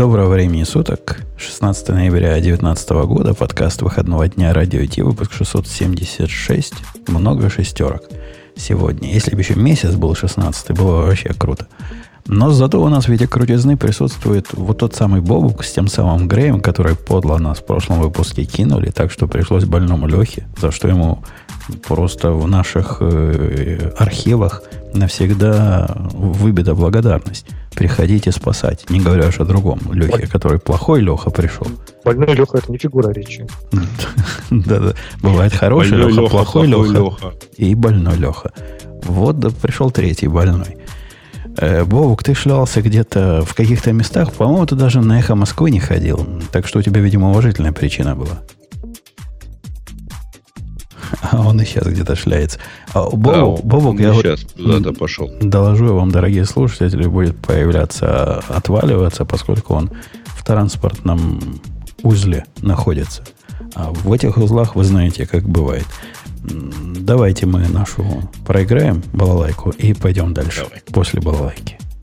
Доброго времени суток. 16 ноября 2019 года. Подкаст выходного дня Радио Ти. Выпуск 676. Много шестерок сегодня. Если бы еще месяц был 16 было бы вообще круто. Но зато у нас в виде крутизны присутствует вот тот самый Бобук с тем самым Греем, который подло нас в прошлом выпуске кинули, так что пришлось больному Лехе, за что ему просто в наших э, архивах навсегда выбита благодарность. Приходите спасать. Не говоря уж о другом Лехе, который плохой Леха пришел. Больной Леха это не фигура речи. Да-да. Бывает хороший Леха, плохой Леха и больной Леха. Вот да, пришел третий больной. Э, Бобук, ты шлялся где-то в каких-то местах. По-моему, ты даже на эхо Москвы не ходил. Так что у тебя, видимо, уважительная причина была. А он и сейчас где-то шляется. А, Бобук, да, Бобук я сейчас куда-то пошел. Доложу вам, дорогие слушатели, будет появляться, отваливаться, поскольку он в транспортном узле находится. А в этих узлах вы знаете, как бывает. Давайте мы нашу проиграем балалайку и пойдем дальше Давай. после балалайки.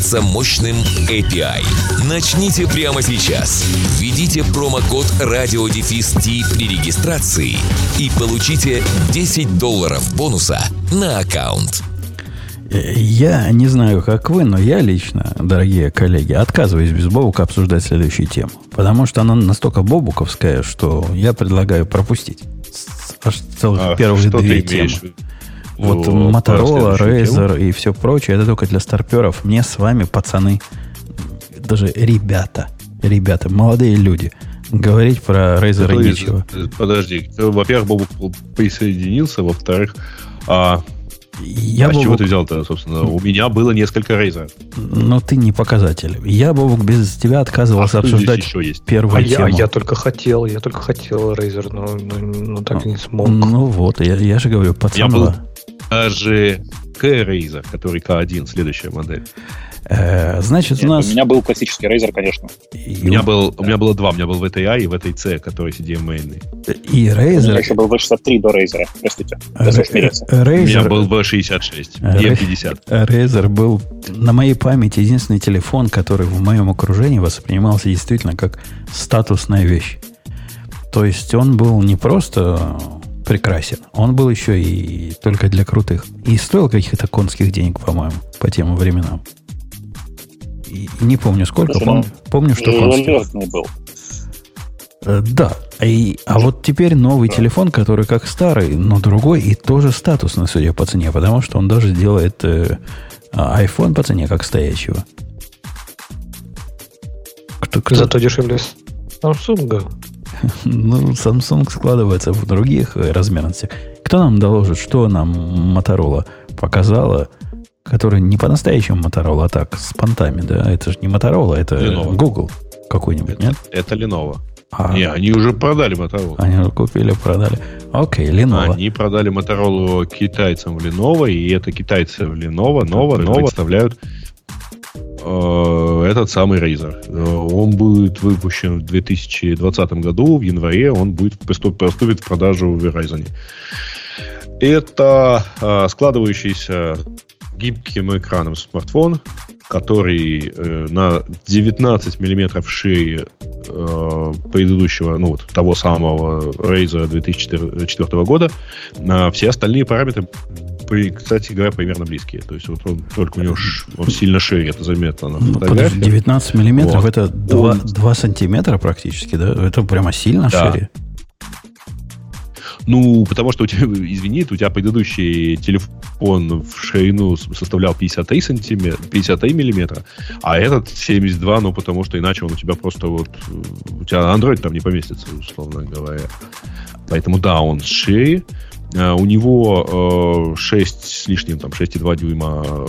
мощным мощным API. Начните прямо сейчас. Введите промокод RadioDefist при регистрации и получите 10 долларов бонуса на аккаунт. Я не знаю, как вы, но я лично, дорогие коллеги, отказываюсь без Бобука обсуждать следующую тему. Потому что она настолько бобуковская, что я предлагаю пропустить аж целых а первых две темы. Вот Motorola, Razer и все прочее, это только для старперов. Мне с вами, пацаны, даже ребята, ребята, молодые люди, говорить про Razer Подожди, нечего. Подожди, во-первых, Бобук присоединился, во-вторых, а я, а Бобук... с чего ты взял-то, собственно? У меня было несколько рейзер. Но ты не показатель. Я, Бобук, без тебя отказывался а обсуждать еще есть? первую а тему. Я, я только хотел, я только хотел рейзер, но, но, но так ну, не смог. Ну вот, я, я же говорю, пацан. Я был даже K-Razer, который K1, следующая модель. Э, значит, Нет, у нас... У меня был классический Razer, конечно. И у, меня был, у меня было два. У меня был VTI и VTC, который CDMA. И Razer... У меня еще был V63 до Razer, простите. Razer... У меня был V66, E50. Razer был, на моей памяти, единственный телефон, который в моем окружении воспринимался действительно как статусная вещь. То есть он был не просто прекрасен. Он был еще и только для крутых. И стоил каких-то конских денег, по-моему, по тем временам. И не помню сколько, пом, помню, что конских. был. Э, да. И, а вот теперь новый да. телефон, который как старый, но другой и тоже статусный, судя по цене, потому что он даже делает э, iPhone по цене как стоящего. Кто, кто? Зато дешевле Samsung. Ну, Samsung складывается в других размерностях. Кто нам доложит, что нам Motorola показала, которая не по-настоящему Motorola, а так, с понтами, да? Это же не Motorola, это Lenovo. Google какой-нибудь, это, нет? Это Lenovo. А, не, они уже продали Motorola. Они уже купили, продали. Окей, Lenovo. Они продали Motorola китайцам в Lenovo, и это китайцы в Lenovo, Nova, Nova представляют этот самый Razer. Э, он будет выпущен в 2020 году, в январе он будет поступит в продажу в Verizon. Это э, складывающийся гибким экраном смартфон, который э, на 19 миллиметров шире э, предыдущего, ну вот того самого Razer 2004 года. А все остальные параметры кстати говоря, примерно близкие. То есть вот он только у него он сильно шире, это заметно на ну, подожди, 19 миллиметров вот. это 2, он... 2 сантиметра практически, да? Это прямо сильно да. шире. Ну, потому что у тебя, извини, у тебя предыдущий телефон в ширину составлял 53 сантиметра, 53 миллиметра, а этот 72, ну, потому что иначе он у тебя просто вот... У тебя Android там не поместится, условно говоря. Поэтому, да, он шире. Э, у него 6 с лишним, там 6,2 дюйма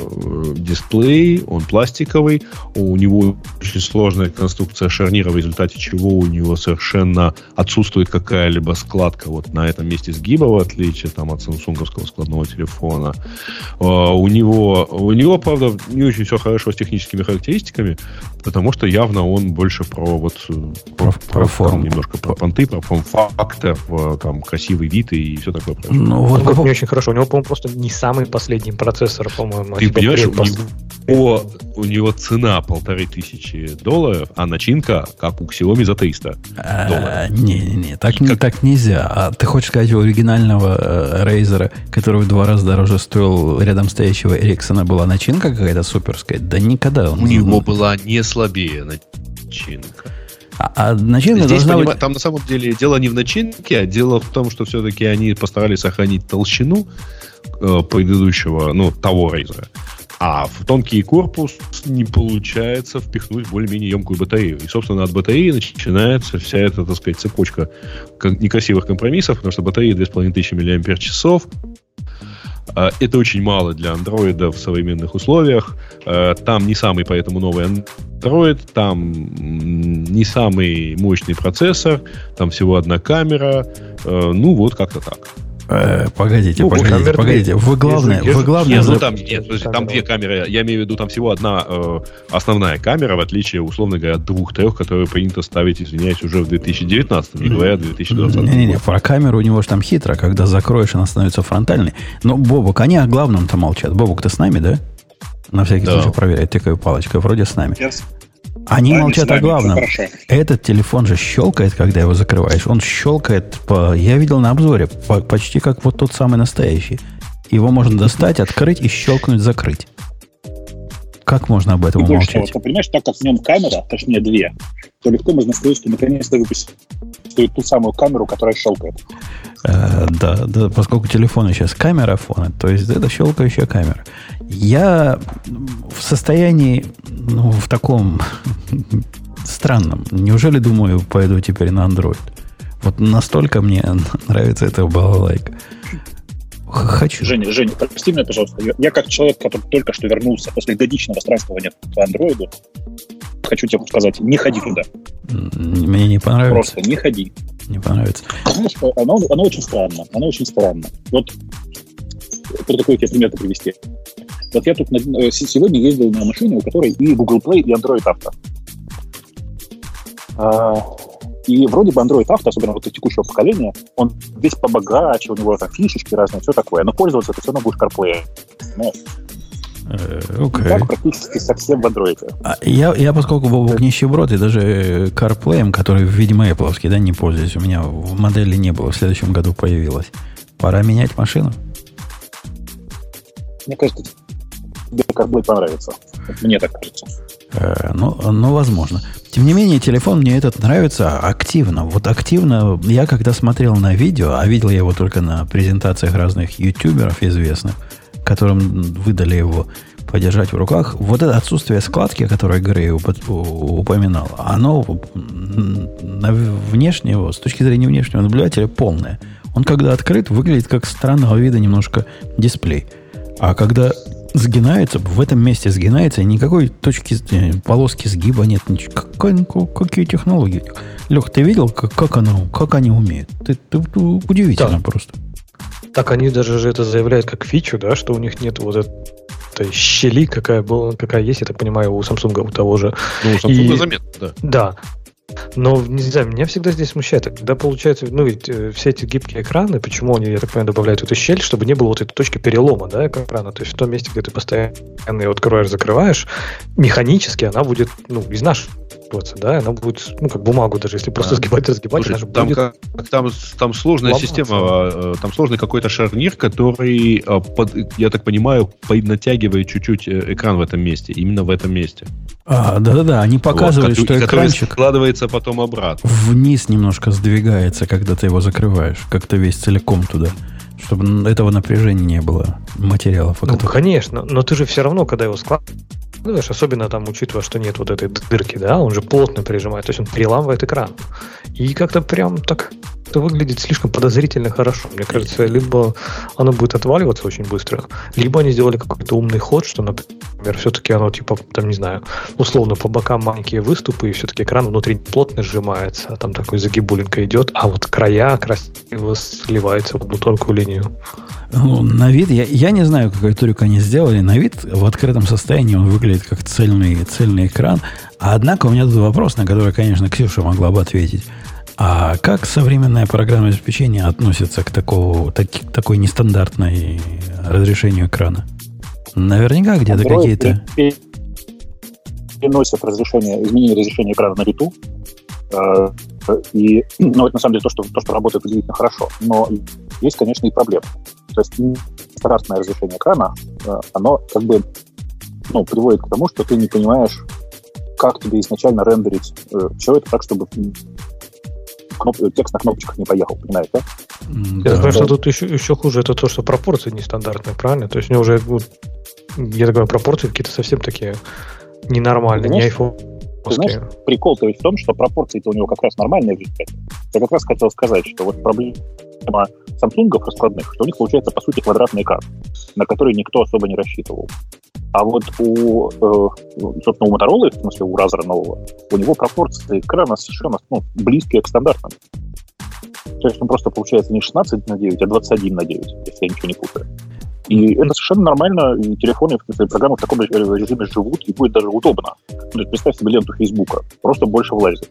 дисплей, он пластиковый, у него очень сложная конструкция шарнира, в результате чего у него совершенно отсутствует какая-либо складка вот на этом месте сгиба, в отличие там, от самсунговского складного телефона. У него, у него, правда, не очень все хорошо с техническими характеристиками, потому что явно он больше про вот про, про, про форму. немножко про понты, про форм-фактор, там красивый вид и все такое. Ну, вот как... не очень хорошо. У него, по-моему, просто не самый последний процессор, по-моему. Ты понимаешь, у него, у него цена полторы тысячи долларов, а начинка как у Xiaomi за 300 а, долларов. Не-не-не, так, как... так нельзя. А ты хочешь сказать, у оригинального э, Razer, который в два раза дороже стоил, рядом стоящего Ericsson была начинка какая-то суперская? Да никогда. У него была не слабее начинка. А, а начинка Здесь, должна быть... Там на самом деле дело не в начинке, а дело в том, что все-таки они постарались сохранить толщину э, предыдущего, ну, того рейзера. А в тонкий корпус не получается впихнуть более-менее емкую батарею. И, собственно, от батареи начинается вся эта, так сказать, цепочка некрасивых компромиссов, потому что батарея 2500 мАч, это очень мало для андроида в современных условиях. А, там не самый поэтому новый Android, там не самый мощный процессор, там всего одна камера. А, ну, вот как-то так. Э, погодите, ну, погодите, погодите. Вы главное, вы главное... Нет, ну, там, нет, подожди, там две камеры. Я имею в виду, там всего одна э, основная камера, в отличие, условно говоря, от двух-трех, которые принято ставить, извиняюсь, уже в 2019, не говоря 2020. Не-не-не, про камеру у него же там хитро, когда закроешь, она становится фронтальной. Но, Бобок, они о главном-то молчат. Бобок, ты с нами, да? На всякий да. случай проверяет, тыкаю палочкой. Вроде с нами. Yes. Они вами, молчат о главном. Этот телефон же щелкает, когда его закрываешь. Он щелкает, по, я видел на обзоре, по, почти как вот тот самый настоящий. Его можно достать, открыть и щелкнуть, закрыть. Как можно об этом умолчать? Того, ты понимаешь, так как в нем камера, точнее две, то легко можно сказать, что наконец-то выпустить ту самую камеру, которая щелкает. Э, да, да, поскольку телефон сейчас камера фона, то есть это щелкающая камера. Я в состоянии, ну, в таком странном. Неужели, думаю, пойду теперь на Android? Вот настолько мне нравится эта балалайка. Хочу. Женя, Женя, прости меня, пожалуйста. Я, я как человек, который только что вернулся после годичного странствования по андроиду, хочу тебе сказать, не ходи туда. Мне не понравится. Просто не ходи. Не понравится. Знаешь, оно, оно очень странно. Оно очень странно. Вот про такой тебе пример привести. Вот я тут э, сегодня ездил на машине, у которой и Google Play, и Android Auto. А, и вроде бы Android Auto, особенно вот текущего поколения, он весь побогаче, у него там фишечки разные, все такое. Но пользоваться ты все равно будешь CarPlay. Okay. Так практически совсем в Android. А я, я, поскольку Бобок нищеброд, и даже CarPlay, который, видимо, Apple, да, не пользуюсь, у меня в модели не было, в следующем году появилась. Пора менять машину? Мне кажется, тебе CarPlay понравится. Мне так кажется. Э, ну, ну, возможно. Тем не менее, телефон мне этот нравится активно. Вот активно, я когда смотрел на видео, а видел я его только на презентациях разных ютуберов известных, которым выдали его подержать в руках, вот это отсутствие складки, которое Грей упоминал, оно на внешнего, с точки зрения внешнего наблюдателя, полное. Он, когда открыт, выглядит как странного вида немножко дисплей. А когда сгинается, в этом месте сгинается, и никакой точки, э, полоски сгиба нет. Ничего. Какой, ну, какие технологии? Лех, ты видел, как, как, оно, как они умеют? Ты, ты, ты удивительно да. просто. Так они даже же это заявляют как фичу, да, что у них нет вот этой щели, какая, была, какая есть, я так понимаю, у Samsung, у того же. Ну, у Samsung и, заметно, да. Да. Но, не знаю, меня всегда здесь смущает. Когда получается, ну ведь э, все эти гибкие экраны, почему они, я так понимаю, добавляют эту щель, чтобы не было вот этой точки перелома, да, экрана. То есть в том месте, где ты постоянно ее открываешь, закрываешь, механически она будет, ну, изнашиваться, да, она будет, ну, как бумагу даже, если просто сгибать разгибать, Слушай, она же там, будет... Как, там, там сложная ломаться. система, э, там сложный какой-то шарнир, который, э, под, я так понимаю, натягивает чуть-чуть экран в этом месте, именно в этом месте. А, да-да-да, они показывают, вот, что экранчик складывается потом обратно. Вниз немножко сдвигается, когда ты его закрываешь, как-то весь целиком туда, чтобы этого напряжения не было, материалов. Ну, которых... конечно, но ты же все равно, когда его складываешь, особенно там, учитывая, что нет вот этой дырки, да, он же плотно прижимает, то есть он переламывает экран. И как-то прям так это выглядит слишком подозрительно хорошо. Мне кажется, либо оно будет отваливаться очень быстро, либо они сделали какой-то умный ход, что, например, все-таки оно типа, там, не знаю, условно по бокам маленькие выступы, и все-таки экран внутри плотно сжимается, а там такой загибулинка идет, а вот края красиво сливаются в одну тонкую линию. Ну, на вид, я, я не знаю, какой трюк они сделали. На вид в открытом состоянии он выглядит как цельный, цельный экран. Однако у меня тут вопрос, на который, конечно, Ксюша могла бы ответить. А как современное программное обеспечение относится к такого, так, такой нестандартной разрешению экрана? Наверняка где-то какие-то... Переносят разрешение, изменение разрешения экрана на лету. Э, и, ну, это на самом деле то, что, то, что работает удивительно хорошо. Но есть, конечно, и проблемы. То есть стандартное разрешение экрана, э, оно как бы ну, приводит к тому, что ты не понимаешь, как тебе изначально рендерить э, все это так, чтобы кноп... текст на кнопочках не поехал, понимаете, да? Я знаю, что тут еще, еще хуже, это то, что пропорции нестандартные, правильно? То есть у него уже, я так говорю, пропорции какие-то совсем такие ненормальные, не iPhone. Ты знаешь, прикол-то ведь в том, что пропорции-то у него как раз нормальные в результате. Я как раз хотел сказать, что вот проблема Samsung раскладных, что у них получается, по сути, квадратный экран, на который никто особо не рассчитывал. А вот у, э, собственно, у Motorola, в смысле у Razer нового, у него пропорции экрана совершенно ну, близкие к стандартным. То есть он просто получается не 16 на 9, а 21 на 9, если я ничего не путаю. И это совершенно нормально, и телефоны, в смысле, программы в таком режиме живут, и будет даже удобно. Ну, представь себе ленту Фейсбука, просто больше влазит.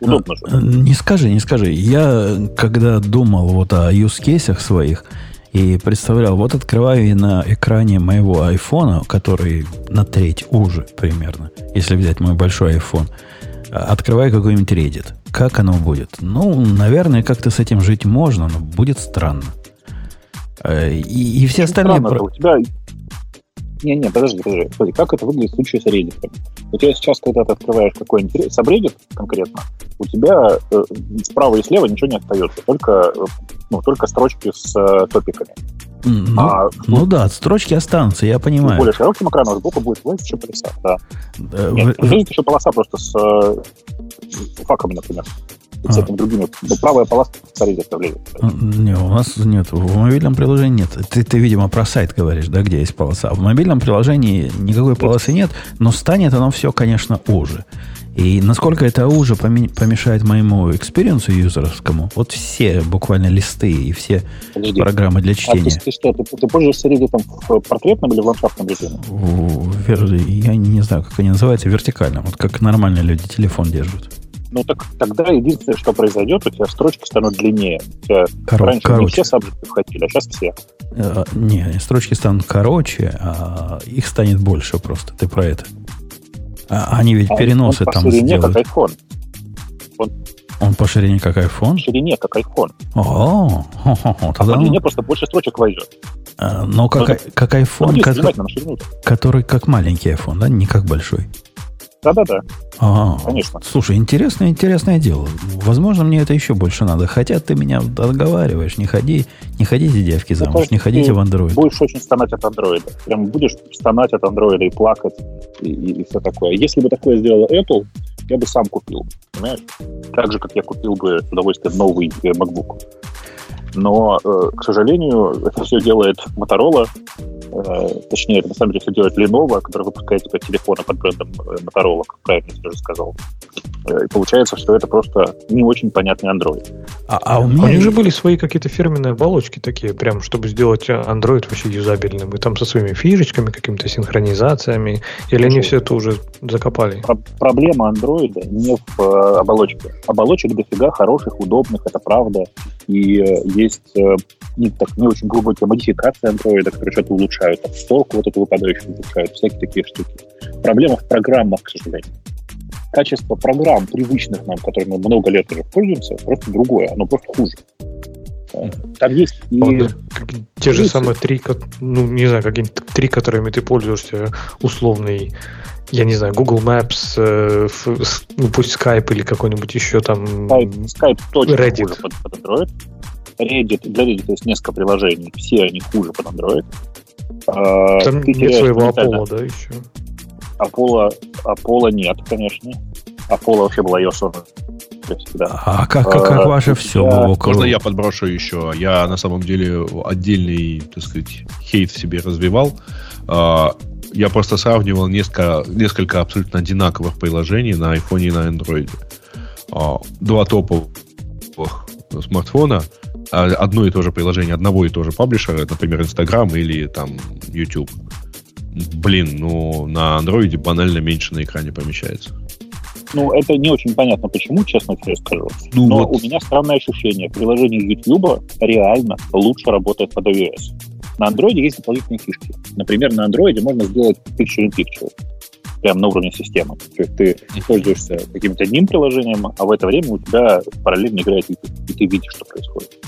Удобно же. Э, не скажи, не скажи. Я, когда думал вот о use своих, и представлял, вот открываю на экране моего айфона, который на треть уже примерно, если взять мой большой iPhone, открываю какой-нибудь Reddit. Как оно будет? Ну, наверное, как-то с этим жить можно, но будет странно. Э, и, и все остальные... Странно, у тебя не-не, подожди, подожди. Смотри, как это выглядит в случае с Reddit? У тебя сейчас, когда ты открываешь какой-нибудь сабреддит конкретно, у тебя э, справа и слева ничего не остается, только, э, ну, только строчки с э, топиками. Ну, а, ну, ну да, строчки останутся, я понимаю. Более широким экраном сбоку будет влазить еще полоса, да. Э, Нет, вы... еще полоса просто с э, факами, например всякими а. другими. Правая полоска старее оставляет. Не, у нас нет. В мобильном приложении нет. Ты, ты, видимо, про сайт говоришь, да, где есть полоса. В мобильном приложении никакой полосы нет, но станет оно все, конечно, уже. И насколько это уже помешает моему experience у юзеровскому, вот все буквально листы и все Подожди. программы для чтения. А ты, ты что, ты, ты пользуешься Reddit в портретном или в ландшафтном режиме? Я не знаю, как они называются, вертикальном. Вот как нормальные люди телефон держат. Ну так тогда единственное, что произойдет, у тебя строчки станут длиннее. У тебя Кор- раньше короче. не все subject ы входили, а сейчас все. Э, не, строчки станут короче, а их станет больше просто. Ты про это. А, они ведь а переносы он там по ширине, сделают. как iPhone. Он, он по ширине как iPhone? По ширине как iPhone. О, а по длине просто больше строчек войдет. А, но как, ну, как iPhone, ну, который, который как маленький iPhone, да, не как большой. Да-да-да. А, Конечно. Слушай, интересное, интересное дело. Возможно, мне это еще больше надо. Хотя ты меня отговариваешь, не ходи, не ходите, девки, замуж, не ходите в Android. Будешь очень стонать от андроида. Прям будешь стонать от андроида и плакать, и, и, и все такое. Если бы такое сделала Apple, я бы сам купил, понимаешь? Так же, как я купил бы с удовольствием новый MacBook. Но, э, к сожалению, это все делает Motorola, точнее, это на самом деле все делает Lenovo, который выпускает теперь телефоны под брендом э, Motorola, как правильно я уже сказал. И получается, что это просто не очень понятный Android. А, а у меня... У них же были свои какие-то фирменные оболочки такие, прям, чтобы сделать Android вообще юзабельным. И там со своими фишечками, какими-то синхронизациями. Или они все это уже закопали? Про- проблема Android не в э, оболочке. Оболочек дофига хороших, удобных, это правда. И э, есть э, не, так, не очень глубокие модификации андроида, которые что-то улучшают, там, сторку вот эту выпадающую улучшают, всякие такие штуки. Проблема в программах, к сожалению. Качество программ, привычных нам, которыми мы много лет уже пользуемся, просто другое, оно просто хуже. Э, там есть и... Вот, те же самые три, ну, не знаю, какие-нибудь три, которыми ты пользуешься, условный я не знаю, Google Maps, э, ну пусть Skype или какой-нибудь еще там... Skype, Skype точно Reddit. хуже под, под Android. Reddit, для Reddit есть несколько приложений, все они хуже под Android. А, там Ты нет своего Apollo, да, еще? Apollo, Apollo нет, конечно. Apollo вообще был iOS хорошее всегда. А как, как, как А, ваше все, я-? Можно я подброшу еще? Я на самом деле отдельный, так сказать, хейт в себе развивал. А, Я просто сравнивал несколько, несколько абсолютно одинаковых приложений на iPhone и на Android. А, Два топовых смартфона, а одно и то же приложение одного и того же паблишера, например, Instagram или там YouTube. Блин, ну на Android банально меньше на экране помещается. Ну, это не очень понятно, почему, честно тебе скажу. Ну Но вот, у меня странное ощущение. Приложение YouTube реально лучше работает под iOS. На Android есть дополнительные фишки. Например, на Android можно сделать picture in picture. Прям на уровне системы. То есть ты пользуешься каким-то одним приложением, а в это время у тебя параллельно играет YouTube, и ты видишь, что происходит.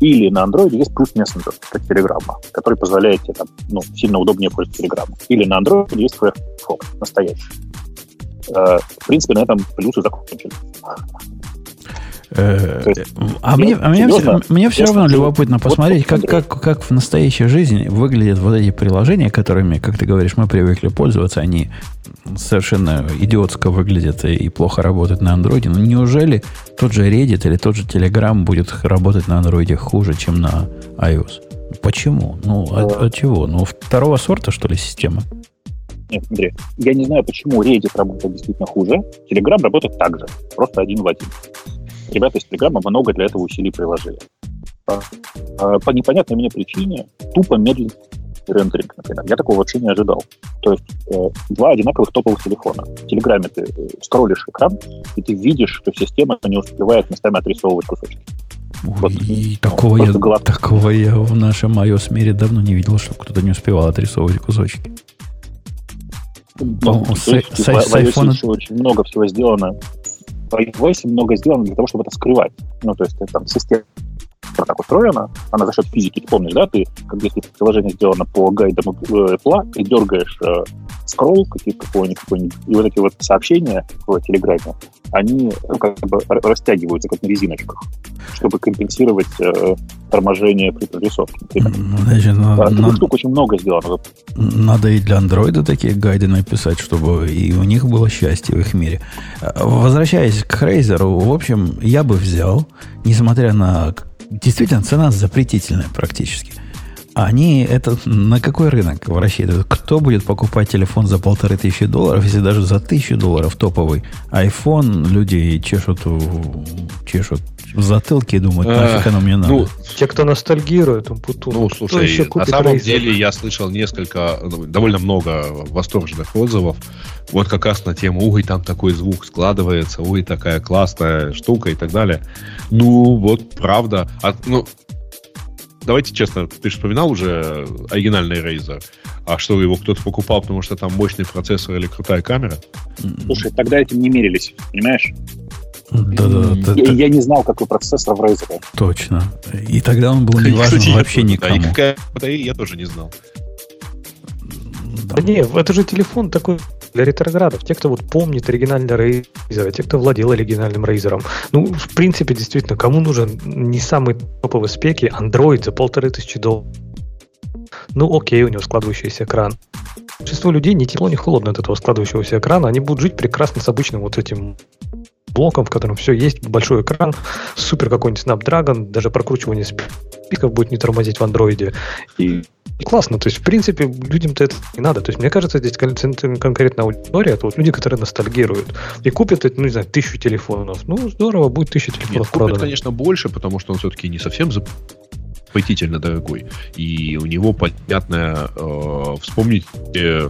Или на Android есть плюс Messenger, как Telegram, который позволяет тебе там, ну, сильно удобнее пользоваться Telegram. Или на Android есть Firefox, настоящий. Э, В принципе, на этом плюсы закончились. Э, А мне, а мне, все, мне все равно любопытно посмотреть, как, как, как в настоящей жизни выглядят вот эти приложения, которыми, как ты говоришь, мы привыкли пользоваться. Они совершенно идиотско выглядят и плохо работают на андроиде. Но неужели тот же Reddit или тот же Telegram будет работать на андроиде хуже, чем на iOS? Почему? Ну, от, от чего? Ну, второго сорта, что ли, система? Нет, смотри, я не знаю, почему Reddit работает действительно хуже. Telegram работает так же, просто один в один. Ребята из Telegram много для этого усилий приложили. А, а, По непонятной мне причине тупо медленный рендеринг, например. Я такого вообще не ожидал. То есть э, два одинаковых топовых телефона. В Телеграме ты э, скроллишь экран, и ты видишь, что система не успевает местами отрисовывать кусочки. Вот, И такого, я, просто голова- такого я в нашем iOS мире давно не видел, что кто-то не успевал отрисовывать кусочки. Ну, с- есть, с- с в iOS iPhone- еще очень много всего сделано. В iOS много сделано для того, чтобы это скрывать. Ну, то есть, там система так устроена, она за счет физики, ты помнишь, да, ты, как если приложение сделано по гайдам э, Apple, ты дергаешь э, скролл какой-нибудь, какой-нибудь, и вот эти вот сообщения в Телеграме, они ну, как бы растягиваются, как на резиночках, чтобы компенсировать э, торможение при прорисовке. Ну, Значит, на- Таких на- штук очень много сделано. Надо и для андроида такие гайды написать, чтобы и у них было счастье в их мире. А, Возвращаясь к Хрейзеру, в общем, я бы взял, несмотря на... Действительно, цена запретительная практически. Они это на какой рынок рассчитывают? Кто будет покупать телефон за полторы тысячи долларов, если даже за тысячу долларов топовый iPhone люди чешут, чешут в затылке и думают, нафиг оно мне надо. ну, Те, кто ностальгирует, он путун. Ну, слушай, еще на самом Razer? деле я слышал несколько, ну, довольно много восторженных отзывов. Вот как раз на тему, ой, там такой звук складывается, ой, такая классная штука и так далее. Ну, вот правда. А, ну, давайте честно, ты же вспоминал уже оригинальный Razer. А что, его кто-то покупал, потому что там мощный процессор или крутая камера? Слушай, тогда этим не мерились, понимаешь? Да-да, да, Я, да, я не знал, какой процессор в Razer. точно. И тогда он был не важен Кстати, я вообще тоже, да, и никому. какая батарея, я тоже не знал. Да. Да не, это же телефон такой для ретроградов. Те, кто вот помнит оригинальный Razer, те, кто владел оригинальным Razer. Ну, в принципе, действительно, кому нужен не самый топовый спеки Android за полторы тысячи долларов? Ну, окей, у него складывающийся экран. Большинство людей ни тепло, ни холодно от этого складывающегося экрана. Они будут жить прекрасно с обычным вот этим блоком, в котором все есть, большой экран, супер какой-нибудь Snapdragon, даже прокручивание спиков будет не тормозить в андроиде. И классно. То есть, в принципе, людям-то это не надо. То есть, мне кажется, здесь кон- кон- конкретная аудитория, это вот люди, которые ностальгируют. И купят, ну, не знаю, тысячу телефонов. Ну, здорово, будет тысяча Нет, телефонов купит, продано. конечно, больше, потому что он все-таки не совсем запретительно дорогой. И у него, понятно, э, вспомнить... э,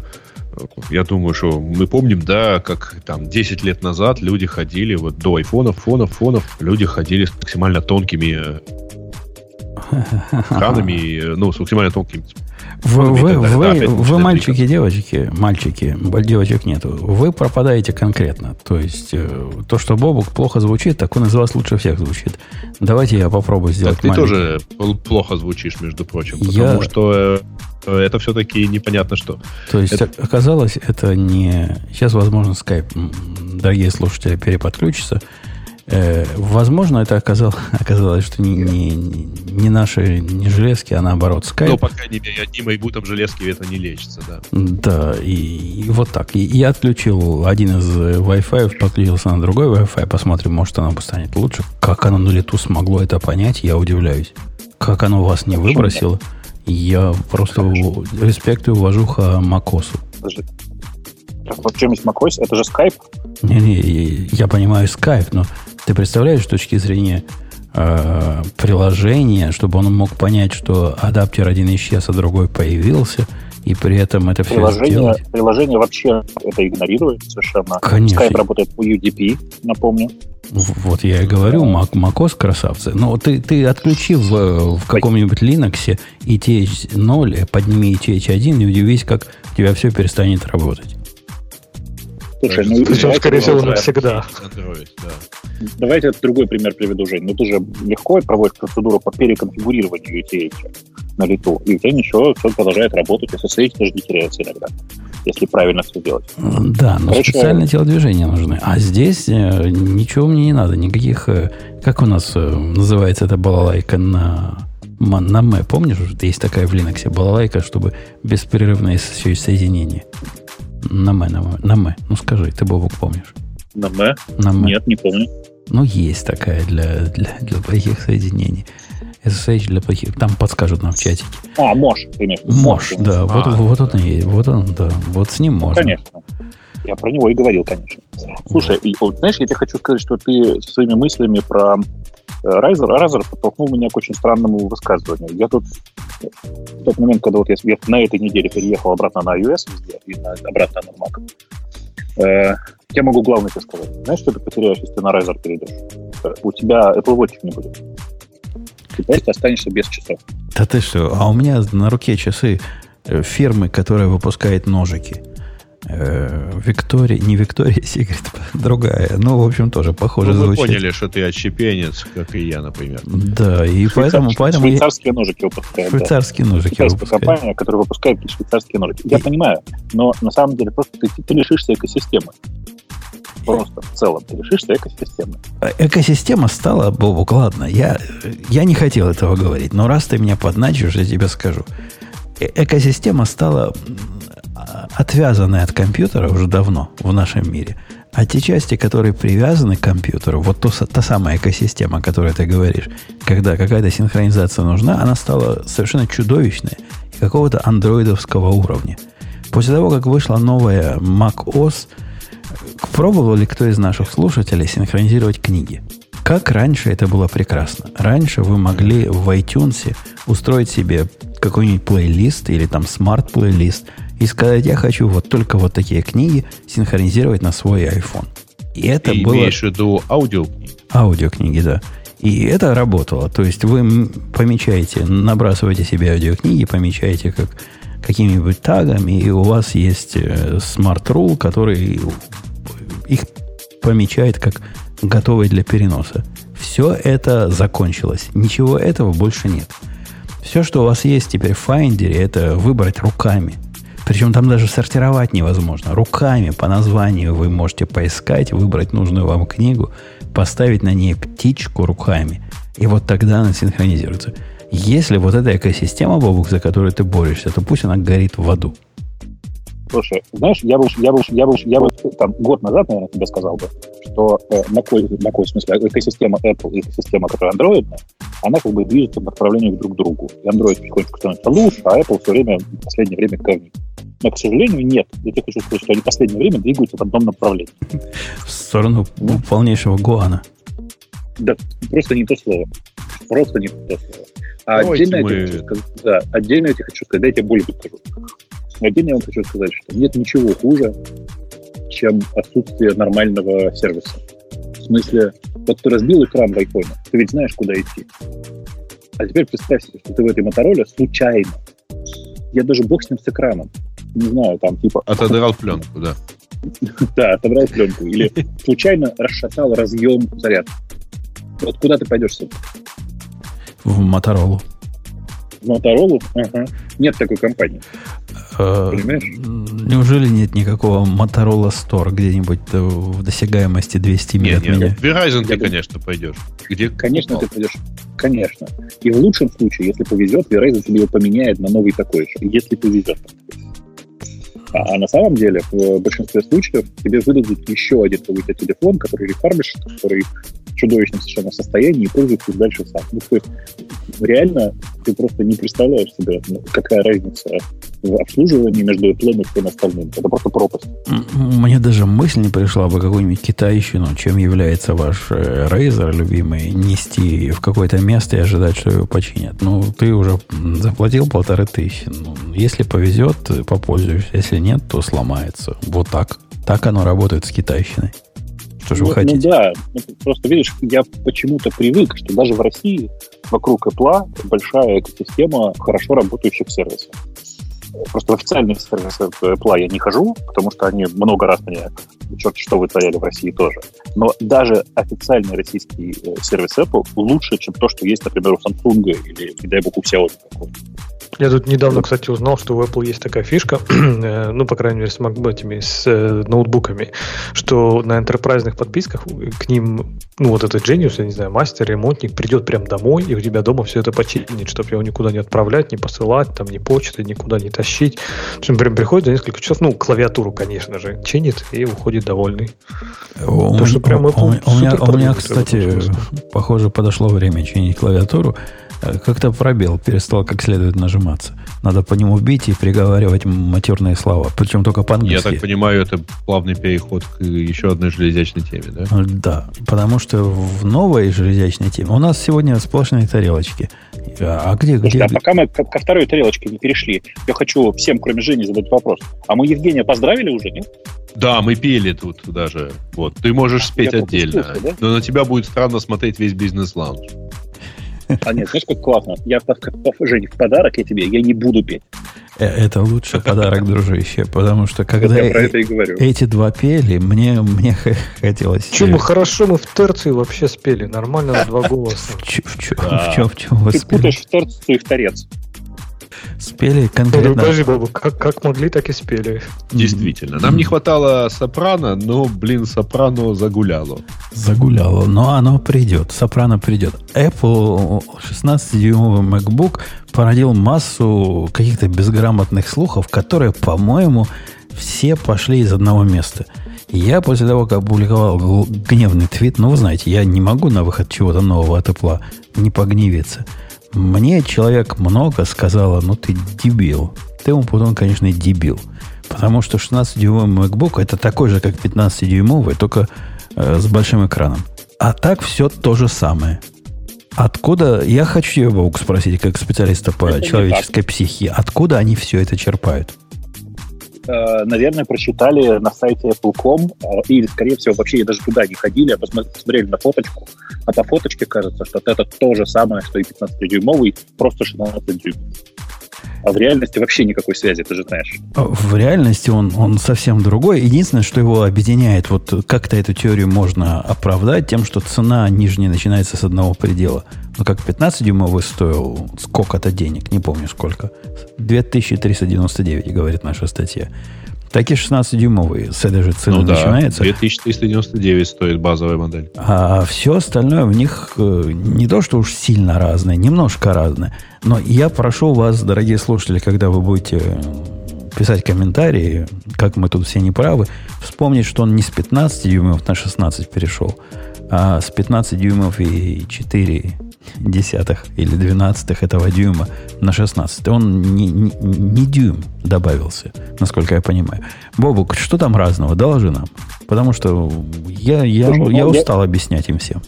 я думаю, что мы помним, да, как там 10 лет назад люди ходили, вот до айфонов, фонов, фонов, люди ходили с максимально тонкими экранами, э, ну, с максимально тонкими Вы, вы, вы, вы мальчики, девочки, мальчики, девочек нету, вы пропадаете конкретно. То есть, э, то, что Бобук плохо звучит, так он из вас лучше всех звучит. Давайте я попробую сделать Так ты маленький- тоже пл- плохо звучишь, между прочим, Я- потому что э, это все-таки непонятно что. То есть, это- оказалось, это не... Сейчас, возможно, скайп, дорогие слушатели, переподключится. Э, возможно, это оказалось, оказалось что не, не, не наши не железки, а наоборот Skype. Ну, по крайней мере, одним айбутом железки это не лечится, да. Да, и, и вот так. И я отключил один из Wi-Fi, подключился на другой Wi-Fi, посмотрим, может, оно станет лучше. Как оно на лету смогло это понять, я удивляюсь. Как оно вас не выбросило, я просто респект и уважуха Макосу. Подожди. В чем есть macOS? Это же Skype? Не-не, я понимаю Skype, но ты представляешь, с точки зрения э, приложения, чтобы он мог понять, что адаптер один исчез, а другой появился, и при этом это все приложение, сделать? Приложение вообще это игнорирует совершенно. Конечно. Skype работает по UDP, напомню. Вот я и говорю, Mac, macOS красавцы. Но ты, ты отключи в, в каком-нибудь Linux ETH0, подними ETH1 и удивись, как у тебя все перестанет работать. Слушай, ну, Причем, скорее всего, навсегда. Android, да. Давайте другой пример приведу, Жень. Ну, ты же легко проводишь процедуру по переконфигурированию ETH на лету, и у тебя ничего, все продолжает работать, SSH даже не теряется иногда, если правильно все делать. Да, но Короче, специальные телодвижения нужны. А здесь э, ничего мне не надо, никаких... э, как у нас э, называется эта балалайка на... На Мэ, помнишь, есть такая в Linux балалайка, чтобы беспрерывное со- соединение. На Мэ, на Мэ, на Мэ. Ну скажи, ты, Бобок, помнишь? На М? На Мэ. Нет, не помню. Ну, есть такая для, для, для плохих соединений. SSH для плохих. Там подскажут нам в чатике. А, Мош, виду? Мож, да, А, вот, вот он и есть. Вот он, да. Вот с ним можно. Конечно. Я про него и говорил, конечно. Слушай, и, знаешь, я тебе хочу сказать, что ты своими мыслями про э, Райзер, Райзер подтолкнул меня к очень странному высказыванию. Я тут в тот момент, когда вот я, я на этой неделе переехал обратно на iOS везде и на, обратно на Mac, э, я могу главное тебе сказать. Знаешь, что ты потеряешь, если ты на Райзер перейдешь? Э, У тебя Apple Watch не будет. Ты просто останешься без часов. Да ты что? А у меня на руке часы э, фирмы, которая выпускает ножики. Э, Виктория, не Виктория Секрет, другая. Ну, в общем, тоже похоже Ну, вы звучит. поняли, что ты отщепенец, как и я, например. Да, и поэтому, Швейцар- поэтому я- Швейцарские ножики выпускают. да. швейцарские ножики китайская выпускают. компания, которая выпускает швейцарские ножики. Я И- понимаю, но на самом деле просто ты, ты лишишься экосистемы. Просто в целом ты лишишься экосистемы. Э, Экосистема стала, Бобук, ладно, я, я не хотел этого говорить, но раз ты меня подначишь, я тебе скажу. Э- Экосистема стала а, отвязанной от компьютера уже давно в нашем мире. А те части, которые привязаны к компьютеру, вот то, та самая экосистема, о которой ты говоришь, когда какая-то синхронизация нужна, она стала совершенно чудовищной какого-то андроидовского уровня. После того, как вышла новая macOS, Пробовал ли кто из наших слушателей синхронизировать книги? Как раньше это было прекрасно. Раньше вы могли в iTunes устроить себе какой-нибудь плейлист или там смарт-плейлист и сказать, я хочу вот только вот такие книги синхронизировать на свой iPhone. И это Ты было... имеешь в виду аудио? Аудиокниги, да. И это работало. То есть вы помечаете, набрасываете себе аудиокниги, помечаете как какими-нибудь тагами, и у вас есть э, Smart Rule, который их помечает как готовые для переноса. Все это закончилось. Ничего этого больше нет. Все, что у вас есть теперь в Finder, это выбрать руками. Причем там даже сортировать невозможно. Руками по названию вы можете поискать, выбрать нужную вам книгу, поставить на ней птичку руками. И вот тогда она синхронизируется. Если вот эта экосистема, Бобук, за которую ты борешься, то пусть она горит в аду. Слушай, знаешь, я бы, я бы, я бы, я бы там год назад, наверное, тебе сказал бы, что э, на кой, на кой смысле экосистема Apple и экосистема, которая Android, она как бы движется в направлении друг к другу. И Android потихонечку становится лучше, а Apple все время в последнее время говнит. Но, к сожалению, нет. Я тебе хочу сказать, что они в последнее время двигаются в одном направлении. В сторону Ну. полнейшего Гуана. Да, просто не то слово. Просто не то слово. А Давайте отдельно, мы- я тебе хочу сказать, да, отдельно я тебе хочу сказать, дайте я более скажу. Отдельно я вам хочу сказать, что нет ничего хуже, чем отсутствие нормального сервиса. В смысле, вот ты разбил экран в айфоне, ты ведь знаешь, куда идти. А теперь представь себе, что ты в этой Мотороле случайно, я даже бог с ним с экраном, не знаю, там типа, Отодрал пленку, да. да, отобрал пленку, или случайно расшатал разъем заряд. Вот куда ты пойдешь? В Моторолу. В Моторолу? Ага. Нет такой компании. Э, Понимаешь? Неужели нет никакого Motorola Store где-нибудь в досягаемости 200 миль от меня? В Verizon ты, конечно, пойдешь. Где конечно, ты пойдешь. Конечно. И в лучшем случае, если повезет, Verizon тебе его поменяет на новый такой же. Если повезет. А, а на самом деле, в большинстве случаев тебе выдадут еще один какой-то телефон, который рефарбишь, который в чудовищном совершенно состоянии и пользуется дальше сам. Ну, то есть реально ты просто не представляешь себе, ну, какая разница в обслуживании между Apple и всем остальным. Это просто пропасть. Мне даже мысль не пришла бы какой-нибудь китайщину, чем является ваш э, Razer любимый, нести в какое-то место и ожидать, что его починят. Ну, ты уже заплатил полторы тысячи. Ну, если повезет, попользуешься. Если нет, то сломается. Вот так. Так оно работает с китайщиной. Что же ну, вы хотите? Ну да, просто видишь, я почему-то привык, что даже в России вокруг Apple большая экосистема хорошо работающих сервисов. Просто в официальные сервисы Apple я не хожу, потому что они много раз мне черт что вытворяли в России тоже. Но даже официальный российский э, сервис Apple лучше, чем то, что есть, например, у Samsung или, не дай бог, у Xiaomi какой-нибудь. Я тут недавно, кстати, узнал, что у Apple есть такая фишка, э, ну, по крайней мере, с MacBook'ами, с э, ноутбуками, что на энтерпрайзных подписках к ним, ну, вот этот Genius, я не знаю, мастер, ремонтник придет прям домой и у тебя дома все это починит, чтобы его никуда не отправлять, не посылать, там, ни почты, никуда не тащить. В общем, прям приходит за несколько часов, ну, клавиатуру, конечно же, чинит и уходит довольный. У, То, что прям Apple у, у, меня, у меня, кстати, похоже, подошло время чинить клавиатуру. Как-то пробел перестал как следует нажиматься. Надо по нему бить и приговаривать матерные слова. Причем только по-английски. Я так понимаю, это плавный переход к еще одной железячной теме, да? Э, да, потому что в новой железячной теме у нас сегодня сплошные тарелочки. А где, Слушайте, где? А пока мы ко, ко второй тарелочке не перешли, я хочу всем, кроме Жени, задать вопрос. А мы Евгения поздравили уже, нет? Да, мы пели тут даже. Вот. Ты можешь спеть я отдельно. Да? Но на тебя будет странно смотреть весь бизнес-лаунж. А нет, знаешь, как классно? Я, Жень, в подарок я тебе, я не буду петь. Э, это лучший подарок, дружище, потому что когда я про это и говорю. эти два пели, мне, мне хотелось... Че, мы хорошо, мы в терции вообще спели, нормально на два голоса. В чем, в чем, в чем вы Ты путаешь в терцию и в торец. Спели конкретно... Подожди, Бобу, как, как могли, так и спели. Действительно. Нам не хватало сопрано, но, блин, сопрано загуляло. Загуляло, но оно придет. Сопрано придет. Apple 16-дюймовый MacBook породил массу каких-то безграмотных слухов, которые, по-моему, все пошли из одного места. Я после того, как опубликовал гневный твит, ну, вы знаете, я не могу на выход чего-то нового от Apple не погневиться – мне человек много сказала, ну ты дебил. Ты, Умпутон, конечно, дебил. Потому что 16-дюймовый MacBook это такой же, как 15-дюймовый, только э, с большим экраном. А так все то же самое. Откуда, я хочу Бог, спросить, как специалиста по это человеческой психии, откуда они все это черпают? Э, наверное, прочитали на сайте Apple.com, э, или, скорее всего, вообще даже туда не ходили, а посмотрели на фоточку, а по фоточке кажется, что это то же самое, что и 15-дюймовый, просто 16 дюймов. А в реальности вообще никакой связи, ты же знаешь. В реальности он, он совсем другой. Единственное, что его объединяет, вот как-то эту теорию можно оправдать тем, что цена нижняя начинается с одного предела. Ну, как 15-дюймовый стоил сколько-то денег, не помню сколько. 2399, говорит наша статья. Так и 16-дюймовые с этой же цены ну, да, начинается. 2399 стоит базовая модель. А все остальное в них э, не то, что уж сильно разное, немножко разное. Но я прошу вас, дорогие слушатели, когда вы будете писать комментарии, как мы тут все неправы, вспомнить, что он не с 15 дюймов на 16 перешел, а с 15 дюймов и 4 десятых или двенадцатых этого дюйма на 16. Он не, не, не дюйм добавился, насколько я понимаю. Бобук, что там разного? Доложи нам. Потому что я, я, Слушай, я ну, устал я... объяснять им всем.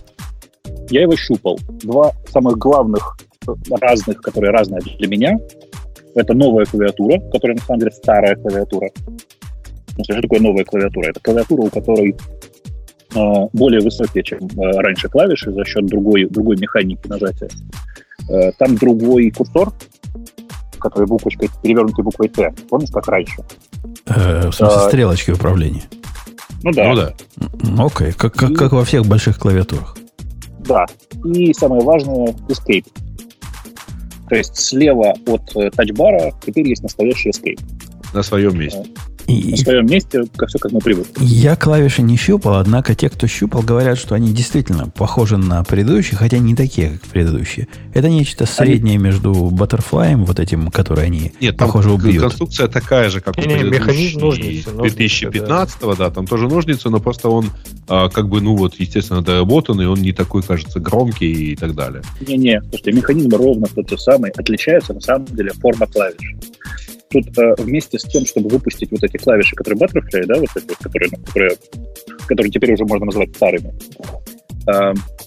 Я его щупал. Два самых главных разных, которые разные для меня, это новая клавиатура, которая на самом деле старая клавиатура. Что такое новая клавиатура? Это клавиатура, у которой э, более высокие, чем э, раньше клавиши за счет другой, другой механики нажатия. Э, там другой курсор, который буквочкой, перевернутой буквой Т. Помнишь, как раньше? Э, в смысле, а, стрелочки управления. Ну да. Ну да. Окей, как, как, как во всех больших клавиатурах. Да. И самое важное — Escape. То есть слева от э, тачбара теперь есть настоящий escape. На своем месте. И, на своем месте, как все как мы привыкли. Я клавиши не щупал, однако те, кто щупал, говорят, что они действительно похожи на предыдущие, хотя не такие, как предыдущие. Это нечто среднее они... между Butterfly, вот этим, который они, Нет, похоже, убьют. конструкция такая же, как не, у не, механизм ножницы, 2015 да. да, там тоже ножницы, но просто он а, как бы, ну вот, естественно, доработанный, он не такой, кажется, громкий и так далее. Не-не, слушайте, механизм ровно тот же самый, отличается на самом деле форма клавиш тут э, вместе с тем, чтобы выпустить вот эти клавиши, которые Butterfly, да, вот эти, которые, которые, которые теперь уже можно назвать старыми,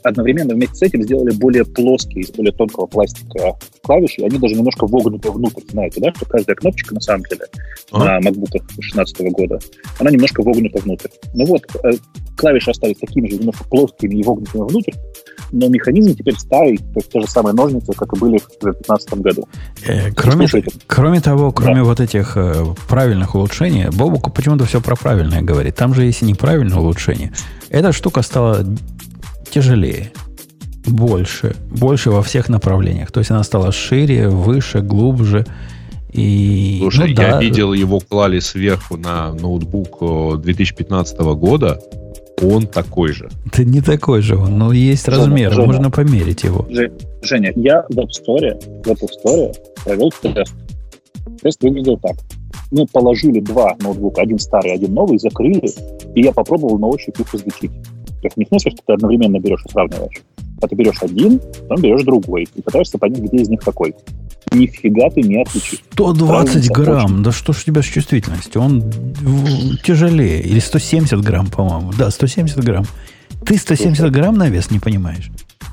одновременно вместе с этим сделали более плоские, из более тонкого пластика клавиши, и они даже немножко вогнуты внутрь, знаете, да, что каждая кнопочка, на самом деле, ага. на MacBook 2016 года, она немножко вогнута внутрь. Ну вот, э, клавиши остались такими же, немножко плоскими и вогнутыми внутрь, но механизм теперь старый, то есть те же самые ножницы, как и были в 2015 году. Э, кроме, кроме того, кроме да. вот этих э, правильных улучшений, Бобуку почему-то все про правильное говорит. Там же, если неправильное улучшение, эта штука стала тяжелее, больше, больше во всех направлениях. То есть она стала шире, выше, глубже. И, Слушай, ну, я да. видел, его клали сверху на ноутбук 2015 года он такой же. Это не такой же он, но есть Женя, размер, Женя, можно померить его. Женя, я в App Store, в App Store провел тест. Тест выглядел так. Мы положили два ноутбука, один старый, один новый, закрыли, и я попробовал на ощупь их различить. Есть не смысле, что ты одновременно берешь и сравниваешь, а ты берешь один, потом берешь другой, и пытаешься понять, где из них какой нифига ты не отличишь. 120 грамм, да что ж у тебя с чувствительностью? Он тяжелее. Или 170 грамм, по-моему. Да, 170 грамм. Ты 170 Слушай, грамм на вес не понимаешь?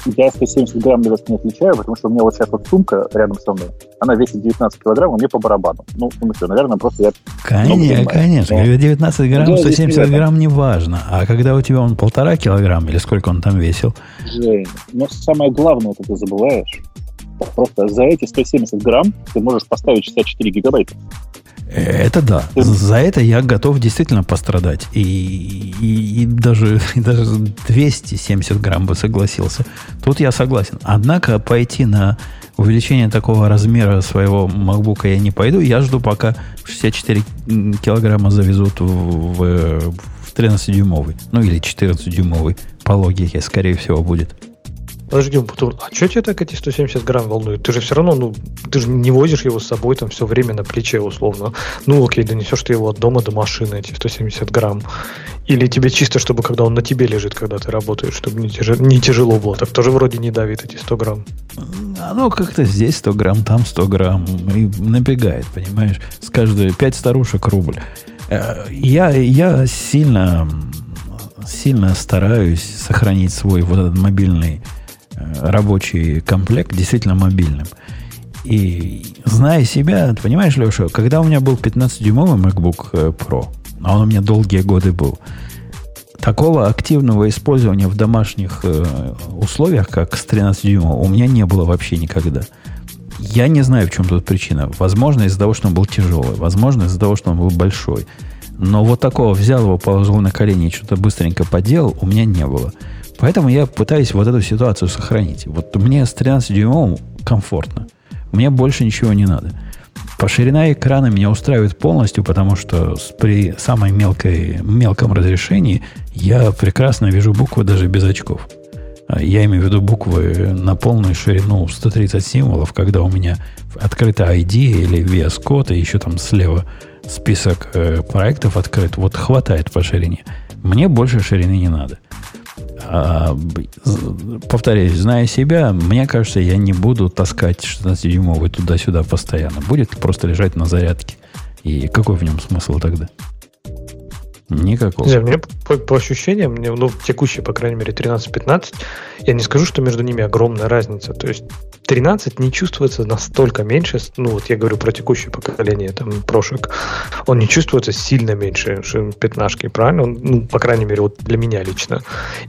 Я 170 грамм на вес не отличаю, потому что у меня вот сейчас вот сумка рядом со мной. Она весит 19 килограмм, а мне по барабану. Ну, в смысле, наверное, просто я... Конечно, конечно. Когда 19 грамм, 170 грамм не важно. А когда у тебя он полтора килограмма, или сколько он там весил? Жень, но самое главное, это ты забываешь. Просто за эти 170 грамм ты можешь поставить 64 гигабайта. Это да. За это я готов действительно пострадать. И, и, и, даже, и даже 270 грамм бы согласился. Тут я согласен. Однако пойти на увеличение такого размера своего MacBook я не пойду. Я жду, пока 64 килограмма завезут в, в, в 13-дюймовый. Ну или 14-дюймовый. По логике, скорее всего, будет. Подожди, Бутур, а что тебе так эти 170 грамм волнует? Ты же все равно, ну, ты же не возишь его с собой там все время на плече условно. Ну, окей, донесешь ты его от дома до машины, эти 170 грамм. Или тебе чисто, чтобы когда он на тебе лежит, когда ты работаешь, чтобы не, тяжело, не тяжело было. Так тоже вроде не давит эти 100 грамм. Оно как-то здесь 100 грамм, там 100 грамм. И напрягает, понимаешь? С каждой 5 старушек рубль. Э, я, я сильно, сильно стараюсь сохранить свой вот этот мобильный рабочий комплект действительно мобильным. И зная себя, понимаешь, Леша, когда у меня был 15-дюймовый MacBook э, Pro, а он у меня долгие годы был, такого активного использования в домашних э, условиях, как с 13 дюймов, у меня не было вообще никогда. Я не знаю, в чем тут причина. Возможно, из-за того, что он был тяжелый. Возможно, из-за того, что он был большой. Но вот такого взял его, положил на колени и что-то быстренько поделал, у меня не было. Поэтому я пытаюсь вот эту ситуацию сохранить. Вот мне с 13-дюймовым комфортно. Мне больше ничего не надо. По ширина экрана меня устраивает полностью, потому что при самой мелкой, мелком разрешении я прекрасно вижу буквы даже без очков. А я имею в виду буквы на полную ширину 130 символов, когда у меня открыта ID или VS Code, и еще там слева список э, проектов открыт. Вот хватает по ширине. Мне больше ширины не надо. А, повторяюсь, зная себя, мне кажется, я не буду таскать 16-дюймовый туда-сюда постоянно. Будет просто лежать на зарядке. И какой в нем смысл тогда? Никакого. Не, мне по, по ощущениям, мне, ну, текущие, по крайней мере, 13-15, я не скажу, что между ними огромная разница. То есть 13 не чувствуется настолько меньше, ну вот я говорю про текущее поколение, там, прошек, он не чувствуется сильно меньше пятнашки, правильно? Он, ну, по крайней мере, вот для меня лично.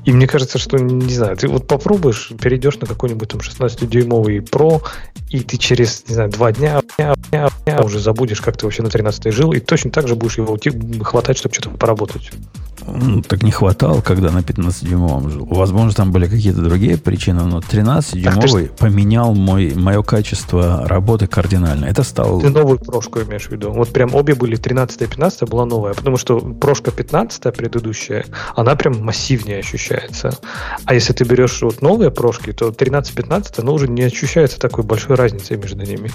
И мне кажется, что, не знаю, ты вот попробуешь, перейдешь на какой-нибудь там 16-дюймовый Pro, и ты через, не знаю, два дня, дня, дня, дня уже забудешь, как ты вообще на 13 жил, и точно так же будешь его хватать, чтобы что-то поработать. Ну, так не хватало, когда на 15-дюймовом жил. Возможно, там были какие-то другие причины, но 13-дюймовый поменял мой, мое качество работы кардинально. Это стало... Ты новую прошку имеешь в виду? Вот прям обе были 13 и 15 была новая, потому что прошка 15 предыдущая, она прям массивнее ощущается. А если ты берешь вот новые прошки, то 13-15, оно уже не ощущается такой большой разницы между ними.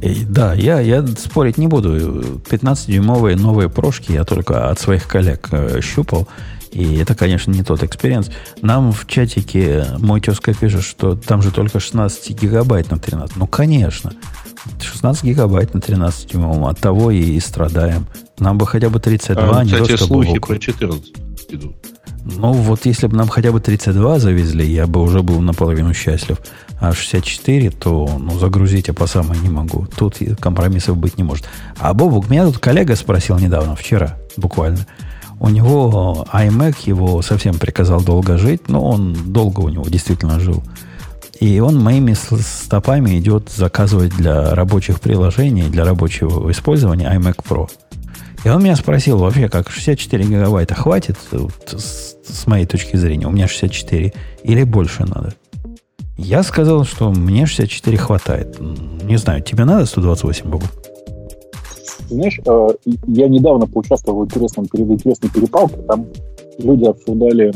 И, да, я, я спорить не буду. 15-дюймовые новые прошки я только от своих коллег э, щупал Apple. И это, конечно, не тот experience. Нам в чатике мой тезка пишет, что там же только 16 гигабайт на 13. Ну, конечно. 16 гигабайт на 13 дюймовом. От того и, и страдаем. Нам бы хотя бы 32, а, не кстати, то, что слухи про 14 идут. Ну, вот если бы нам хотя бы 32 завезли, я бы уже был наполовину счастлив. А 64, то ну, загрузить я по самой не могу. Тут компромиссов быть не может. А Бобук, меня тут коллега спросил недавно, вчера буквально. У него iMac его совсем приказал долго жить, но он долго у него действительно жил. И он моими стопами идет заказывать для рабочих приложений, для рабочего использования iMac Pro. И он меня спросил вообще, как 64 гигабайта хватит вот, с, с моей точки зрения, у меня 64, или больше надо? Я сказал, что мне 64 хватает. Не знаю, тебе надо 128, Богу? Знаешь, э, я недавно поучаствовал в интересном, в интересной перепалке, там люди обсуждали,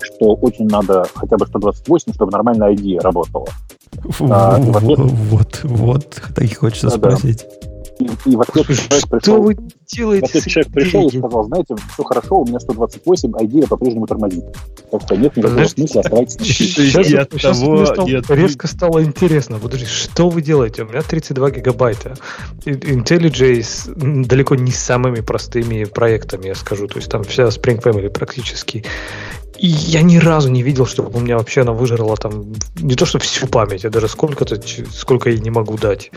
что очень надо хотя бы 128, чтобы нормальная ID работала. А, ответ... Вот, вот, так и хочется спросить. Да. И, и в ответ человек пришел, что вы делаете в ответ человек пришел и сказал, знаете, все хорошо, у меня 128, а идея по-прежнему тормозит. Так что нет никакого смысла, оставайтесь. Сейчас, сейчас, того, стало, резко стало интересно. Подожди, что вы делаете? У меня 32 гигабайта. IntelliJ с далеко не самыми простыми проектами, я скажу. То есть там вся Spring Family практически. И я ни разу не видел, чтобы у меня вообще она выжрала там не то, что всю память, а даже сколько-то, сколько я не могу дать.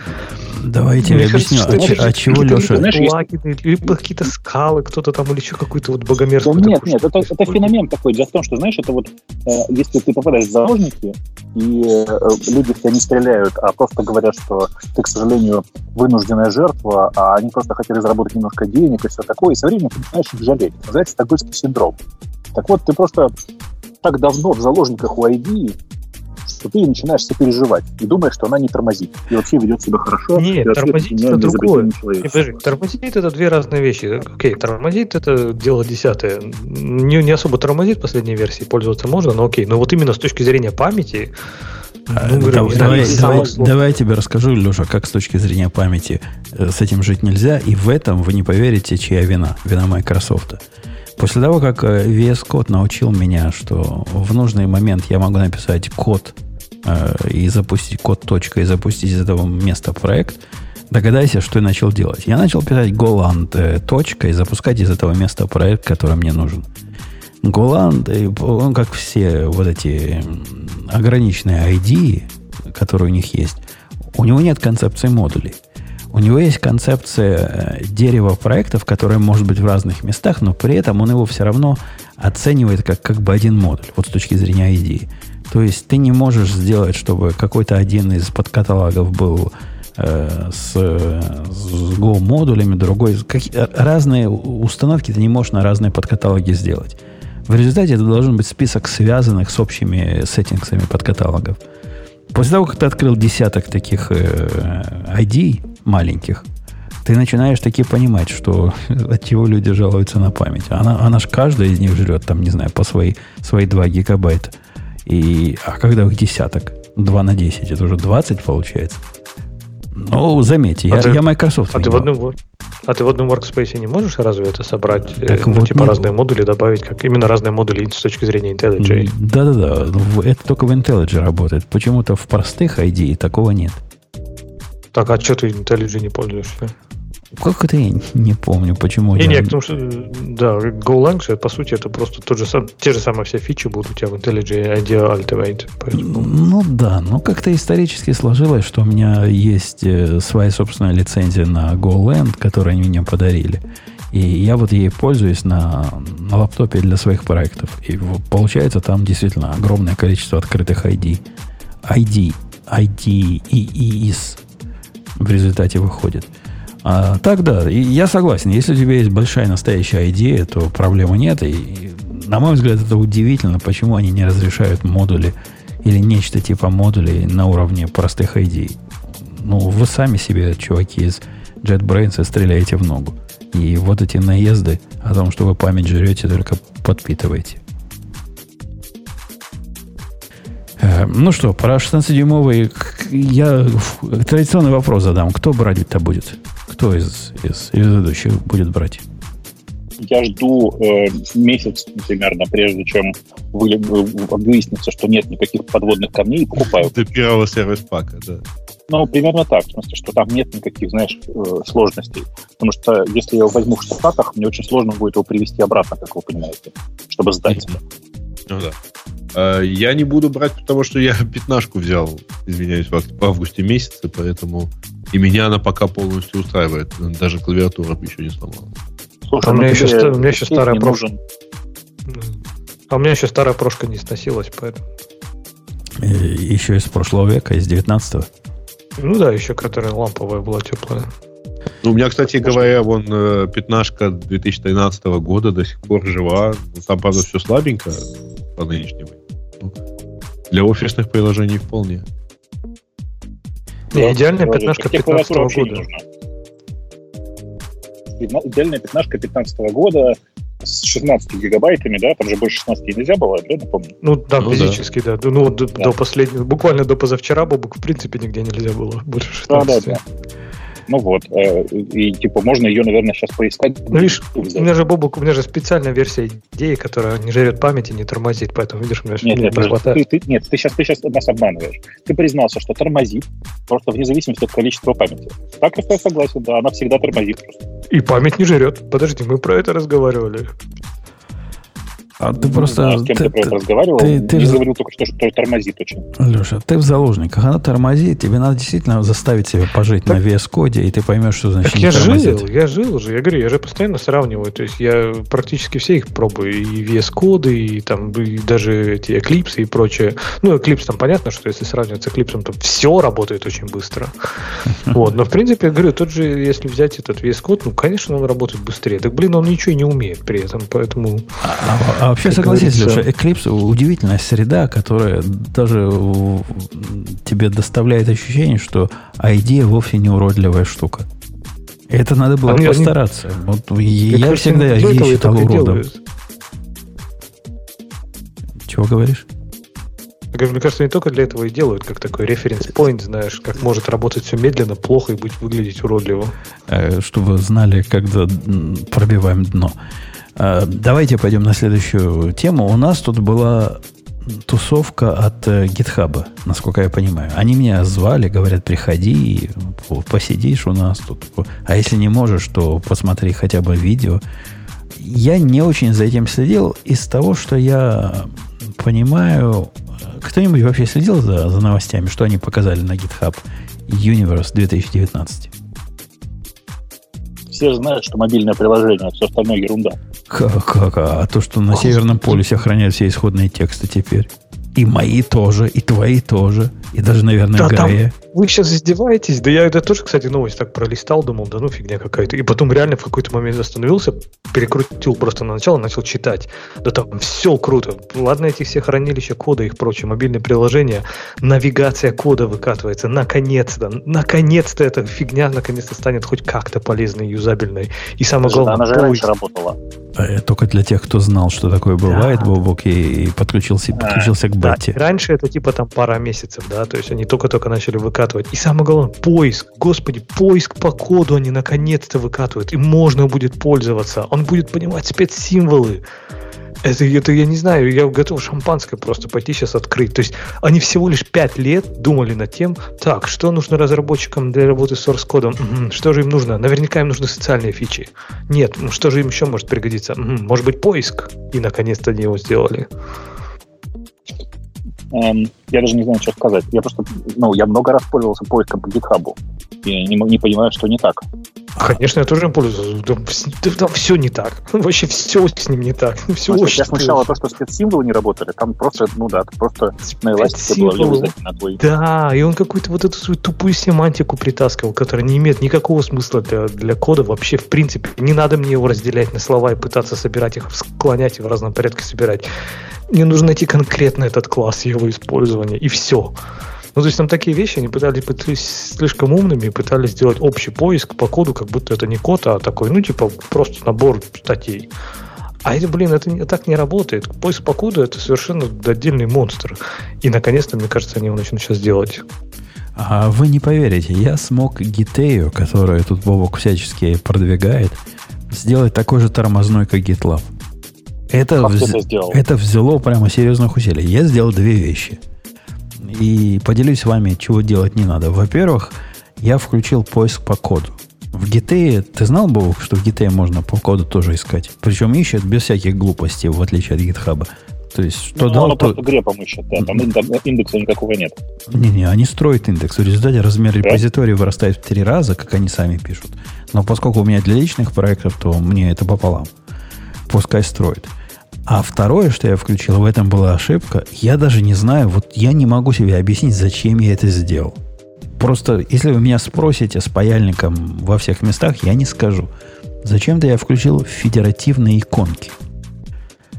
Давайте я объясню. А, ч- а чего, Леша? Плагины, либо какие-то скалы, кто-то там, или еще какой-то вот богомерзкий. Да, нет, нет, это, это феномен такой. Дело в том, что, знаешь, это вот, э, если ты попадаешь в заложники, и э, люди в тебя не стреляют, а просто говорят, что ты, к сожалению, вынужденная жертва, а они просто хотели заработать немножко денег и все такое, и со временем ты начинаешь их жалеть. Называется стокгольмский синдром. Так вот, ты просто так давно в заложниках у ID, что ты начинаешь сопереживать и думаешь, что она не тормозит. И вообще ведет себя хорошо. Нет, тормозит это другое. Не, подожди, тормозит это две разные вещи. Окей, тормозит это дело десятое. Не, не особо тормозит последней версии, пользоваться можно, но окей. Но вот именно с точки зрения памяти, ну, говорю, давай, давай, давай, давай я тебе расскажу, Леша, как с точки зрения памяти э, с этим жить нельзя. И в этом вы не поверите, чья вина. Вина Microsoft. После того, как э, VS Code научил меня, что в нужный момент я могу написать код э, и запустить код точка и запустить из этого места проект, догадайся, что я начал делать. Я начал писать Goland э, точка и запускать из этого места проект, который мне нужен. Э, он как все вот эти ограниченные ID, которые у них есть, у него нет концепции модулей. У него есть концепция э, дерева проектов, которое может быть в разных местах, но при этом он его все равно оценивает как, как бы один модуль, вот с точки зрения идеи. То есть ты не можешь сделать, чтобы какой-то один из подкаталогов был э, с, с Go-модулями, другой... Как, разные установки ты не можешь на разные подкаталоги сделать. В результате это должен быть список связанных с общими сеттингсами подкаталогов. После того, как ты открыл десяток таких э, ID, маленьких, ты начинаешь таки понимать, что от чего люди жалуются на память. Она, она ж каждая из них жрет, там, не знаю, по свои, свои 2 гигабайта. И, а когда их десяток? 2 на 10, это уже 20 получается. Ну, заметьте, а я, ты, я Microsoft. А ты, в одном, а ты в одном workspace не можешь разве это собрать? Так э, ну, вот типа нет. разные модули добавить, как именно разные модули с точки зрения IntelliJ? Да-да-да, это только в IntelliJ работает. Почему-то в простых ID такого нет. Так, а что ты IntelliJ не пользуешься? Как это я не помню, почему. Не, я... не, потому что, да, GoLang, по сути, это просто тот же сам, те же самые все фичи будут у тебя в IntelliJ IDEA Ultimate. Поэтому... Ну да, но как-то исторически сложилось, что у меня есть э, своя собственная лицензия на GoLand, которую они мне подарили. И я вот ей пользуюсь на, на лаптопе для своих проектов. И получается там действительно огромное количество открытых ID. ID, ID и IIS в результате выходит. А так да, и я согласен. Если у тебя есть большая настоящая идея, то проблемы нет. И, и, на мой взгляд, это удивительно, почему они не разрешают модули или нечто типа модулей на уровне простых идей. Ну, вы сами себе, чуваки из JetBrains, стреляете в ногу. И вот эти наезды о том, что вы память жрете, только подпитываете. Э, ну что, про 16-дюймовый я традиционный вопрос задам. Кто брать-то будет? Кто из, из, из ведущих будет брать? Я жду э, месяц примерно, прежде чем вы, выяснится, что нет никаких подводных камней, и покупаю. До первого сервис-пака, да. Ну, примерно так, в смысле, что там нет никаких, знаешь, э, сложностей. Потому что если я его возьму в Штатах, мне очень сложно будет его привести обратно, как вы понимаете, чтобы сдать. Ну да. А, я не буду брать, потому что я пятнашку взял, извиняюсь, в августе месяце, поэтому и меня она пока полностью устраивает. Даже клавиатура еще не сломала. Слушай, а у меня, еще, у меня еще старая прошка. А у меня еще старая прошка не сносилась, поэтому. И, еще из прошлого века, из 19-го. Ну да, еще которая ламповая была теплая. Ну, у меня, кстати говоря, вон э, пятнашка 2013 года до сих пор жива. Там, правда, все слабенько по нынешнему. Для офисных приложений вполне. Не, идеальная пятнашка 15 года. Идеальная пятнашка 15 года с 16 гигабайтами, да, там же больше 16 нельзя было, я помню? Ну да, ну, физически, да. да. Ну, да. до последнего, буквально до позавчера Бобок в принципе нигде нельзя было больше 16. Да, да, да. Ну вот, э, и типа можно ее, наверное, сейчас поискать. Ну, видишь, у меня же, Бобук, у меня же специальная версия идеи, которая не жрет память и не тормозит, поэтому, видишь, у меня нет, нет, не хватает. Ты, ты, нет, ты сейчас, ты сейчас нас обманываешь. Ты признался, что тормозит, просто вне зависимости от количества памяти. Так я согласен, да, она всегда тормозит. И память не жрет. Подожди, мы про это разговаривали. А ты просто... А с кем ты, ты про это разговаривал? Ты, ты не говорил только что, что тормозит очень. Леша, ты в заложниках. Она тормозит. Тебе надо действительно заставить себя пожить так, на VS коде, и ты поймешь, что значит так я тормозит. жил, я жил уже. Я говорю, я же постоянно сравниваю. То есть я практически все их пробую. И VS коды, и там и даже эти Eclipse и прочее. Ну, Eclipse там понятно, что если сравнивать с Eclipse, то все работает очень быстро. Вот. Но в принципе, я говорю, тот же, если взять этот VS код, ну, конечно, он работает быстрее. Так, блин, он ничего не умеет при этом, поэтому... А, а, а вообще согласись, Леша, Eclipse удивительная среда, которая даже тебе доставляет ощущение, что идея вовсе не уродливая штука. Это надо было они, постараться. Они... Вот я всегда идею считал уродом. Чего говоришь? Мне кажется, не только для этого и делают, как такой референс-поинт, знаешь, как может работать все медленно, плохо и быть выглядеть уродливо. Э, чтобы знали, когда пробиваем дно. Э, давайте пойдем на следующую тему. У нас тут была тусовка от э, GitHub, насколько я понимаю. Они меня звали, говорят, приходи, посидишь у нас тут. А если не можешь, то посмотри хотя бы видео. Я не очень за этим следил. Из того, что я понимаю, кто-нибудь вообще следил за, за новостями, что они показали на GitHub Universe 2019? Все знают, что мобильное приложение, а все остальное ерунда. Как, как? А то, что на Северном полюсе охраняют все исходные тексты теперь. И мои тоже, и твои тоже, и даже, наверное, да, Грея. Вы сейчас издеваетесь? Да я это тоже, кстати, новость так пролистал, думал, да ну фигня какая-то. И потом реально в какой-то момент остановился, перекрутил просто на начало, начал читать. Да там все круто. Ладно, эти все хранилища кода и их прочее, мобильные приложения, навигация кода выкатывается. Наконец-то, наконец-то эта фигня наконец-то станет хоть как-то полезной, юзабельной. И самое главное, она же раньше работала. А только для тех, кто знал, что такое бывает, да. Бобок, и, и подключился, подключился к бете. Да. Раньше это типа там пара месяцев, да, то есть они только-только начали выкатывать. И самое главное, поиск. Господи, поиск по коду они наконец-то выкатывают. И можно будет пользоваться. Он будет понимать спецсимволы. Это, это я не знаю, я готов шампанское просто пойти сейчас открыть. То есть они всего лишь пять лет думали над тем, так, что нужно разработчикам для работы с source кодом, угу, что же им нужно? Наверняка им нужны социальные фичи. Нет, что же им еще может пригодиться? Угу, может быть поиск? И наконец-то они его сделали. Эм, я даже не знаю, что сказать. Я просто, ну, я много раз пользовался поиском по GitHub. И не, не понимаю, что не так. Конечно, я тоже им пользуюсь. Там, там все не так. Вообще все с ним не так. Все очень я смущало то, что спецсимволы не работали. Там просто, ну да, просто на эластике было на твой. Да, и он какую-то вот эту свою тупую семантику притаскивал, которая не имеет никакого смысла для, для кода вообще в принципе. Не надо мне его разделять на слова и пытаться собирать их, склонять и в разном порядке собирать. Мне нужно найти конкретно этот класс его использования, и все. Ну, то есть там такие вещи, они пытались быть слишком умными и пытались сделать общий поиск по коду, как будто это не код, а такой, ну, типа, просто набор статей. А это, блин, это так не работает. Поиск по коду это совершенно отдельный монстр. И наконец-то, мне кажется, они его начнут сейчас делать. А вы не поверите, я смог Гитею, которую тут Бобок всячески продвигает, сделать такой же тормозной, как GitLab. Это, вз... это, это взяло прямо серьезных усилий. Я сделал две вещи – и поделюсь с вами, чего делать не надо. Во-первых, я включил поиск по коду. В GT, ты знал, бы, что в GT можно по коду тоже искать? Причем ищет без всяких глупостей, в отличие от GitHub. То есть, что ну, дал, оно то... просто грепом ищет, да, там индекса никакого нет. Не-не, они строят индекс. В результате размер репозитория вырастает в три раза, как они сами пишут. Но поскольку у меня для личных проектов, то мне это пополам. Пускай строит. А второе, что я включил, в этом была ошибка. Я даже не знаю, вот я не могу себе объяснить, зачем я это сделал. Просто, если вы меня спросите с паяльником во всех местах, я не скажу. Зачем-то я включил федеративные иконки.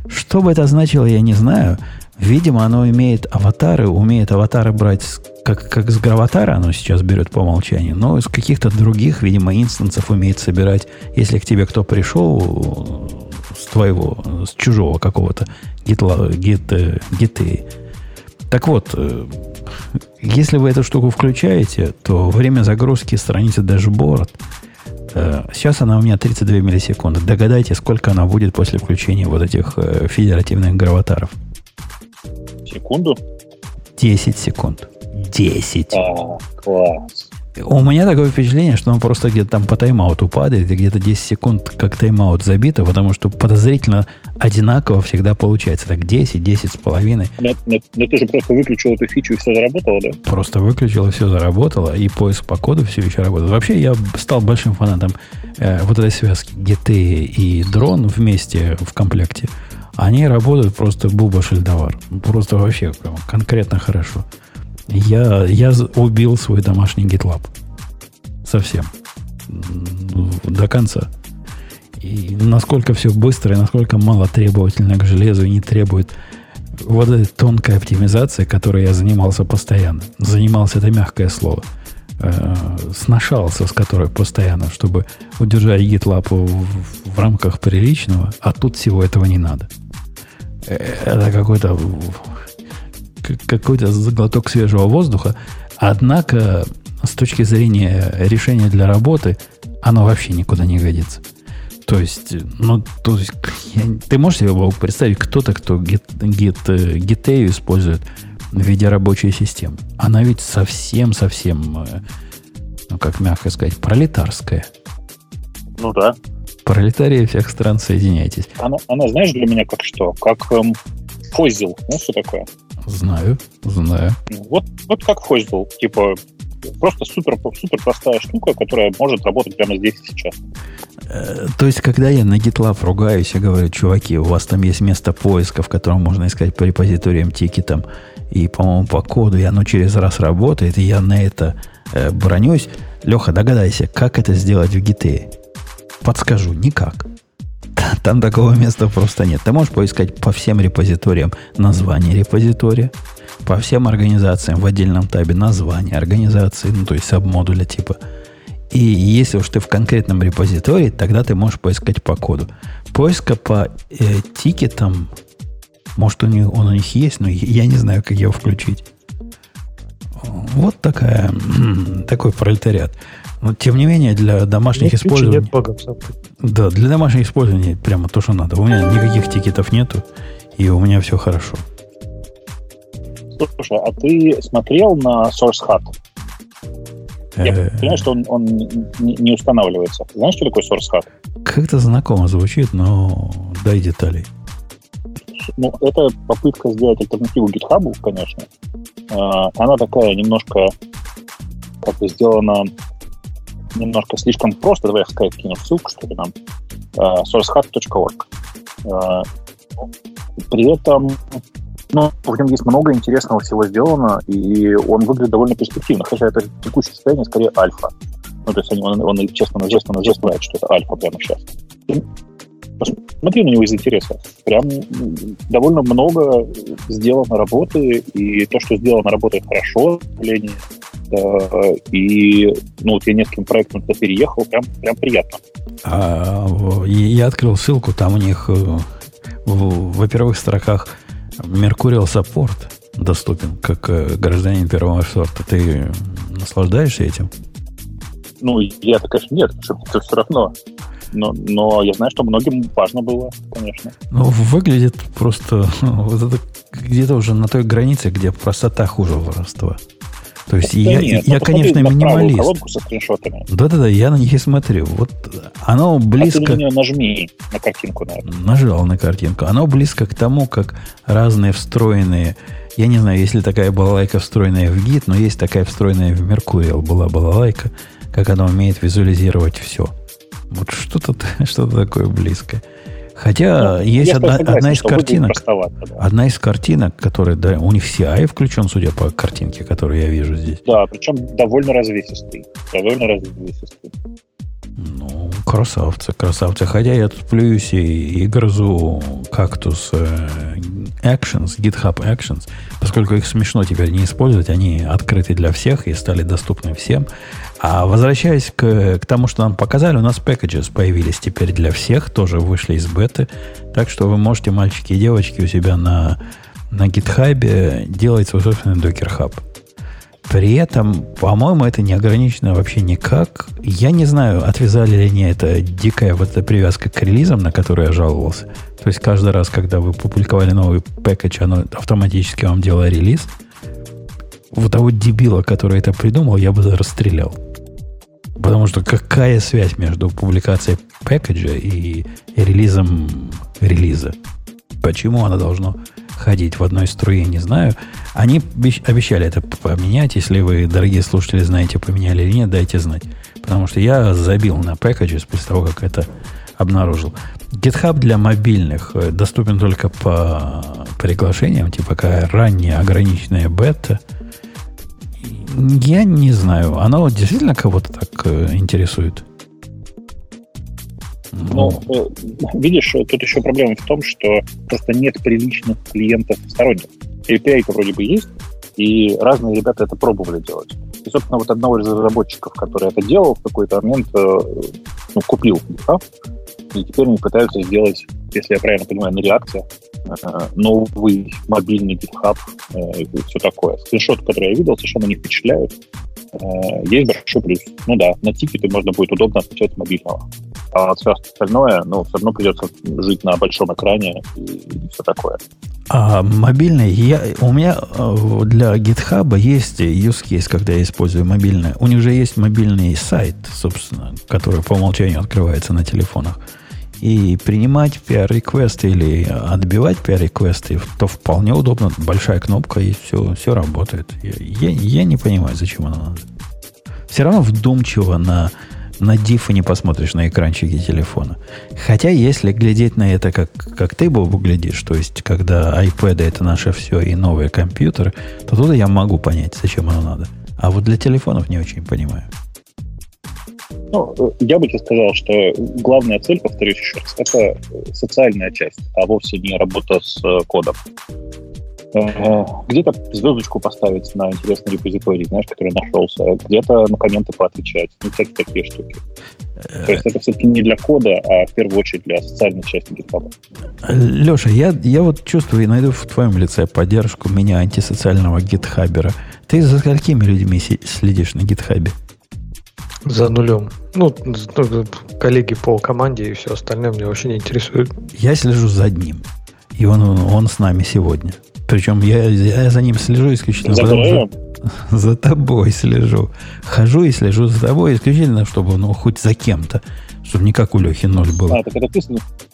Что бы это значило, я не знаю. Видимо, оно имеет аватары, умеет аватары брать как, как с граватара оно сейчас берет по умолчанию, но из каких-то других, видимо, инстансов умеет собирать. Если к тебе кто пришел, с твоего, с чужого какого-то гитла, гит, гиты. Так вот, э, если вы эту штуку включаете, то время загрузки страницы дашборд э, Сейчас она у меня 32 миллисекунды. Догадайте, сколько она будет после включения вот этих э, федеративных граватаров. Секунду? 10 секунд. 10. А, класс. У меня такое впечатление, что он просто где-то там по тайм-ауту падает, и где-то 10 секунд как тайм-аут забито, потому что подозрительно одинаково всегда получается. Так 10, 10 с половиной. Но, но, но ты же просто выключил эту фичу и все заработало, да? Просто выключил и все заработало, и поиск по коду все еще работает. Вообще я стал большим фанатом э, вот этой связки GT и дрон вместе в комплекте. Они работают просто буба шельдовар. Просто вообще конкретно хорошо. Я, я убил свой домашний GitLab. Совсем. До конца. И насколько все быстро, и насколько мало требовательно к железу и не требует вот этой тонкой оптимизации, которой я занимался постоянно. Занимался это мягкое слово. Э, сношался с которой постоянно, чтобы удержать GitLab в, в рамках приличного, а тут всего этого не надо. Э, это какой-то какой-то глоток свежего воздуха. Однако, с точки зрения решения для работы, оно вообще никуда не годится. То есть, ну, то есть, я, ты можешь себе представить кто-то, кто git, git, Git использует в виде рабочей системы. Она ведь совсем-совсем, э, ну, как мягко сказать, пролетарская. Ну да. Пролетарии всех стран, соединяйтесь. Она, она знаешь, для меня как что? Как эм, фозил. Знаешь, что такое? Знаю, знаю. Вот, вот как был. Типа, просто супер, супер простая штука, которая может работать прямо здесь и сейчас. Э, то есть, когда я на GitLab ругаюсь, я говорю, чуваки, у вас там есть место поиска, в котором можно искать по репозиториям, тикетам и, по-моему, по коду, и оно через раз работает, и я на это э, бронюсь. Леха, догадайся, как это сделать в Git? Подскажу, никак. Там такого места просто нет. Ты можешь поискать по всем репозиториям название репозитория, по всем организациям в отдельном табе название организации, ну, то есть сабмодуля типа. И если уж ты в конкретном репозитории, тогда ты можешь поискать по коду. Поиска по э, тикетам, может, у них, он у них есть, но я не знаю, как его включить. Вот такая, такой пролетариат. Но тем не менее, для домашних нет использований... Нет багов, да, для домашних использований прямо то, что надо. У меня никаких тикетов нету, и у меня все хорошо. Слушай, а ты смотрел на Source Hut? Я э. понимаю, что он, он не, не устанавливается. Знаешь, что такое Source Hut? Как-то знакомо звучит, но дай деталей. Ну, это попытка сделать альтернативу GitHub, конечно. А, она такая немножко как бы сделана немножко слишком просто. Давай я в Skype кину ссылку, что ли, нам. Uh, sourcehub.org. Uh, при этом ну, в нем есть много интересного всего сделано, и он выглядит довольно перспективно, хотя это текущее состояние скорее альфа. Ну, то есть они, он, он честно, честно, уже знает, что это альфа прямо сейчас. Посмотри на него из интереса. Прям довольно много сделано работы, и то, что сделано, работает хорошо, к и ну, вот я нескольким проектом туда переехал, прям, прям приятно. А, я открыл ссылку, там у них э, в, во первых строках Mercurial Support доступен как э, гражданин первого сорта. Ты наслаждаешься этим? Ну, я-то, конечно, нет, это все равно. Но, но я знаю, что многим важно было, конечно. Ну, выглядит просто вот это где-то уже на той границе, где простота хуже воровства. То есть да я, нет, я ну, конечно, минималист. Да-да-да, я на них и смотрю. Вот оно близко... А ты на нажми на картинку, наверное. Нажал на картинку. Оно близко к тому, как разные встроенные... Я не знаю, есть ли такая балалайка встроенная в гид, но есть такая встроенная в Mercurial была балалайка, как она умеет визуализировать все. Вот что-то что такое близкое. Хотя ну, есть одна, одна из картинок, да. одна из картинок, которая, да, у них CI включен, судя по картинке, которую я вижу здесь. Да, причем довольно развесистый. Довольно развесистый. Ну, красавцы, красавцы. Хотя я тут плююсь и, и грызу кактус э, Actions, GitHub Actions, поскольку их смешно теперь не использовать, они открыты для всех и стали доступны всем. А возвращаясь к, к тому, что нам показали, у нас packages появились теперь для всех, тоже вышли из беты. Так что вы можете, мальчики и девочки, у себя на, на GitHub делать свой собственный Docker Hub. При этом, по-моему, это не ограничено вообще никак. Я не знаю, отвязали ли они это дикая вот эта привязка к релизам, на которую я жаловался. То есть каждый раз, когда вы публиковали новый пэкэдж, оно автоматически вам делало релиз. Вот того дебила, который это придумал, я бы расстрелял. Потому что какая связь между публикацией пэкэджа и релизом релиза? Почему она должна ходить в одной струе, не знаю. Они обещали это поменять. Если вы, дорогие слушатели, знаете, поменяли или нет, дайте знать. Потому что я забил на packages после того, как это обнаружил. GitHub для мобильных э, доступен только по приглашениям, типа какая ранняя ограниченная бета – я не знаю. Оно действительно кого-то так э, интересует? Ну, видишь, тут еще проблема в том, что просто нет приличных клиентов сторонних. API-ка вроде бы есть, и разные ребята это пробовали делать. И, собственно, вот одного из разработчиков, который это делал, в какой-то момент э, ну, купил GitHub, и теперь они пытаются сделать, если я правильно понимаю, на реакции, э, новый мобильный GitHub и все такое. Скриншот, который я видел, совершенно не впечатляют. Есть большой плюс. Ну да, на тикеты можно будет удобно отвечать с мобильного. А все остальное, ну, все равно придется жить на большом экране и, и все такое. А мобильный, я, у меня э, для GitHub есть use case, когда я использую мобильное. У них же есть мобильный сайт, собственно, который по умолчанию открывается на телефонах. И принимать PR-реквесты или отбивать PR-реквесты, то вполне удобно. Большая кнопка, и все, все работает. Я, я, не понимаю, зачем она надо. Все равно вдумчиво на на дифу не посмотришь на экранчике телефона. Хотя, если глядеть на это, как, как ты, Бобу, глядишь, то есть, когда iPad это наше все и новые компьютеры, то тут я могу понять, зачем оно надо. А вот для телефонов не очень понимаю. Ну, я бы тебе сказал, что главная цель, повторюсь еще раз, это социальная часть, а вовсе не работа с э, кодом. Э, где-то звездочку поставить на интересный репозиторий, знаешь, который нашелся, где-то на комменты поотвечать, ну, всякие такие штуки. То есть это все-таки не для кода, а в первую очередь для социальной части GitHub. Леша, я, я вот чувствую и найду в твоем лице поддержку меня, антисоциального гитхабера. Ты за сколькими людьми следишь на гитхабе? За нулем. Ну, ну, коллеги по команде и все остальное меня вообще не интересует. Я слежу за одним. И он, он с нами сегодня. Причем я, я за ним слежу исключительно. За потому, За тобой слежу. Хожу и слежу за тобой исключительно, чтобы, ну, хоть за кем-то. Чтобы не как у Лехи ноль было. А, так это ты,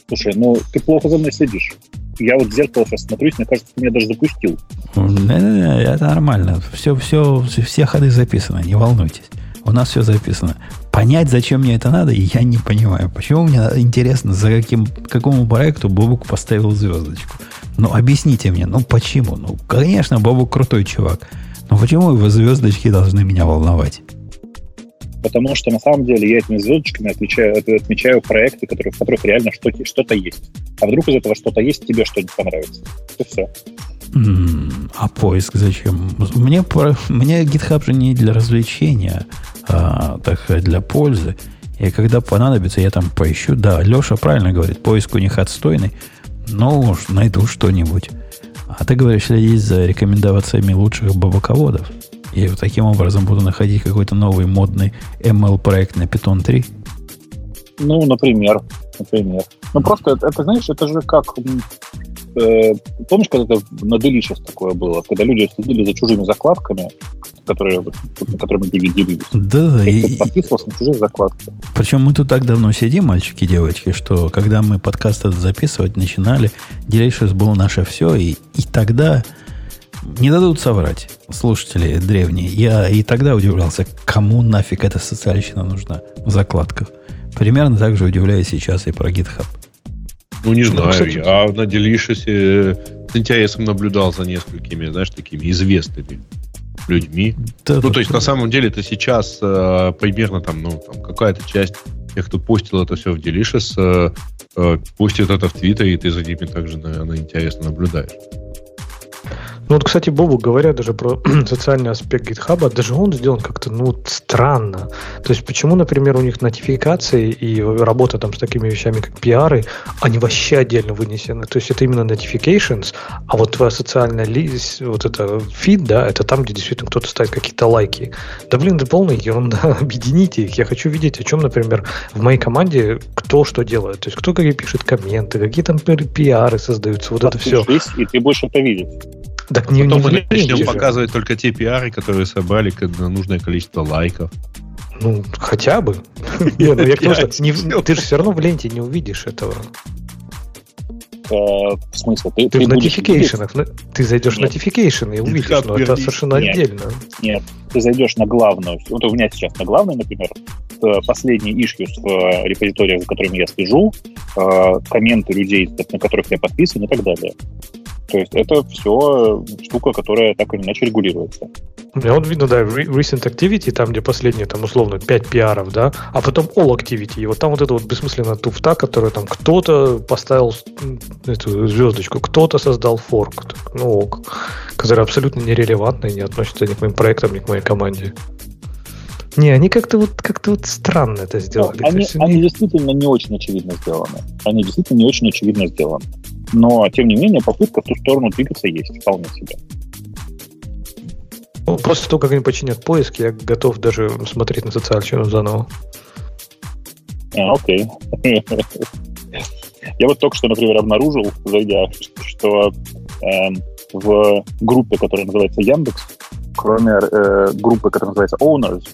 слушай, ну, ты плохо за мной следишь. Я вот в зеркало сейчас смотрюсь, мне кажется, ты меня даже запустил. Не-не-не, это нормально. Все, все, все ходы записаны, не волнуйтесь. У нас все записано. Понять, зачем мне это надо, я не понимаю. Почему мне интересно, за каким, какому проекту Бобук поставил звездочку? Ну, объясните мне, ну почему? Ну, конечно, Бобук крутой чувак. Но почему его звездочки должны меня волновать? Потому что на самом деле я этими звездочками отмечаю, отмечаю проекты, которые, в которых реально что-то, есть. А вдруг из этого что-то есть, тебе что-нибудь понравится. Это все. А поиск зачем? Мне, мне GitHub же не для развлечения, а, так сказать, для пользы. И когда понадобится, я там поищу. Да, Леша правильно говорит, поиск у них отстойный, но уж найду что-нибудь. А ты говоришь, следить за рекомендациями лучших бабаководов. И вот таким образом буду находить какой-то новый модный ML-проект на Python 3. Ну, например. Например. Ну, просто, это, это знаешь, это же как э, помнишь, когда это на Delicious такое было, когда люди следили за чужими закладками, которые, которыми люди делились? Да, и, подписывался на чужие закладки. Причем мы тут так давно сидим, мальчики и девочки, что когда мы подкаст этот записывать начинали, Delicious был наше все, и, и тогда не дадут соврать слушатели древние. Я и тогда удивлялся, кому нафиг эта социальщина нужна в закладках. Примерно так же удивляюсь сейчас и про GitHub. Ну, не ну, знаю. Кстати, я на Delicious э, с интересом наблюдал за несколькими, знаешь, такими известными людьми. Да, ну, то есть, на самом деле, это сейчас э, примерно там, ну, там, какая-то часть тех, кто постил это все в Delicious, э, э, постит это в Твиттере, и ты за ними также, наверное, интересно наблюдаешь. Ну вот, кстати, Бобу, говоря даже про социальный аспект GitHub, даже он сделан как-то, ну, странно. То есть, почему, например, у них нотификации и работа там с такими вещами, как пиары, они вообще отдельно вынесены. То есть, это именно notifications, а вот твоя социальная лист, вот это фид, да, это там, где действительно кто-то ставит какие-то лайки. Да, блин, это полная ерунда. Объедините их. Я хочу видеть, о чем, например, в моей команде кто что делает. То есть, кто какие пишет комменты, какие там пиары создаются, вот это все. И ты будешь это видеть. Так не, Потом не мы начнем показывать только те пиары, которые собрали нужное количество лайков. Ну, хотя бы. Не, ну я Ты же все равно в ленте не увидишь этого. Э, в смысле? Ты, ты, в нотификейшенах. Ты зайдешь в notification и увидишь, но это совершенно отдельно. Нет, ты зайдешь на главную. Вот у меня сейчас на главную, например, последний issues в э, репозиториях, за которыми я слежу, э, комменты людей, на которых я подписан и так далее. То есть это все штука, которая так или иначе регулируется. Мне вот видно, да, recent activity, там, где последние, там, условно, 5 пиаров, да, а потом all activity, и вот там вот эта вот бессмысленная туфта, которая там кто-то поставил эту звездочку, кто-то создал форк, ну, который абсолютно нерелевантный, не относится ни к моим проектам, ни к моей команде. Не, они как-то вот как-то вот странно это сделали. Ну, они, они действительно не очень очевидно сделаны. Они действительно не очень очевидно сделаны. Но, тем не менее, попытка в ту сторону двигаться есть вполне себе. Ну, после того, как они починят поиск, я готов даже смотреть на социальщину заново. А, окей. Я вот только что, например, обнаружил, зайдя, что э, в группе, которая называется Яндекс, кроме э, группы, которая называется Owners,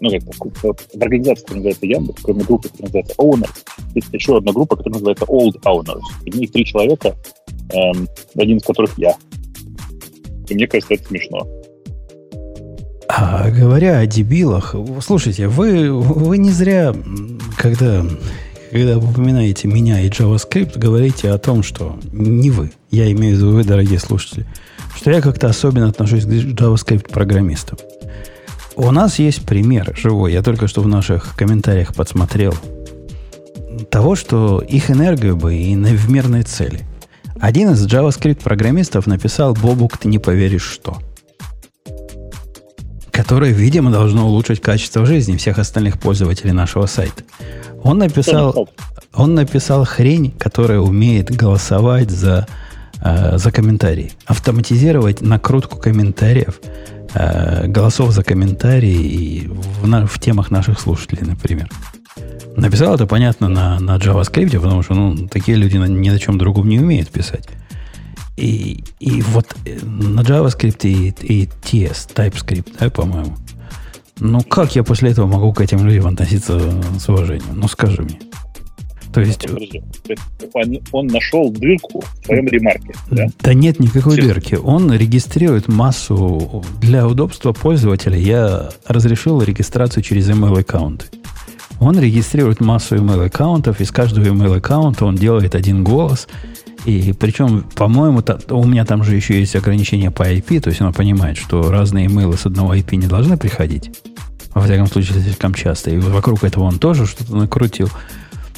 ну, как в организации, которая называется Яндекс, кроме группы, которая называется Owners, есть еще одна группа, которая называется Old Owners. И в них три человека, эм, один из которых я. И мне кажется, это смешно. А, говоря о дебилах, слушайте, вы, вы не зря, когда, когда упоминаете меня и JavaScript, говорите о том, что не вы, я имею в виду вы, дорогие слушатели, что я как-то особенно отношусь к JavaScript-программистам. У нас есть пример живой. Я только что в наших комментариях подсмотрел того, что их энергию бы и на в мирной цели. Один из JavaScript-программистов написал «Бобук, ты не поверишь, что». Которое, видимо, должно улучшить качество жизни всех остальных пользователей нашего сайта. Он написал, он написал хрень, которая умеет голосовать за, э, за комментарии. Автоматизировать накрутку комментариев – э, голосов за комментарии и в, в темах наших слушателей, например. Написал это, понятно, на, на JavaScript, потому что ну, такие люди ни на чем другом не умеют писать. И, и вот э, на JavaScript и, и TS, TypeScript, да, по-моему. Ну, как я после этого могу к этим людям относиться с уважением? Ну, скажи мне. То есть... Подожди. Он, он нашел дырку в своем ремарке, да? Да нет никакой Честно. дырки. Он регистрирует массу... Для удобства пользователя я разрешил регистрацию через email аккаунты. Он регистрирует массу email аккаунтов, из каждого email аккаунта он делает один голос. И причем, по-моему, у меня там же еще есть ограничение по IP, то есть он понимает, что разные имейлы с одного IP не должны приходить. Во всяком случае, слишком часто. И вокруг этого он тоже что-то накрутил.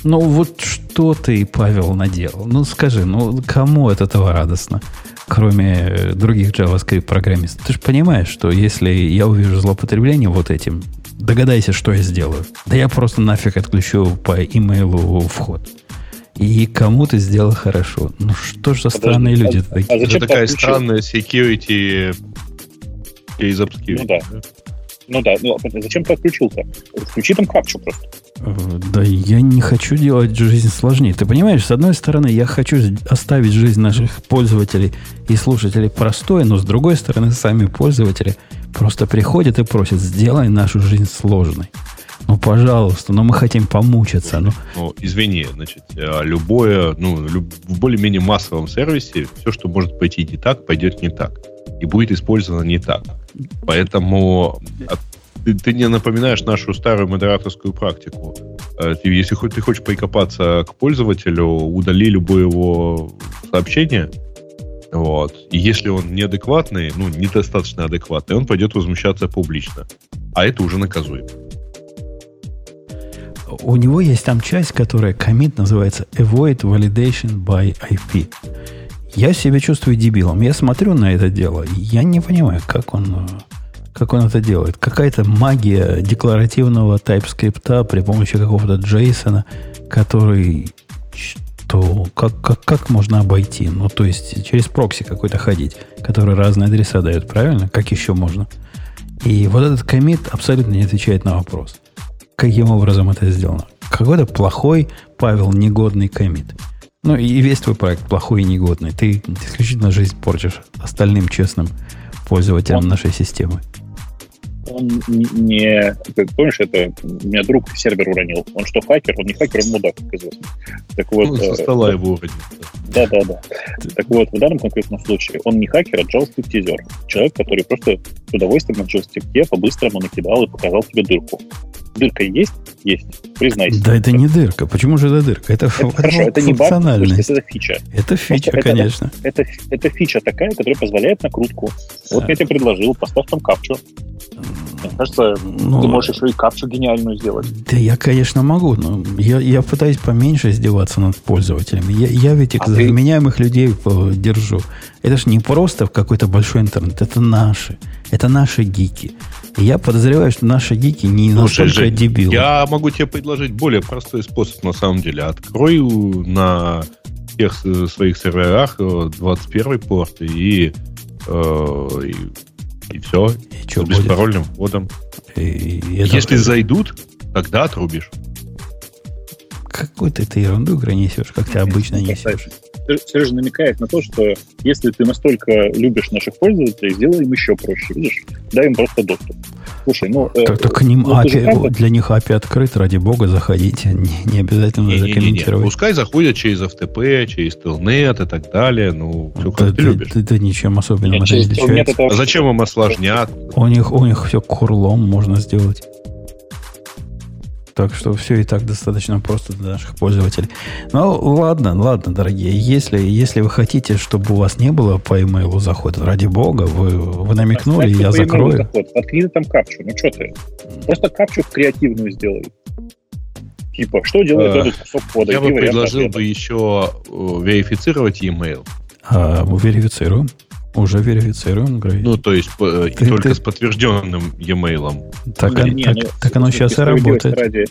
Ну, вот что ты, Павел, наделал? Ну, скажи, ну, кому от этого радостно? Кроме э, других JavaScript программистов. Ты же понимаешь, что если я увижу злоупотребление вот этим, догадайся, что я сделаю. Да я просто нафиг отключу по имейлу вход. И кому ты сделал хорошо. Ну, что ж за Подожди, странные а- люди а такие? зачем Это ты такая отключил? странная security из obscurity. Ну да. Ну да, ну, а зачем ты отключил-то? Включи там капчу просто. Э, Да я не хочу делать жизнь сложнее. Ты понимаешь, с одной стороны, я хочу оставить жизнь наших пользователей и слушателей простой, но с другой стороны, сами пользователи просто приходят и просят, сделай нашу жизнь сложной. Ну, пожалуйста, но мы хотим помучиться. Ну, Ну, извини, значит, э, любое, ну, люб- в более-менее массовом сервисе все, что может пойти не так, пойдет не так. И будет использовано не так. Поэтому а, ты, ты не напоминаешь нашу старую модераторскую практику. Э, если ты хочешь прикопаться к пользователю, удали любое его сообщение, вот. И если он неадекватный, ну, недостаточно адекватный, он пойдет возмущаться публично. А это уже наказуемо. у него есть там часть, которая комит называется Avoid Validation by IP. Я себя чувствую дебилом. Я смотрю на это дело, и я не понимаю, как он, как он это делает. Какая-то магия декларативного TypeScript при помощи какого-то JSON, который что, как, как, как можно обойти? Ну, то есть через прокси какой-то ходить, который разные адреса дает, правильно? Как еще можно? И вот этот комит абсолютно не отвечает на вопрос. Каким образом это сделано? Какой-то плохой, Павел, негодный комит. Ну и весь твой проект плохой и негодный. Ты исключительно жизнь портишь остальным честным пользователям Он- нашей системы. Он не, ты помнишь, это у меня друг сервер уронил. Он что, хакер? Он не хакер, он мудак, как известно. Так вот, Ну, со э, стола его уронил. Да, да, да. Так вот, в данном конкретном случае он не хакер, а JavaScript-тизер. Человек, который просто с удовольствием на JavaScript по-быстрому накидал и показал тебе дырку. Дырка есть? Есть. Признайся. Да это не дырка. Почему же это дырка? Это, Это хорошо, это не баг, это фича. Это фича, это- конечно. Это, это фича такая, которая позволяет накрутку. Вот Да. я тебе предложил, поставь там капчу. Мне кажется, Ну, ты можешь еще и капчу гениальную сделать. Да я, конечно, могу, но я, я пытаюсь поменьше издеваться над пользователями. Я, я ведь их А за ты- людей э, держу. Это ж не просто какой-то большой интернет, это наши. Это наши гики. И я подозреваю, что наши гики не Слушай, настолько Жень, дебилы. Я могу тебе предложить более простой способ на самом деле. Открой на всех с- своих серверах э, 21 порт и, э, и, все. И что С будет? беспарольным вводом. И- и это Если зайдут, тогда отрубишь. Какую-то ты ерунду несешь, как ты обычно несешь. Сережа намекает на то, что если ты настолько любишь наших пользователей, сделай им еще проще. Видишь? Дай им просто доступ. Слушай, ну... э, Так, так к ним ну, API, правда- для них API открыт, ради бога, заходите. Не, не обязательно Не-не-не-не. комментировать. Пускай заходят через FTP, через Telnet и так далее. Ну, все Да, как ты любишь. да, да ничем особенным это не отличается. это А зачем им осложнят? У них, у них все курлом можно сделать. Так что все и так достаточно просто для наших пользователей. Ну, ладно, ладно, дорогие. Если, если вы хотите, чтобы у вас не было по имейлу захода, ради бога, вы, вы намекнули, Оставь я закрою. заход. Ты там капчу. Ну что ты? Просто капчу креативную сделай. Типа, что делает Э, этот кусок кода? Я бы предложил ответа. бы еще э, верифицировать e-mail. А, верифицируем. Уже верифицируем, Грей. Ну, то есть э, Ты- только ты- с подтвержденным e-mail. так, Не, он- не, так, ну, так оно сейчас и работает. ради,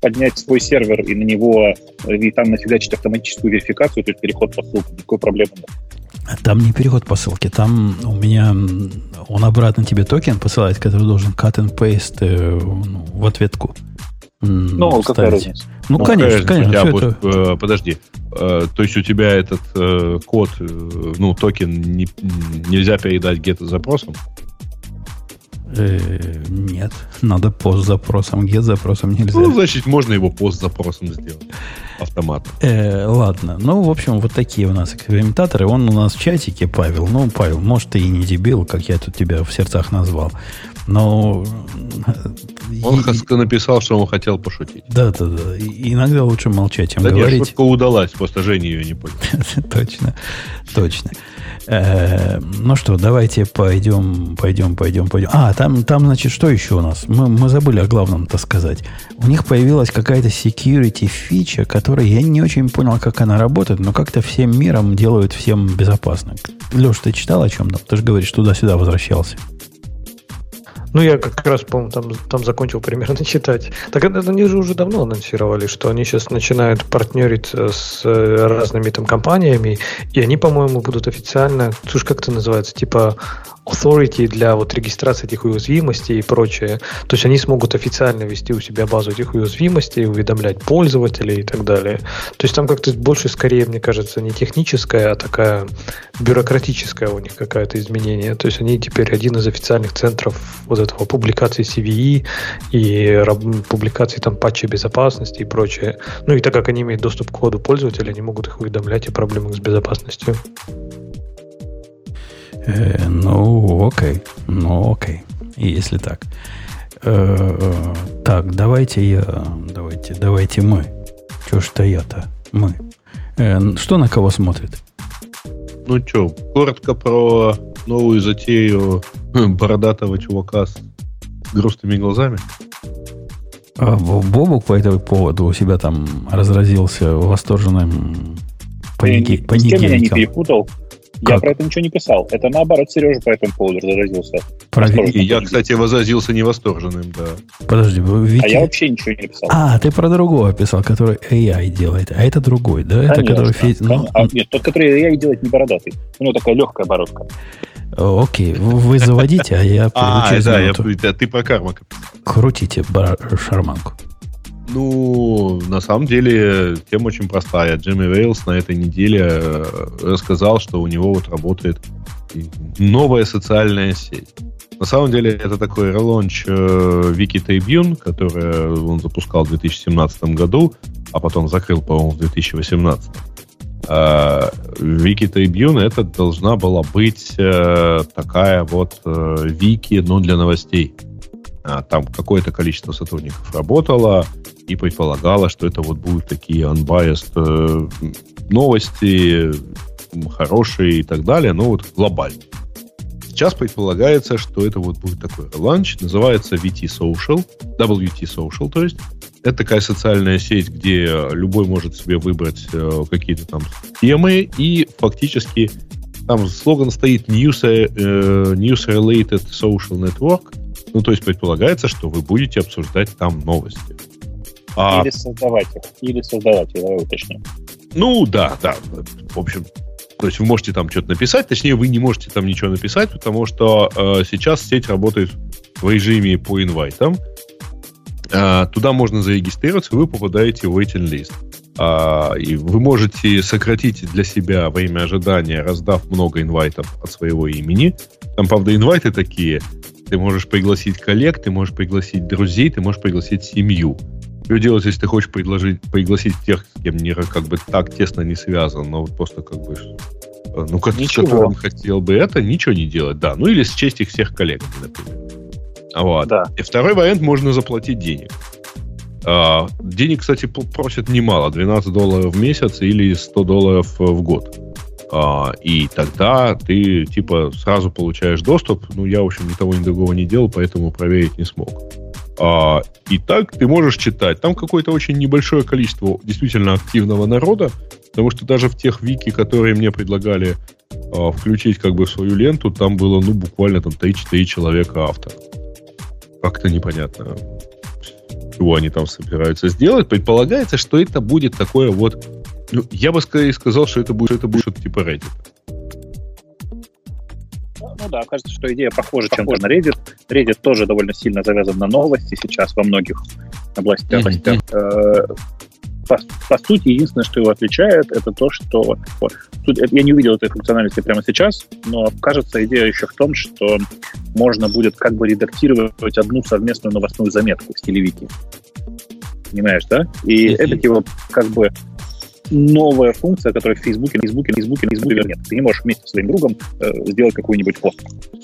поднять свой сервер и на него и там нафигачить автоматическую верификацию, то есть переход по ссылке, никакой проблемы нет. Там не переход по ссылке, там у меня он обратно тебе токен посылает, который должен cut and paste э, ну, в ответку. Ну, какая разница? Ну, Ну, конечно, конечно. У тебя это- будет, э, подожди. Э, то есть у тебя этот э, код, э, ну, токен не- нельзя передать где-то запросом? Э, нет, надо пост запросом, get запросом нельзя. Ну, значит, можно его пост запросом сделать автоматом. Э, ладно, ну, в общем, вот такие у нас экспериментаторы. Он у нас в чатике, Павел. Ну, Павел, может, ты и не дебил, как я тут тебя в сердцах назвал. Но... Он и, написал, что он хотел пошутить. Да, да, да. И, иногда лучше молчать, чем да говорить. Нет, шутка удалась, просто Женя ее не понял. точно, точно. Э, ну что, давайте пойдем, пойдем, пойдем, пойдем. А, там, там, значит, что еще у нас? Мы, мы забыли о главном-то сказать. У них появилась какая-то security фича, которая я не очень понял, как она работает, но как-то всем миром делают всем безопасно. Леш, ты читал о чем там? Ты же говоришь, туда-сюда возвращался. Ну, я как раз, по-моему, там, там закончил примерно читать. Так они же уже давно анонсировали, что они сейчас начинают партнериться с э, разными там компаниями, и они, по-моему, будут официально, слушай, как это называется, типа authority для вот регистрации этих уязвимостей и прочее. То есть они смогут официально вести у себя базу этих уязвимостей, уведомлять пользователей и так далее. То есть там как-то больше, скорее, мне кажется, не техническая, а такая бюрократическая у них какая-то изменение. То есть они теперь один из официальных центров вот этого публикации CVE и публикации там патчей безопасности и прочее. Ну и так как они имеют доступ к коду пользователя, они могут их уведомлять о проблемах с безопасностью. Э, ну, окей. Ну, окей. Если так. Э, э, так, давайте я... Давайте, давайте мы. Чего ж-то я-то? Мы. Э, что на кого смотрит? Ну что, коротко про новую затею бородатого чувака с грустными глазами. А Бобук по этому поводу у себя там разразился восторженным. С кем я не перепутал? Как? Я про это ничего не писал. Это наоборот, Сережа по этому поводу разразился. И я, кстати, возразился невосторженным, да. Подожди, Вики... А я вообще ничего не писал. А, ты про другого писал, который AI делает. А это другой, да? Конечно, это который... Фи... Ну... А, нет, тот, который AI делает, не бородатый. У него такая легкая бородка. Окей, вы заводите, а я А, да, я, ты про кармака. Крутите шарманку. Ну, на самом деле, тема очень простая. Джимми Вейлс на этой неделе э, рассказал, что у него вот работает новая социальная сеть. На самом деле, это такой релонч Wiki Tribune, который он запускал в 2017 году, а потом закрыл, по-моему, в 2018. Wiki Tribune это должна была быть э, такая вот вики, э, но для новостей. А, там какое-то количество сотрудников работало и предполагало, что это вот будут такие unbiased э, новости, хорошие и так далее, но вот глобально. Сейчас предполагается, что это вот будет такой ланч, называется VT Social, WT Social, то есть. Это такая социальная сеть, где любой может себе выбрать э, какие-то там темы, и фактически там слоган стоит News, э, news Related Social Network, ну, то есть предполагается, что вы будете обсуждать там новости. А... Или создавать их. Или создавать, давай уточним. Ну, да, да. В общем, то есть вы можете там что-то написать, точнее, вы не можете там ничего написать, потому что э, сейчас сеть работает в режиме по инвайтам. Э, туда можно зарегистрироваться, вы попадаете в waiting list. Э, и вы можете сократить для себя время ожидания, раздав много инвайтов от своего имени. Там, правда, инвайты такие – ты можешь пригласить коллег, ты можешь пригласить друзей, ты можешь пригласить семью. Что делать, если ты хочешь предложить, пригласить тех, с кем не, как бы так тесно не связан, но вот просто как бы э, ну, как, с которым хотел бы это, ничего не делать, да. Ну, или счесть их всех коллег, например. Вот. Да. И второй вариант, можно заплатить денег. А, денег, кстати, просят немало, 12 долларов в месяц или 100 долларов в год. А, и тогда ты, типа, сразу получаешь доступ. Ну, я, в общем, ни того, ни другого не делал, поэтому проверить не смог. А, и так ты можешь читать. Там какое-то очень небольшое количество действительно активного народа, потому что даже в тех вики, которые мне предлагали а, включить как бы в свою ленту, там было, ну, буквально там 3-4 человека автора. Как-то непонятно, чего они там собираются сделать. Предполагается, что это будет такое вот ну, я бы скорее сказал, что это будет, это будет что-то типа Reddit. Ну да, кажется, что идея похожа чем-то на Reddit. Reddit тоже довольно сильно завязан на новости сейчас во многих областях. Mm-hmm. По, по сути, единственное, что его отличает, это то, что... Вот, тут, я не увидел этой функциональности прямо сейчас, но кажется, идея еще в том, что можно будет как бы редактировать одну совместную новостную заметку в стиле Вики. Понимаешь, да? И это типа как бы новая функция, которая в Фейсбуке, Фейсбуке, Фейсбуке, Фейсбуке нет. Ты не можешь вместе со своим другом э, сделать какой-нибудь пост.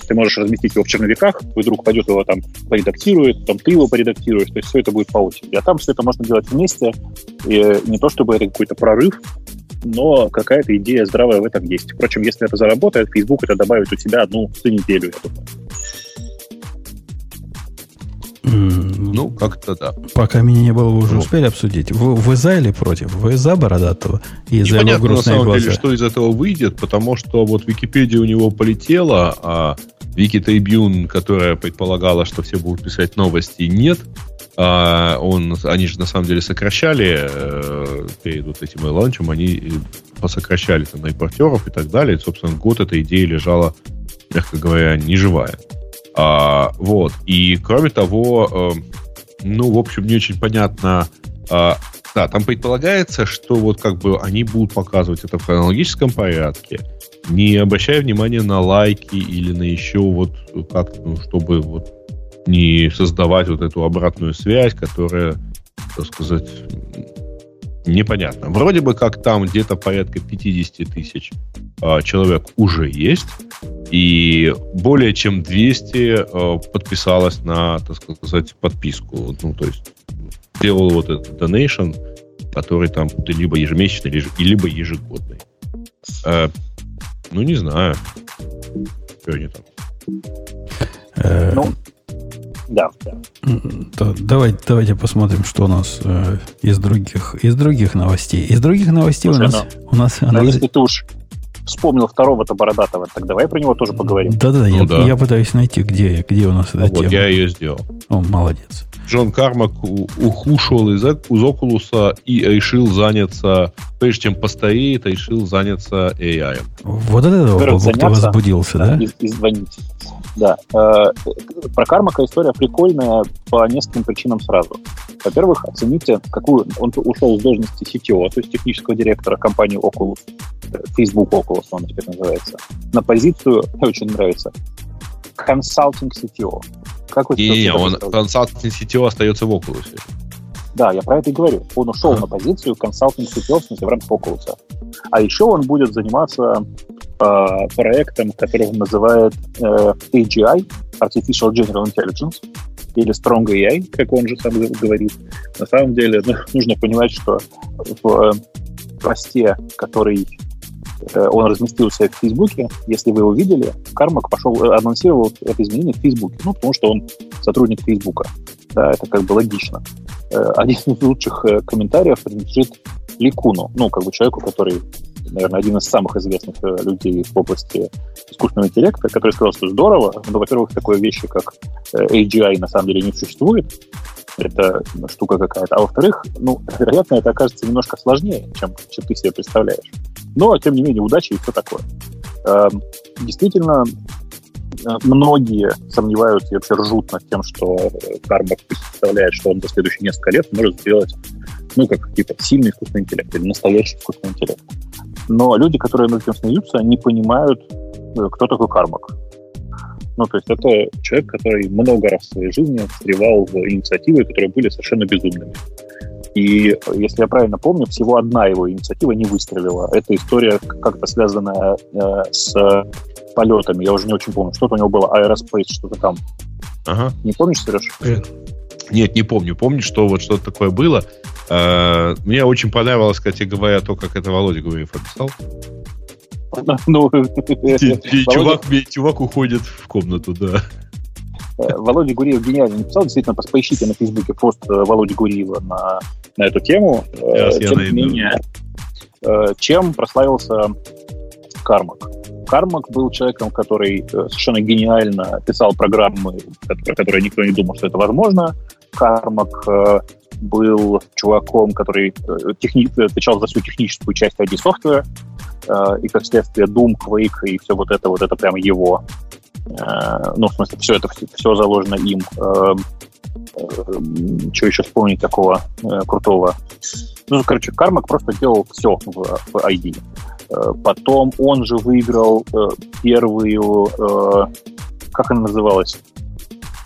Ты можешь разместить его в черновиках, твой друг пойдет его там поредактирует, там ты его поредактируешь, то есть все это будет по очереди. А там все это можно делать вместе, и не то чтобы это какой-то прорыв, но какая-то идея здравая в этом есть. Впрочем, если это заработает, Facebook это добавит у себя одну за неделю, я думаю. Ну, как-то да. Пока меня не было, вы уже ну. успели обсудить. Вы, вы за или против? Вы за Бородатого? И за его грустные на самом глаза? деле, что из этого выйдет, потому что вот Википедия у него полетела, а Вики Трибюн, которая предполагала, что все будут писать новости, нет. А он, они же на самом деле сокращали э, перед вот этим ланчем, они посокращали там репортеров и так далее. И, собственно, год эта идея лежала, мягко говоря, неживая. А, вот. И кроме того, э, ну, в общем, не очень понятно. Э, да, там предполагается, что вот как бы они будут показывать это в хронологическом порядке, не обращая внимания на лайки или на еще вот как, ну, чтобы вот не создавать вот эту обратную связь, которая, так сказать, непонятно. Вроде бы как там где-то порядка 50 тысяч э, человек уже есть, и более чем 200 э, подписалось на, так сказать, подписку. Ну, то есть сделал вот этот donation, который там либо ежемесячный, либо ежегодный. Э, ну, не знаю. Что они там? Э, ну, да, да. давайте, давайте посмотрим, что у нас э, из других из других новостей. Из других новостей Слушай, у нас ну, у нас. Ну, если ты уж вспомнил второго-то Бородатого, так давай про него тоже поговорим. Да-да, ну, я, да. я пытаюсь найти, где, где у нас эта вот, тема. я ее сделал. О, молодец. Джон Кармак ушел из, из Окулуса и решил заняться, прежде чем постареет, решил заняться AI. Вот это кто возбудился, да? И, и звонить. Да. Э, про Кармака история прикольная по нескольким причинам сразу. Во-первых, оцените, какую... Он ушел с должности CTO, то есть технического директора компании Oculus, Facebook Oculus он теперь называется, на позицию, мне очень нравится, консалтинг CTO. Как вы не, не, он консалтинг CTO остается в Oculus. Да, я про это и говорю. Он ушел а. на позицию консалтинг CTO, в смысле, в рамках Oculus. А еще он будет заниматься э, проектом, который он называет э, AGI, Artificial General Intelligence, или Strong AI, как он же сам говорит. На самом деле ну, нужно понимать, что в э, посте, который он разместился в Фейсбуке. Если вы его видели, Кармак пошел, э, анонсировал это изменение в Фейсбуке. Ну, потому что он сотрудник Фейсбука. Да, это как бы логично. Э, один из лучших комментариев принадлежит Ликуну, ну, как бы человеку, который, наверное, один из самых известных людей в области искусственного интеллекта, который сказал, что здорово, но, во-первых, такой вещи, как AGI на самом деле не существует, это штука какая-то. А во-вторых, ну, вероятно, это окажется немножко сложнее, чем, чем ты себе представляешь. Но, тем не менее, удачи и все такое. Эм, действительно, э, многие сомневаются и вообще ржут над тем, что Карбак представляет, что он за следующие несколько лет может сделать, ну, как типа сильный искусственный интеллект или настоящий искусственный интеллект. Но люди, которые над этим смеются, не понимают, э, кто такой Кармак. Ну, то есть это человек, который много раз в своей жизни встревал в инициативы, которые были совершенно безумными. И, если я правильно помню, всего одна его инициатива не выстрелила. Это история как-то связанная э, с полетами. Я уже не очень помню. Что-то у него было, Aerospace, что-то там. Ага. Не помнишь, Сереж? Нет, не помню. Помню, что вот что-то такое было. Э, мне очень понравилось, кстати говоря, то, как это Володя Гуриев описал. Ну, чувак, чувак уходит в комнату, да. Э, Володя Гуриев гениально написал, действительно, поищите на Фейсбуке пост э, Володи Гуриева на, на эту тему. Сейчас Тем не менее, чем прославился Кармак? Кармак был человеком, который совершенно гениально писал программы, про которые никто не думал, что это возможно. Кармак был чуваком, который техни... отвечал за всю техническую часть ID-софтвера, и, как следствие, Doom, Quake и все вот это, вот это прямо его Э, ну, в смысле, все это все заложено им. Э, что еще вспомнить такого э, крутого? Ну, короче, Кармак просто делал все в, в ID. Э, потом он же выиграл э, первую, э, как она называлась,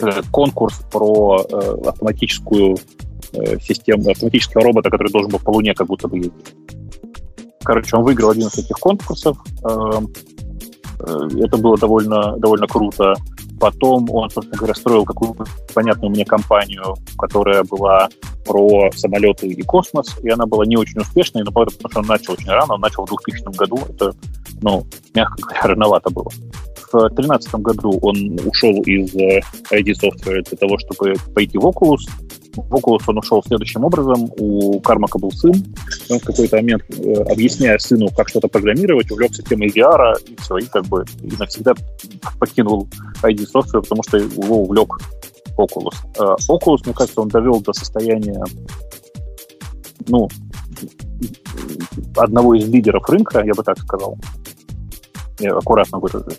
э, конкурс про э, автоматическую э, систему, автоматического робота, который должен был по Луне как будто бы ездить. Короче, он выиграл один из этих конкурсов. Э, э, это было довольно, довольно круто. Потом он, собственно говоря, строил какую-то понятную мне компанию, которая была про самолеты и космос, и она была не очень успешной, но потому что он начал очень рано, он начал в 2000 году, это, ну, мягко говоря, рановато было. В 2013 году он ушел из э, ID Software для того, чтобы пойти в Oculus, Oculus он ушел следующим образом. У Кармака был сын. Он в какой-то момент, э, объясняя сыну, как что-то программировать, увлекся темой VR, и все, и как бы и навсегда покинул ID Software, потому что его увлек. Э, Oculus, мне кажется, он довел до состояния, ну, одного из лидеров рынка, я бы так сказал. Я аккуратно выражусь.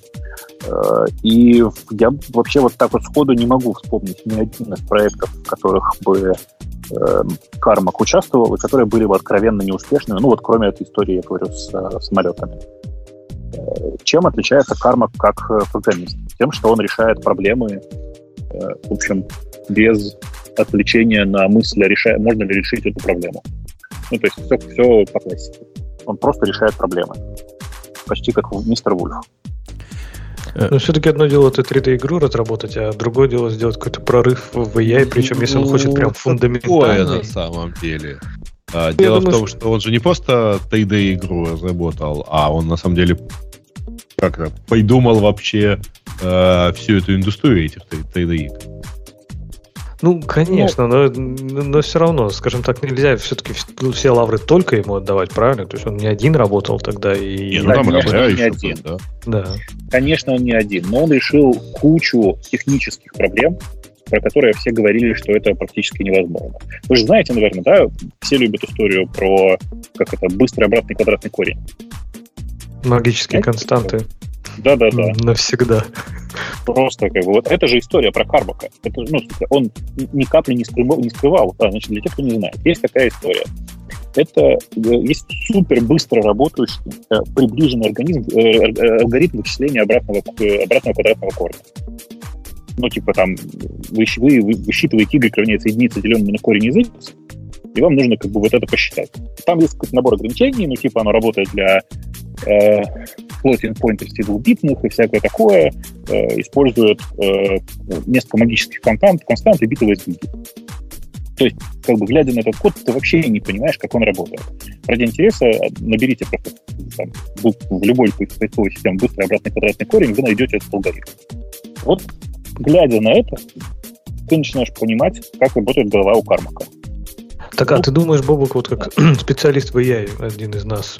Э, и я вообще вот так вот сходу не могу вспомнить ни один из проектов, в которых бы э, Кармак участвовал, и которые были бы откровенно неуспешными, ну вот кроме этой истории, я говорю, с э, самолетами. Э, чем отличается Кармак как программист? Тем, что он решает проблемы, в общем, без отвлечения на мысль, решая, можно ли решить эту проблему. Ну, то есть все, все по классике. Он просто решает проблемы. Почти как мистер Вульф. Э, Но все-таки одно дело это 3D-игру разработать, а другое дело сделать какой-то прорыв в AI, причем если он хочет прям фундаментальный. Такое на самом деле. А, дело думаю, в том, что он же не просто 3D-игру разработал, а он на самом деле как придумал вообще э, всю эту индустрию этих 3D-игр. Ну, конечно, но, но все равно, скажем так, нельзя все-таки все лавры только ему отдавать, правильно? То есть он не один работал тогда и... Не, ну, там Конечно, он не один. Да. да. Конечно, он не один, но он решил кучу технических проблем, про которые все говорили, что это практически невозможно. Вы же знаете, наверное, да, все любят историю про, как это, быстрый обратный квадратный корень. Магические Знаете, константы. Да-да-да. Навсегда. Просто как бы вот это же история про Карбака. Это, ну, он ни капли не скрывал. Не скрывал. А, значит, для тех, кто не знает, есть такая история. Это э, есть супер быстро работающий, э, приближенный организм, э, алгоритм вычисления обратного, обратного квадратного корня. Ну, типа там, вы, вы, вы высчитываете y равняется единице, деленному на корень из x, и вам нужно как бы вот это посчитать. Там есть какой-то набор ограничений, ну, типа оно работает для floating point двухбитных и всякое такое, э, используют э, несколько магических констант, констант и битовые сдвиги. То есть, как бы, глядя на этот код, ты вообще не понимаешь, как он работает. Ради интереса наберите просто там, в любой поисковой системе быстрый обратный квадратный корень, вы найдете этот алгоритм. Вот, глядя на это, ты начинаешь понимать, как работает голова у Кармака. Так, а ты думаешь, Бобок, вот как специалист в AI, один из нас,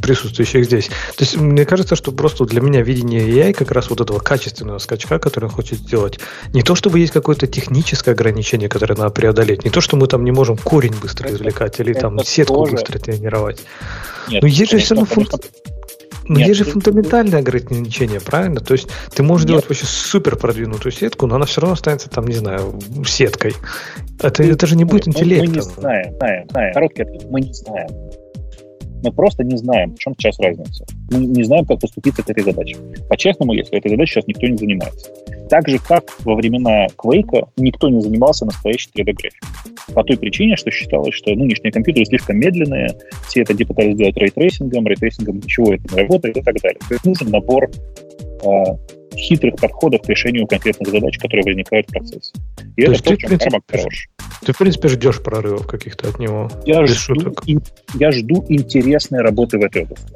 присутствующих здесь, то есть мне кажется, что просто для меня видение AI как раз вот этого качественного скачка, который он хочет сделать, не то чтобы есть какое-то техническое ограничение, которое надо преодолеть, не то, что мы там не можем корень быстро извлекать или там сетку тоже. быстро тренировать. Нет, Но есть же все равно функция но Нет, есть же фундаментальное ограничение, правильно? То есть ты можешь Нет. делать вообще супер продвинутую сетку, но она все равно останется там, не знаю, сеткой. Это, это же не будет интеллектом. Мы не знаем, знаем, знаем. Короткий ответ. Мы не знаем. Мы просто не знаем, в чем сейчас разница. Мы не знаем, как поступить с этой задачей. По-честному, если этой задачей сейчас никто не занимается. Так же, как во времена Quake никто не занимался настоящей 3D-графикой. По той причине, что считалось, что нынешние компьютеры слишком медленные, все это пытались сделать рейтрейсингом, рейтрейсингом ничего это не работает и так далее. То есть нужен набор э, хитрых подходов к решению конкретных задач, которые возникают в процессе. И то это то, в чем Кармак хорош. Ты, в принципе, ждешь прорывов каких-то от него. Я, жду, я жду интересной работы в этой области.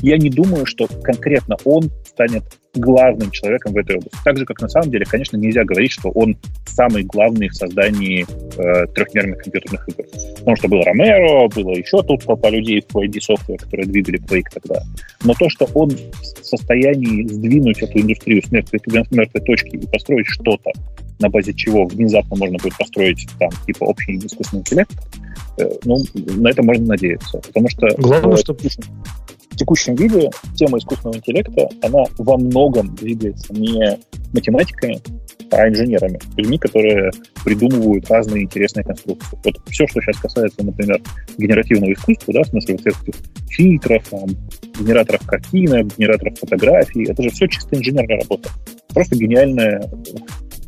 Я не думаю, что конкретно он станет главным человеком в этой области. Так же, как на самом деле, конечно, нельзя говорить, что он самый главный в создании э, трехмерных компьютерных игр. Потому что был Ромеро, было еще тут толпа людей в ID Software, которые двигали Quake тогда. Но то, что он в состоянии сдвинуть эту индустрию с мертвой, мертвой точки и построить что-то, на базе чего внезапно можно будет построить там типа общий искусственный интеллект, э, ну, на это можно надеяться. Потому что... Главное, э, чтобы текущем виде тема искусственного интеллекта, она во многом двигается не математиками, а инженерами, людьми, которые придумывают разные интересные конструкции. Вот все, что сейчас касается, например, генеративного искусства, да, в смысле вот этих фильтров, там, генераторов картинок, генераторов фотографий, это же все чисто инженерная работа. Просто гениальная,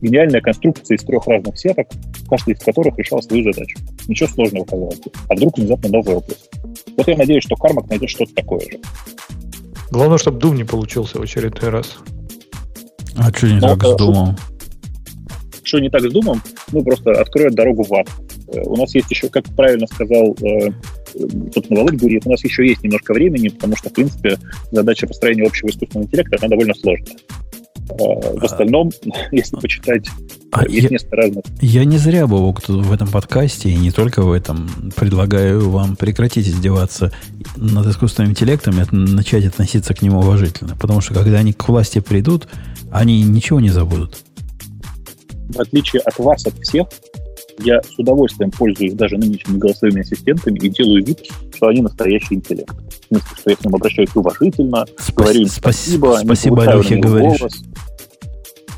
гениальная конструкция из трех разных сеток, каждый из которых решал свою задачу. Ничего сложного, казалось бы. А вдруг внезапно новая область. Вот я надеюсь, что Кармак найдет что-то такое же. Главное, чтобы Doom не получился в очередной раз. А что не Ну, так с Думом? Что не так с Думом? Ну, просто откроет дорогу в ад. Э, У нас есть еще, как правильно сказал э, собственно, Володь Гурьев, у нас еще есть немножко времени, потому что, в принципе, задача построения общего искусственного интеллекта, она довольно сложная. Э, В остальном, если почитать, А есть я- несколько разных Я не зря, Бобок, в этом подкасте, и не только в этом, предлагаю вам прекратить издеваться над искусственным интеллектом и начать относиться к нему уважительно. Потому что когда они к власти придут, они ничего не забудут. в отличие от вас, от всех, я с удовольствием пользуюсь даже нынешними голосовыми ассистентами и делаю вид, что они настоящий интеллект. В смысле, что я к ним обращаюсь уважительно, Спас- говорю им спас- спасибо, не спасибо, повышаю Лехе, на них говоришь. голос.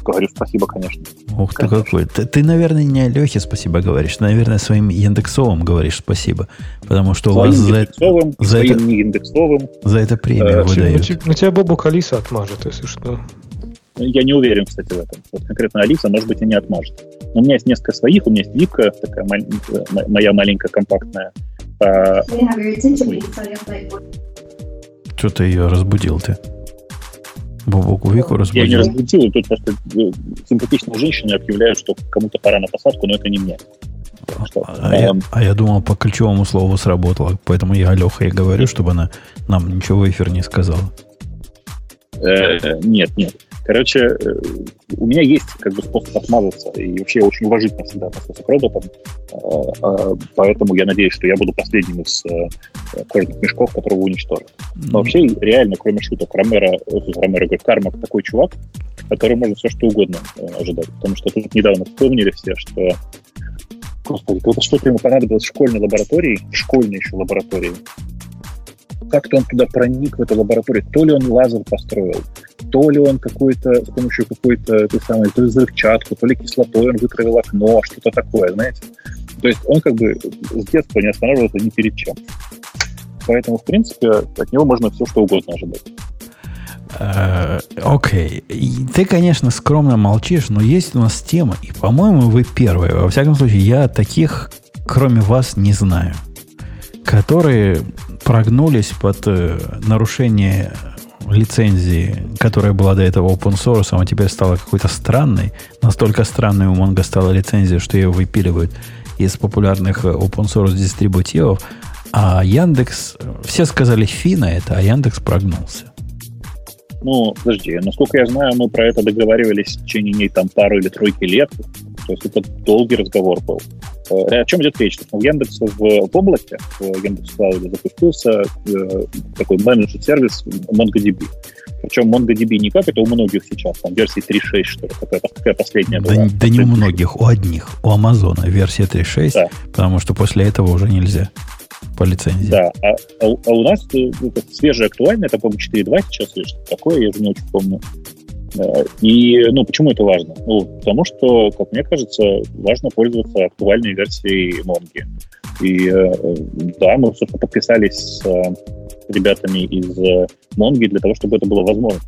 Говорю спасибо, конечно. Ух ты Конечно. какой. Ты, ты, наверное, не Алехе спасибо говоришь, ты, наверное, своим Яндексовым говоришь спасибо. Потому что у вас Своим за, индексовым, за своим это- неиндексовым. за это премию Э, Ну, выдают. те- ну, тебя Бобу Алиса отмажет, если что. Я не уверен, кстати, в этом. Вот конкретно Алиса, может быть, и не отмажет. Но у меня есть несколько своих, у меня есть Вика, такая маль- э, м- моя маленькая компактная. А, They have your attention, please. So you have to, like, Что ты ее разбудил ты? Бобоку Вику Я не разбудил. разбудил, тут просто э, симпатичные женщины объявляют, что кому-то пора на посадку, но это не мне. Так что, А я, эм, а я думал, по ключевому слову сработало. Поэтому я Алеха и говорю, чтобы она нам ничего в эфир не сказала. э, нет, нет. Короче, э, у меня есть как бы способ отмазаться, и вообще я очень уважительно всегда отношусь к роботам, э, э, поэтому я надеюсь, что я буду последним из кожаных мешков, которого уничтожат. Но вообще, реально, кроме шуток, Ромеро, Ромеро, говорит, Кармак такой чувак, который может все что угодно ожидать. Потому что тут недавно вспомнили все, что Господи, что-то ему понадобилось в школьной лаборатории, в школьной еще лаборатории. Как-то он туда проник, в эту лабораторию. То ли он лазер построил, то ли он какой-то, с помощью какой-то, той самой, то ли взрывчатку, то ли кислотой он вытравил окно, что-то такое, знаете. То есть он как бы с детства не останавливался ни перед чем. Поэтому, в принципе, от него можно все что угодно ожидать. Э, Окей. И Ты, конечно, скромно молчишь, но есть у нас тема, и, по-моему, вы первые. Во всяком случае, я таких, кроме вас, не знаю, которые прогнулись под э, нарушение лицензии, которая была до этого open source, а теперь стала какой-то странной. Настолько странной у Mongo стала лицензия, что ее выпиливают из популярных э, open source дистрибутивов. А Яндекс, все сказали фи на это, а Яндекс прогнулся. Ну, подожди, насколько я знаю, мы про это договаривались в течение там пару или тройки лет. То есть это долгий разговор был. Э, О чем идет речь? У Яндекс в, в облаке, в Яндекс Клауде запустился э, такой менеджер сервис MongoDB. Причем MongoDB не как это у многих сейчас, там версии 3.6, что ли, какая, какая последняя Да, была. да не у многих, у одних. У Амазона версия 3.6, Да. потому что после этого уже нельзя по лицензии. Да, а, а у- а у нас э, это свежее актуальное, это, по-моему, 4.2 сейчас или что-то такое, я уже не очень помню. Э, И, ну, почему это важно? Ну, потому что, как мне кажется, важно пользоваться актуальной версией Монги. И, э, да, мы, собственно, подписались с э, ребятами из Монги для того, чтобы это было возможно.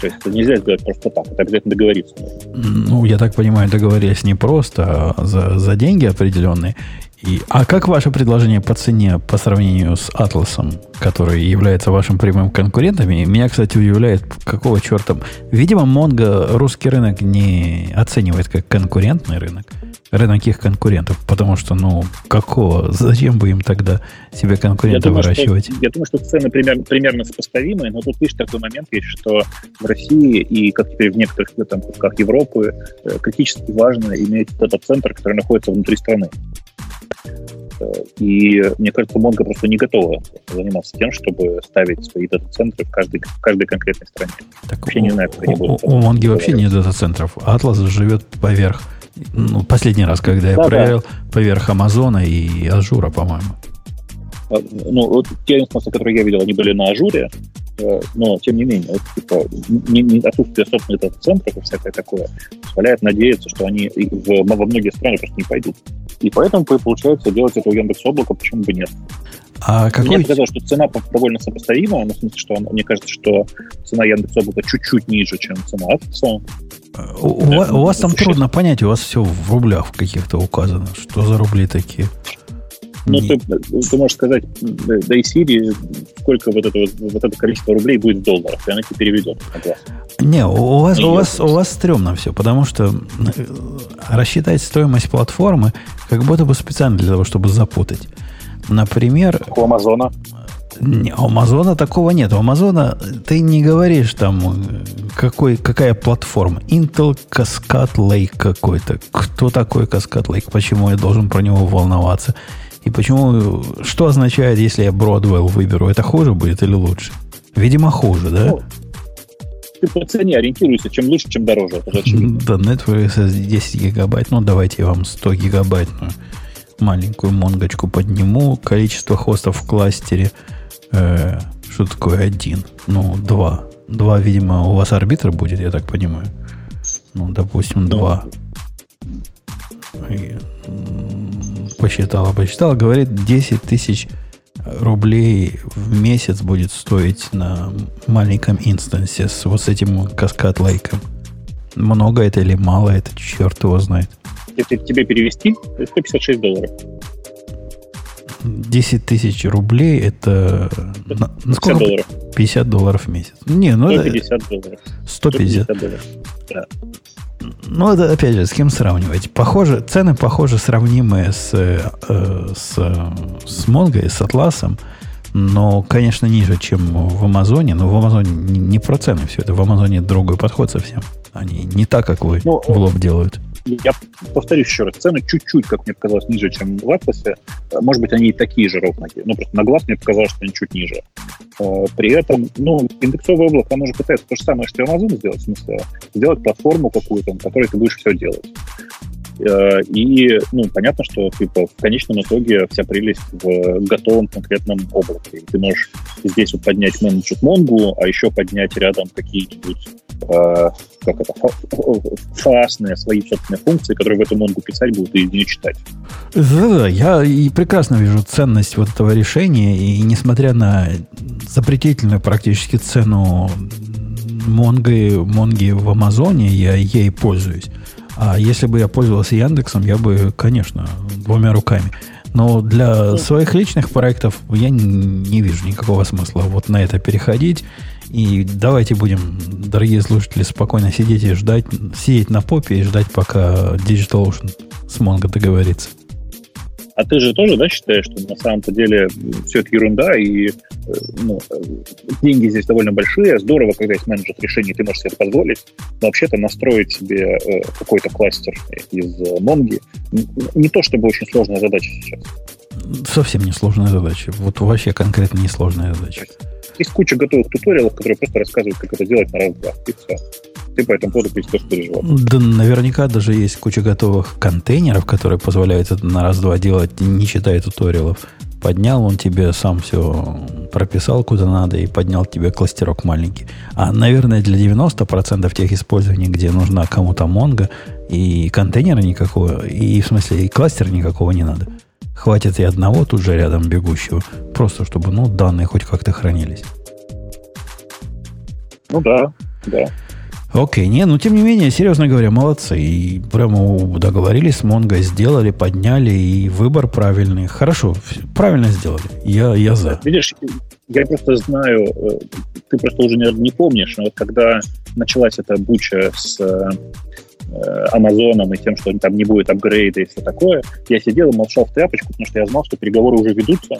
То есть это нельзя сделать просто так, это обязательно договориться. Ну, я так понимаю, договорились не просто, а за, за деньги определенные. И, а как ваше предложение по цене по сравнению с Атласом, который является вашим прямым конкурентом? И Меня, кстати, удивляет, какого черта... Видимо, Mongo русский рынок не оценивает как конкурентный рынок, рынок их конкурентов, потому что, ну, какого? Зачем бы им тогда себе конкурента думаю, что- выращивать? я думаю, что цены примерно, примерно сопоставимые, но тут, видишь, такой момент есть, что в России и, как теперь в некоторых там, кусках Европы, э, критически важно иметь дата-центр, который находится внутри страны. Э, И мне кажется, Монго просто не готова заниматься тем, чтобы ставить свои дата-центры в каждой, в каждой конкретной стране. Так Вообще не знаю, как они у, будут у, у Монги вообще нет дата-центров. Атлас живет поверх. Ну, последний раз, когда я Да-да. проверил, поверх Амазона и Azure а, по-моему. А, Ну, вот те инстансы, которые я видел, они были на Azure, но, тем не менее, вот, типа, не, не отсутствие собственных дата-центров и всякое такое позволяет надеяться, что они в, во многие страны просто не пойдут. И поэтому получается делать это у Яндекс Облака, почему бы нет. А какой... Мне показалось, что цена довольно сопоставима, ну, в смысле, что мне кажется, что цена Яндекс Облака чуть-чуть ниже, чем цена Атоса. У, у, у вас там трудно понять, у вас все в рублях каких-то указано. Что за рубли такие? Ну, ты, ты можешь сказать, да и Сири, сколько вот это, вот это количество рублей будет в долларах, и она тебе переведет. Не, у вас, у, вас, у вас стрёмно все, потому что э, рассчитать стоимость платформы как будто бы специально для того, чтобы запутать. Например... У Амазона? Не, у Амазона такого нет. У Амазона ты не говоришь там, какой, какая платформа. Intel Cascade Lake какой-то. Кто такой Cascade Lake? Почему я должен про него волноваться? И почему, что означает, если я Broadwell выберу? Это хуже будет или лучше? Видимо, хуже, да? Ну, ты по цене ориентируйся, чем лучше, чем дороже. Это да, Netflix SSD 10 гигабайт. Ну, давайте я вам 100 гигабайтную маленькую монгочку подниму. Количество хостов в кластере. Э, что такое один? Ну, два. Два, видимо, у вас арбитр будет, я так понимаю. Ну, допустим, два посчитала, посчитала, говорит, 10 тысяч рублей в месяц будет стоить на маленьком инстансе с вот с этим каскад лайком. Много это или мало, это черт его знает. Если тебе перевести, 156 долларов. 10 тысяч рублей это... 50 сколько? долларов. 50 долларов в месяц. Не, ну 150 это... долларов. 150. 150 долларов. Да. Ну, это, опять же, с кем сравнивать? Похоже, цены, похоже, сравнимые с, э, с, с Mongo и с Атласом, но, конечно, ниже, чем в Амазоне. Но в Амазоне не, не про цены все это. В Амазоне другой подход совсем. Они не так, как вы ну, в лоб делают. Я повторюсь еще раз, цены чуть-чуть, как мне показалось, ниже, чем в Атласе. Может быть, они и такие же ровно. Ну, просто на глаз мне показалось, что они чуть ниже. Э, при этом, ну, индексовое облако, оно же пытается то же самое, что и Amazon сделать, в смысле, сделать платформу какую-то, на которой ты будешь все делать. Э, и, ну, понятно, что типа, в конечном итоге вся прелесть в готовом конкретном облаке. Ты можешь здесь вот поднять менеджер Mongo, а еще поднять рядом какие-нибудь э, как это, фастные свои собственные функции, которые в эту Mongo писать будут и не читать. Да-да, я и прекрасно вижу ценность вот этого решения, и несмотря на запретительную практически цену Монги, Монги в Амазоне, я ей пользуюсь. А если бы я пользовался Яндексом, я бы, конечно, двумя руками. Но для своих личных проектов я не вижу никакого смысла вот на это переходить. И давайте будем, дорогие слушатели, спокойно сидеть и ждать, сидеть на попе и ждать, пока DigitalOcean с Mongo договорится. А ты же тоже, да, считаешь, что на самом-то деле все это ерунда, и э, ну, э, деньги здесь довольно большие, здорово, когда есть менеджер решений, ты можешь себе это позволить, но вообще-то настроить себе э, какой-то кластер из Монги не то чтобы очень сложная задача сейчас. Совсем не сложная задача. Вот вообще конкретно не сложная задача. Есть куча готовых туториалов, которые просто рассказывают, как это делать на раз-два, и все ты по этому поводу перестаешь переживать. Да наверняка даже есть куча готовых контейнеров, которые позволяют это на раз-два делать, не читая туториалов. Поднял он тебе сам все прописал куда надо и поднял тебе кластерок маленький. А, наверное, для 90% тех использований, где нужна кому-то Монго, и контейнера никакого, и в смысле и кластера никакого не надо. Хватит и одного тут же рядом бегущего, просто чтобы ну, данные хоть как-то хранились. Ну да, да. Окей, не, ну тем не менее, серьезно говоря, молодцы. И прямо договорились с Монго, сделали, подняли, и выбор правильный. Хорошо, правильно сделали. Я, я за. Видишь, я просто знаю, э, ты просто уже, наверное, не помнишь, но вот когда началась эта буча с э, Амазоном и тем, что там не будет апгрейда и все такое, я сидел и молчал в тряпочку, потому что я знал, что переговоры уже ведутся,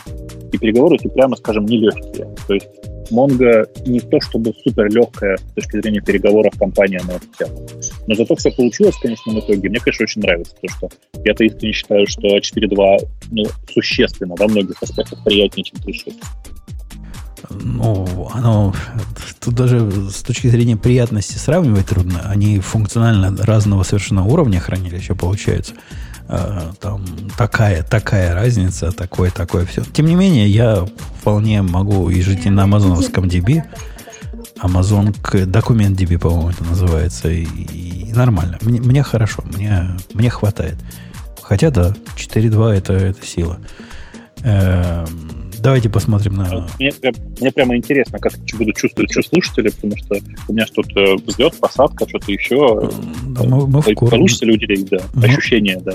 и переговоры эти, прямо скажем, нелегкие. То есть Mongo не то чтобы супер легкая с точки зрения переговоров компания на эту тему. Но зато все получилось в конечном итоге. Мне, конечно, очень нравится, то, что я-то искренне считаю, что 4.2 ну, существенно во многих аспектах приятнее, чем 3.6. Ну, оно тут даже с точки зрения приятности сравнивать трудно. Они функционально разного совершенно уровня хранилища получаются. э, там такая, такая разница, такое, такое все. Тем не менее, я вполне могу и жить и на амазоновском DB, Amazon документ DB, по-моему, это называется, и, и нормально. Мне, мне хорошо, мне, мне хватает. Хотя да, 4.2 это, это сила. Эм, Давайте посмотрим на... Мне, мне прямо интересно, как будут чувствовать что слушатели, потому что у меня что-то взлет, посадка, что-то еще. Да, мы, мы в курсе. Получится ли уделить, да, мы, ощущения, да.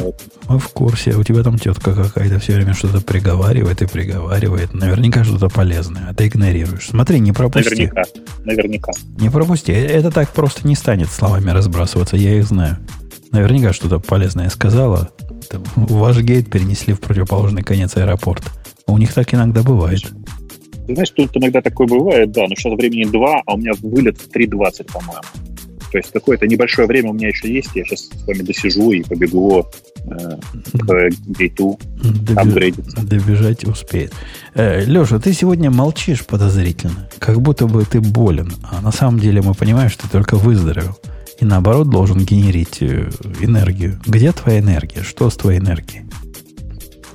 Мы в курсе. У тебя там тетка какая-то все время что-то приговаривает и приговаривает. Наверняка что-то полезное, а ты игнорируешь. Смотри, не пропусти. Наверняка, наверняка. Не пропусти. Это так просто не станет словами разбрасываться, я их знаю. Наверняка что-то полезное сказала. Ваш гейт перенесли в противоположный конец аэропорта. У них так иногда бывает. Ты знаешь, тут иногда такое бывает, да, но сейчас времени 2, а у меня вылет в 3.20, по-моему. То есть какое-то небольшое время у меня еще есть, я сейчас с вами досижу и побегу э, к гейту апгрейдиться. Добежать успеет. Э, Леша, ты сегодня молчишь подозрительно, как будто бы ты болен, а на самом деле мы понимаем, что ты только выздоровел. И наоборот должен генерить э, энергию. Где твоя энергия? Что с твоей энергией?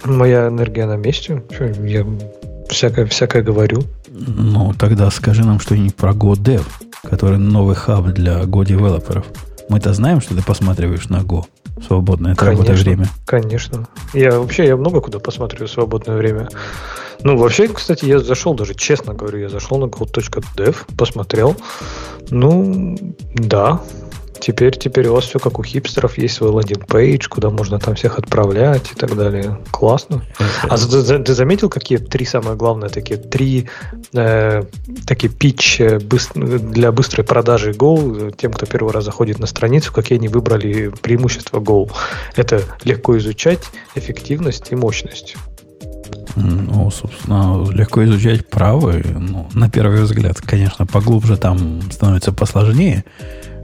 Моя энергия на месте. Что, я всякое, всякое говорю. Ну, тогда скажи нам что-нибудь про GoDev, который новый хаб для Go-девелоперов. Мы-то знаем, что ты посматриваешь на Go в свободное работы время. Конечно. Я вообще я много куда посматриваю в свободное время. Ну, вообще, кстати, я зашел даже, честно говорю, я зашел на go.dev, посмотрел. Ну, да, Теперь, теперь у вас все как у хипстеров, есть свой лендинг-пейдж, куда можно там всех отправлять и так далее. Классно. А ты, ты заметил, какие три самые главные такие три э, такие пич э, для быстрой продажи Go тем, кто первый раз заходит на страницу, какие они выбрали преимущества Go? Это легко изучать, эффективность и мощность. Ну, собственно, легко изучать правы. Ну, на первый взгляд, конечно, поглубже там становится посложнее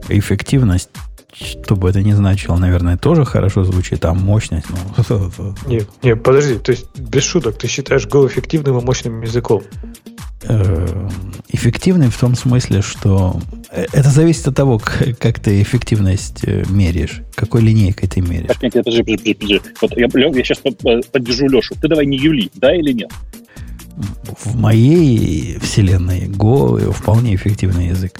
эффективность, что бы это ни значило, наверное, тоже хорошо звучит, а мощность, ну... Не, не, подожди, то есть без шуток, ты считаешь Go эффективным и мощным языком? Э, эффективный в том смысле, что э, это зависит от того, как ты эффективность э, меряешь, какой линейкой ты меряешь. Так, нет, подожди, подожди, подожди. Вот я, я сейчас поддержу Лешу. Ты давай не юли, да или нет? В моей вселенной Go вполне эффективный язык.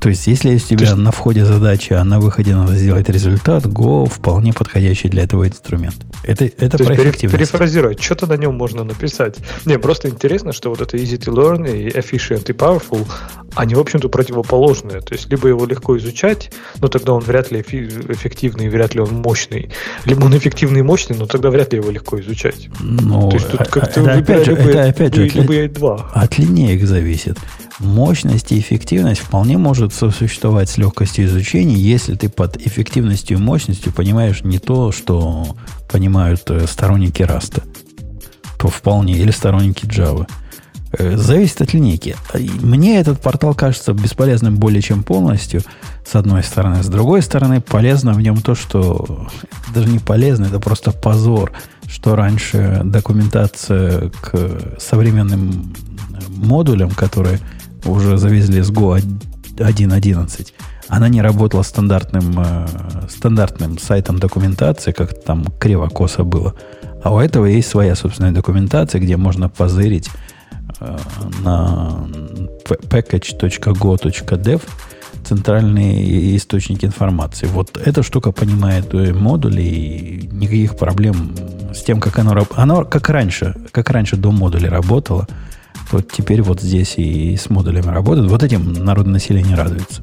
То есть, если у тебя есть... на входе задача, а на выходе надо сделать результат, Go вполне подходящий для этого инструмент. Это, это То про есть, перефразировать, что-то на нем можно написать. Не, просто интересно, что вот это easy to learn и efficient и powerful, они, в общем-то, противоположные. То есть, либо его легко изучать, но тогда он вряд ли эффективный, вряд ли он мощный. Либо он эффективный и мощный, но тогда вряд ли его легко изучать. Ну, То есть, тут как-то это, опять же, любые, это опять же любые, от, два. от линеек зависит. Мощность и эффективность вполне может сосуществовать с легкостью изучения, если ты под эффективностью и мощностью понимаешь не то, что понимают э, сторонники Раста, то вполне, или сторонники Java. Э, зависит от линейки. Мне этот портал кажется бесполезным более чем полностью, с одной стороны. С другой стороны, полезно в нем то, что даже не полезно, это просто позор, что раньше документация к современным модулям, которые уже завезли с Go 1.11, она не работала стандартным, э, стандартным сайтом документации, как там криво-косо было. А у этого есть своя собственная документация, где можно позырить э, на package.go.dev центральные источники информации. Вот эта штука понимает модули, и никаких проблем с тем, как оно, оно как раньше, как раньше до модуля работало – вот теперь вот здесь и с модулями работают. Вот этим народное население радуется.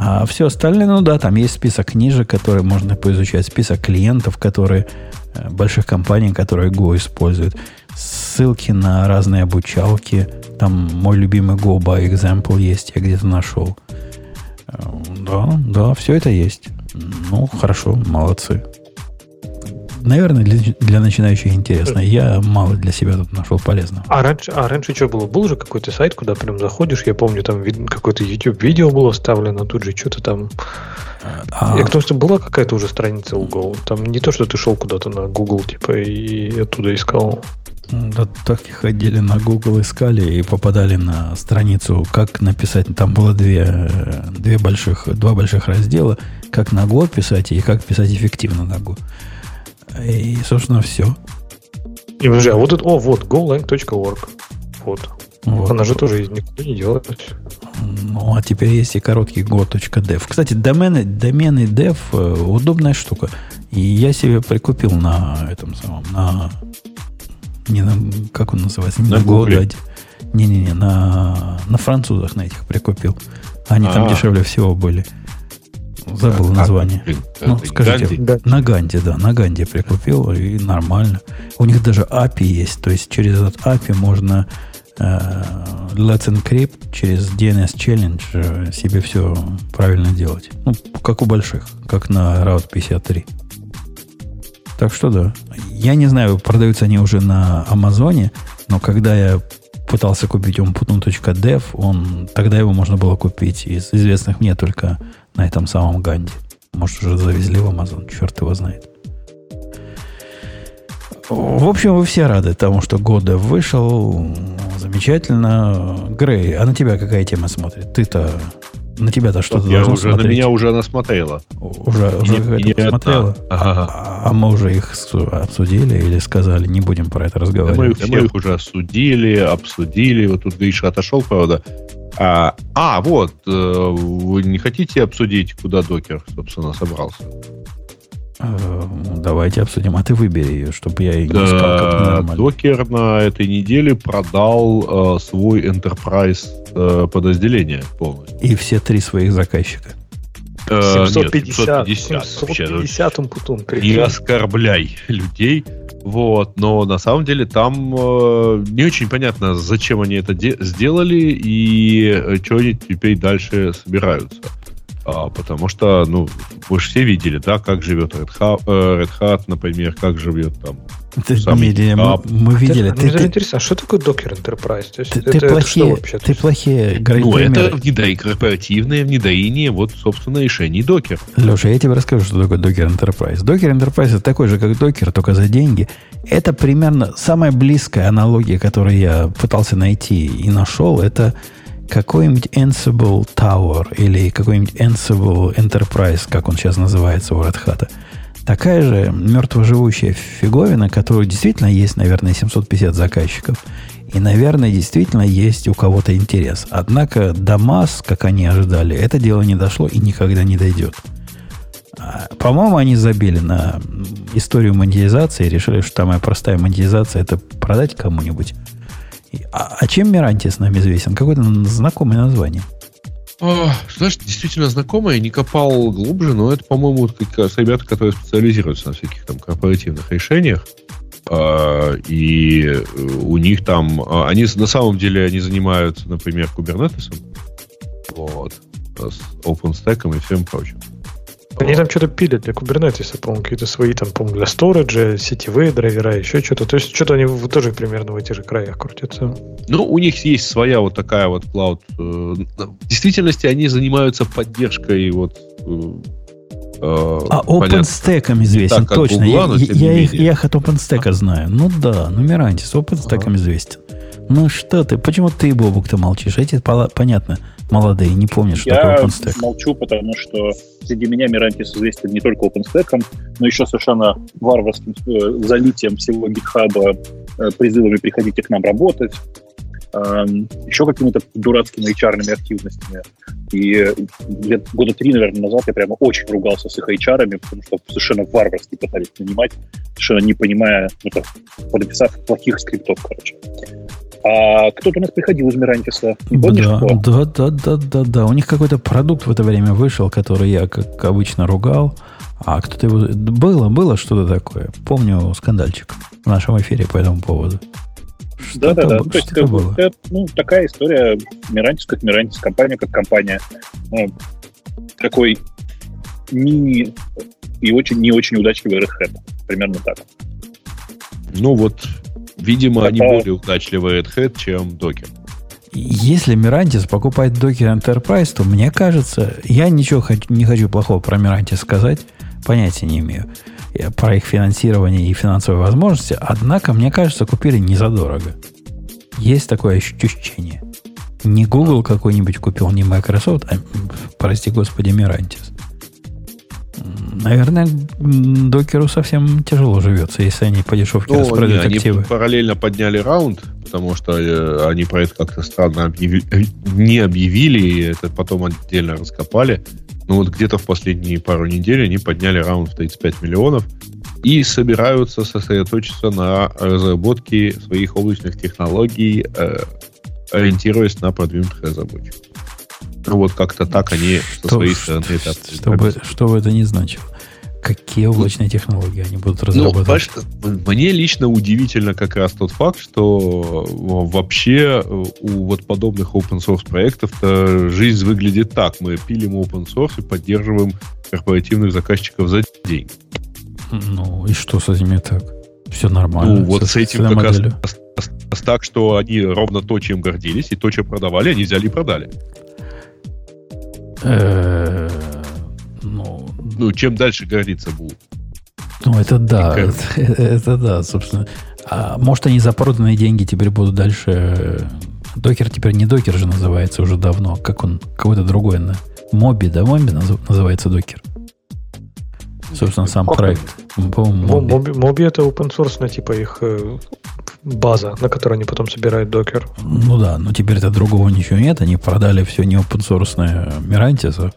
А все остальное, ну да, там есть список книжек, которые можно поизучать, список клиентов, которые, э, больших компаний, которые Go используют, ссылки на разные обучалки. Там мой любимый Go by Example есть, я где-то нашел. Э, да, да, все это есть. Ну, хорошо, молодцы. Наверное, для, для начинающих интересно. Я мало для себя тут нашел полезного. А раньше, а раньше что было? Был же какой-то сайт, куда прям заходишь, я помню, там какое-то YouTube-видео было вставлено, тут же что-то там... А... Я потому что была какая-то уже страница у Google. Там не то, что ты шел куда-то на Google, типа, и оттуда искал. Да, так и ходили на Google, искали и попадали на страницу, как написать. Там было две, две больших, два больших раздела, как на Go писать и как писать эффективно на Go. И, собственно, все. И подожди, а вот это, о, вот, golang.org. Вот. Вот. Она же тоже никуда не делалась. Ну, а теперь есть и короткий go.dev. Кстати, домены, домены dev э, удобная штука. И я себе прикупил на этом самом, на... Не на, как он называется? Не На на. Godaddy. Не-не-не, на, на французах на этих прикупил. Они там А. дешевле всего были. Забыл А, название. Ну, скажите, Ганди? на Ганде, да, на Ганде прикупил, и нормально. У них даже API есть, то есть через этот API можно э, Let's Encrypt через DNS Challenge э, себе все правильно делать. Ну, как у больших, как на Route 53. Так что да. Я не знаю, продаются они уже на Амазоне, но когда я пытался купить umputun.dev, он, тогда его можно было купить из известных мне только на этом самом Ганде. Может, уже завезли в Амазон, черт его знает. В общем, вы все рады тому, что года вышел. Замечательно. Грей, а на тебя какая тема смотрит? Ты-то на тебя-то что-то должно уже, на смотреть. меня уже насмотрела. Уже, уже Не- какая-то одна. Ага. А, а мы уже их обсудили или сказали, не будем про это Да мы, разговаривать. их, мы их уже осудили, обсудили. Вот тут Гриша отошел, правда. А, а, вот, э, вы не хотите обсудить, куда докер, собственно, собрался? Э, Давайте обсудим. А ты выбери ее, чтобы я ее не искал как Да, ненормально. докер на этой неделе продал э, свой enterprise э, подразделение полностью. И все три своих заказчика. Э, нет, 750. 750 вообще. 750 умпутун. не оскорбляй людей. Вот, но на самом деле там э, не очень понятно, зачем они это де- сделали и что они теперь дальше собираются. А, потому что, ну, вы же все видели, да, как живет Red Hat, э, Red Hat, например, как живет там. Ты, Самый Дмитрий, мы, мы видели. Мне Ты, даже ты, интересно, а что такое Docker Enterprise? То есть ты- это, ты это что плохие, ты плохие Ну, это примеры. внедрение, корпоративное внедрение, вот, собственно, решений докер. Леша, я тебе расскажу, что такое Docker Enterprise. Docker Enterprise это такой же, как Docker, только за деньги. Это примерно самая близкая аналогия, которую я пытался найти и нашел. Это какой-нибудь Ansible Tower или какой-нибудь Ansible Enterprise, как он сейчас называется у Red Hat. Такая же мертвоживущая фиговина, которую действительно есть, наверное, 750 заказчиков. И, наверное, действительно есть у кого-то интерес. Однако до масс, как они ожидали, это дело не дошло и никогда не дойдет. А, По-моему, они забили на историю монетизации и решили, что самая простая монетизация это продать кому-нибудь. А, а чем Мирантис нам известен? Какое-то знакомое название. А, знаешь, действительно знакомое, не копал глубже, но это, по-моему, вот как раз ребята, которые специализируются на всяких там корпоративных решениях. А, и у них там... а, Они на самом деле они занимаются, например, кубернетесом. Вот. С OpenStack и всем прочим. Они там что-то пилят для Kubernetes, по-моему, какие-то свои там, по-моему, для сториджа, сетевые драйвера, еще что-то. То есть что-то они тоже примерно в этих же краях крутятся. Ну, у них есть своя вот такая вот клауд. э, В действительности они занимаются поддержкой вот... э, А. OpenStack известен, так, точно. Гугла, я, я- я их, я их от OpenStack знаю. Ну да, ну Мирантис OpenStack известен. Ну что ты, почему ты, Бобук, то молчишь? Эти понятно, молодые, не помнят, что такое Я OpenStack. молчу, потому что среди меня Мирантис известен не только OpenStack, но еще совершенно варварским э, залитием всего гитхаба, э, призывами приходите к нам работать, эм, еще какими-то дурацкими HR-ными активностями. И лет, года три, наверное, назад я прямо очень ругался с их HR-ами, потому что совершенно варварски пытались нанимать, совершенно не понимая, ну, как, понаписав плохих скриптов, короче. А кто-то у нас приходил из Мирантиса. Не помнишь, Да, кто? да, да, да, да, да. У них какой-то продукт в это время вышел, который я, как обычно, ругал. А кто-то его... Было, было что-то такое. Помню скандальчик в нашем эфире по этому поводу. Да, да, да. Ну, то есть, бы, было. это, ну, такая история Мирантис как Мирантис, компания как компания. Ну, такой мини и очень не очень удачливый Red Hat. Примерно так. Ну вот, видимо, они более удачливые Red Hat, чем Docker. Если Мирантис покупает Docker Enterprise, то мне кажется, я ничего не хочу плохого про Мирантис сказать, понятия не имею Я про их финансирование и финансовые возможности, однако, мне кажется, купили не задорого. Есть такое ощущение. Не Google какой-нибудь купил, не Microsoft, а, прости господи, Мирантис. Наверное, докеру совсем тяжело живется, если они по дешевке Ну, распродают не, они активы. параллельно подняли раунд, потому что э, они про это как-то странно объяви- э, не объявили, и это потом отдельно раскопали. Но вот где-то в последние пару недель они подняли раунд в 35 миллионов и собираются сосредоточиться на разработке своих облачных технологий, э, ориентируясь на продвинутых разработчиков. Ну вот как-то так они со Что, своей что, стороны это что бы, что бы это ни значило. Какие облачные технологии они будут Ну, разрабатывать? понимаешь, мне лично удивительно как раз тот факт, что э, вообще э, у вот подобных open source проектов жизнь выглядит так. Мы пилим open source и поддерживаем корпоративных заказчиков за деньги. Ну, и что с этими так? Все нормально. ну, вот со- с этим как раз, с- с- так, что они ровно то, чем гордились, и то, что продавали, они взяли и продали. Э, Ну, Ну, чем дальше гордиться будут. ну, это да. Это, это да, собственно. А может, они за проданные деньги теперь будут дальше... э, Докер теперь не докер же называется уже давно. Как он? Какой-то другой. на- Моби, да? Моби называется докер. Собственно, сам Как проект. Моби. Это open source, типа их э, база, на которой они потом собирают докер. Ну да, но теперь-то другого ничего нет. Они продали все не open source Мирантису.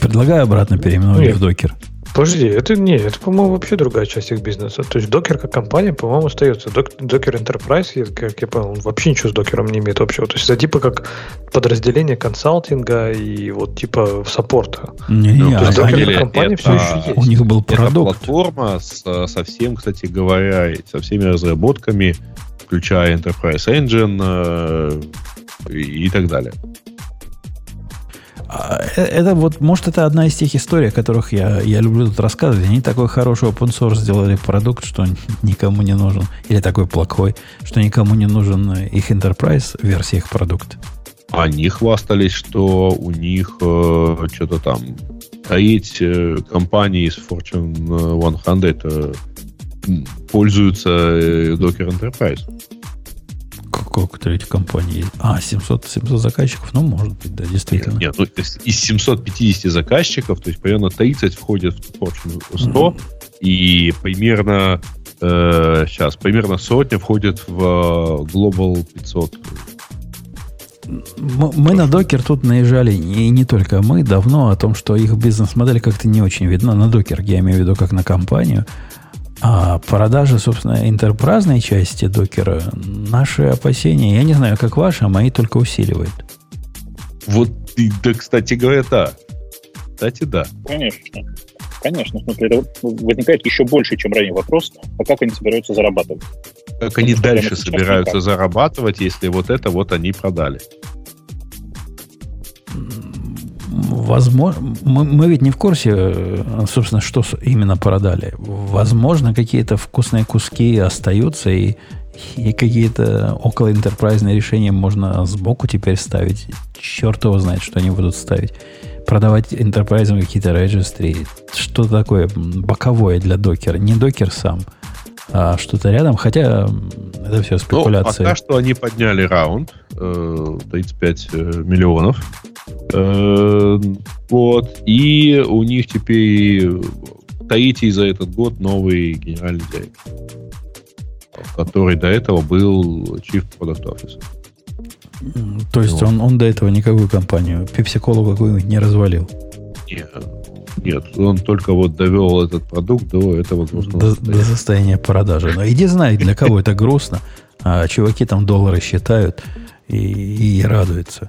Предлагаю обратно переименовать Нет. в докер. Подожди, это не, это, по-моему, вообще другая часть их бизнеса. То есть докер как компания, по-моему, остается. Док- Докер Enterprise, как я понял, он вообще ничего с докером не имеет общего. То есть это типа как подразделение консалтинга и вот типа саппорта. Не, Ну, не, на то есть они- докер как компания это- все еще есть. у них был Это продукт. платформа с- со всем, кстати говоря, и со всеми разработками, включая Enterprise Engine э, и, и так далее. Э, Это вот, может, это одна из тех историй, о которых я, я люблю тут рассказывать. Они такой хороший open source сделали продукт, что никому не нужен. Или такой плохой, что никому не нужен их enterprise версия их продукта. Они хвастались, что у них э, что-то там треть э, компаний из Fortune 100 э, м, пользуются э, Docker Enterprise. Сколько третьей компании есть? А, 700, 700 заказчиков? Ну, может быть, да, действительно. Нет, ну, то есть из 750 заказчиков, то есть примерно 30 входят в Fortune 100, и примерно э, сейчас, примерно сотня входит в э, Global 500. Мы, мы на докер тут наезжали, и не только мы, давно о том, что их бизнес-модель как-то не очень видна. На докер, я имею в виду, как на компанию. А продажи, собственно, интерпразной части докера, наши опасения, я не знаю, как ваши, а мои только усиливают. Вот, да, кстати говоря, да. Кстати, да. Конечно. Конечно. В смысле, это возникает еще больше, чем ранее вопрос, а как они собираются зарабатывать? Как они что дальше собираются никак. зарабатывать, если вот это вот они продали? Возможно, мы, мы ведь не в курсе, э, собственно, что именно продали. Возможно, какие-то вкусные куски остаются, и, и какие-то около интерпрайзные решения можно сбоку теперь ставить. Черт его знает, что они будут ставить. Продавать интерпрайзам какие-то registry. Что такое боковое для докера. Не докер сам, а что-то рядом. Хотя это все Ну, спекуляции. пока что они подняли раунд, э, 35 э, миллионов. Э, вот. И у них теперь третий за этот год новый генеральный директор, который до этого был Chief Product Officer. То есть Вот. он, он до этого никакую компанию, пепсиколу какую-нибудь не развалил. Не- Нет, он только вот довел этот продукт до этого грустного До, состояния. до состояния продажи. Но иди знай, для кого это грустно. А чуваки там доллары считают и, и радуются.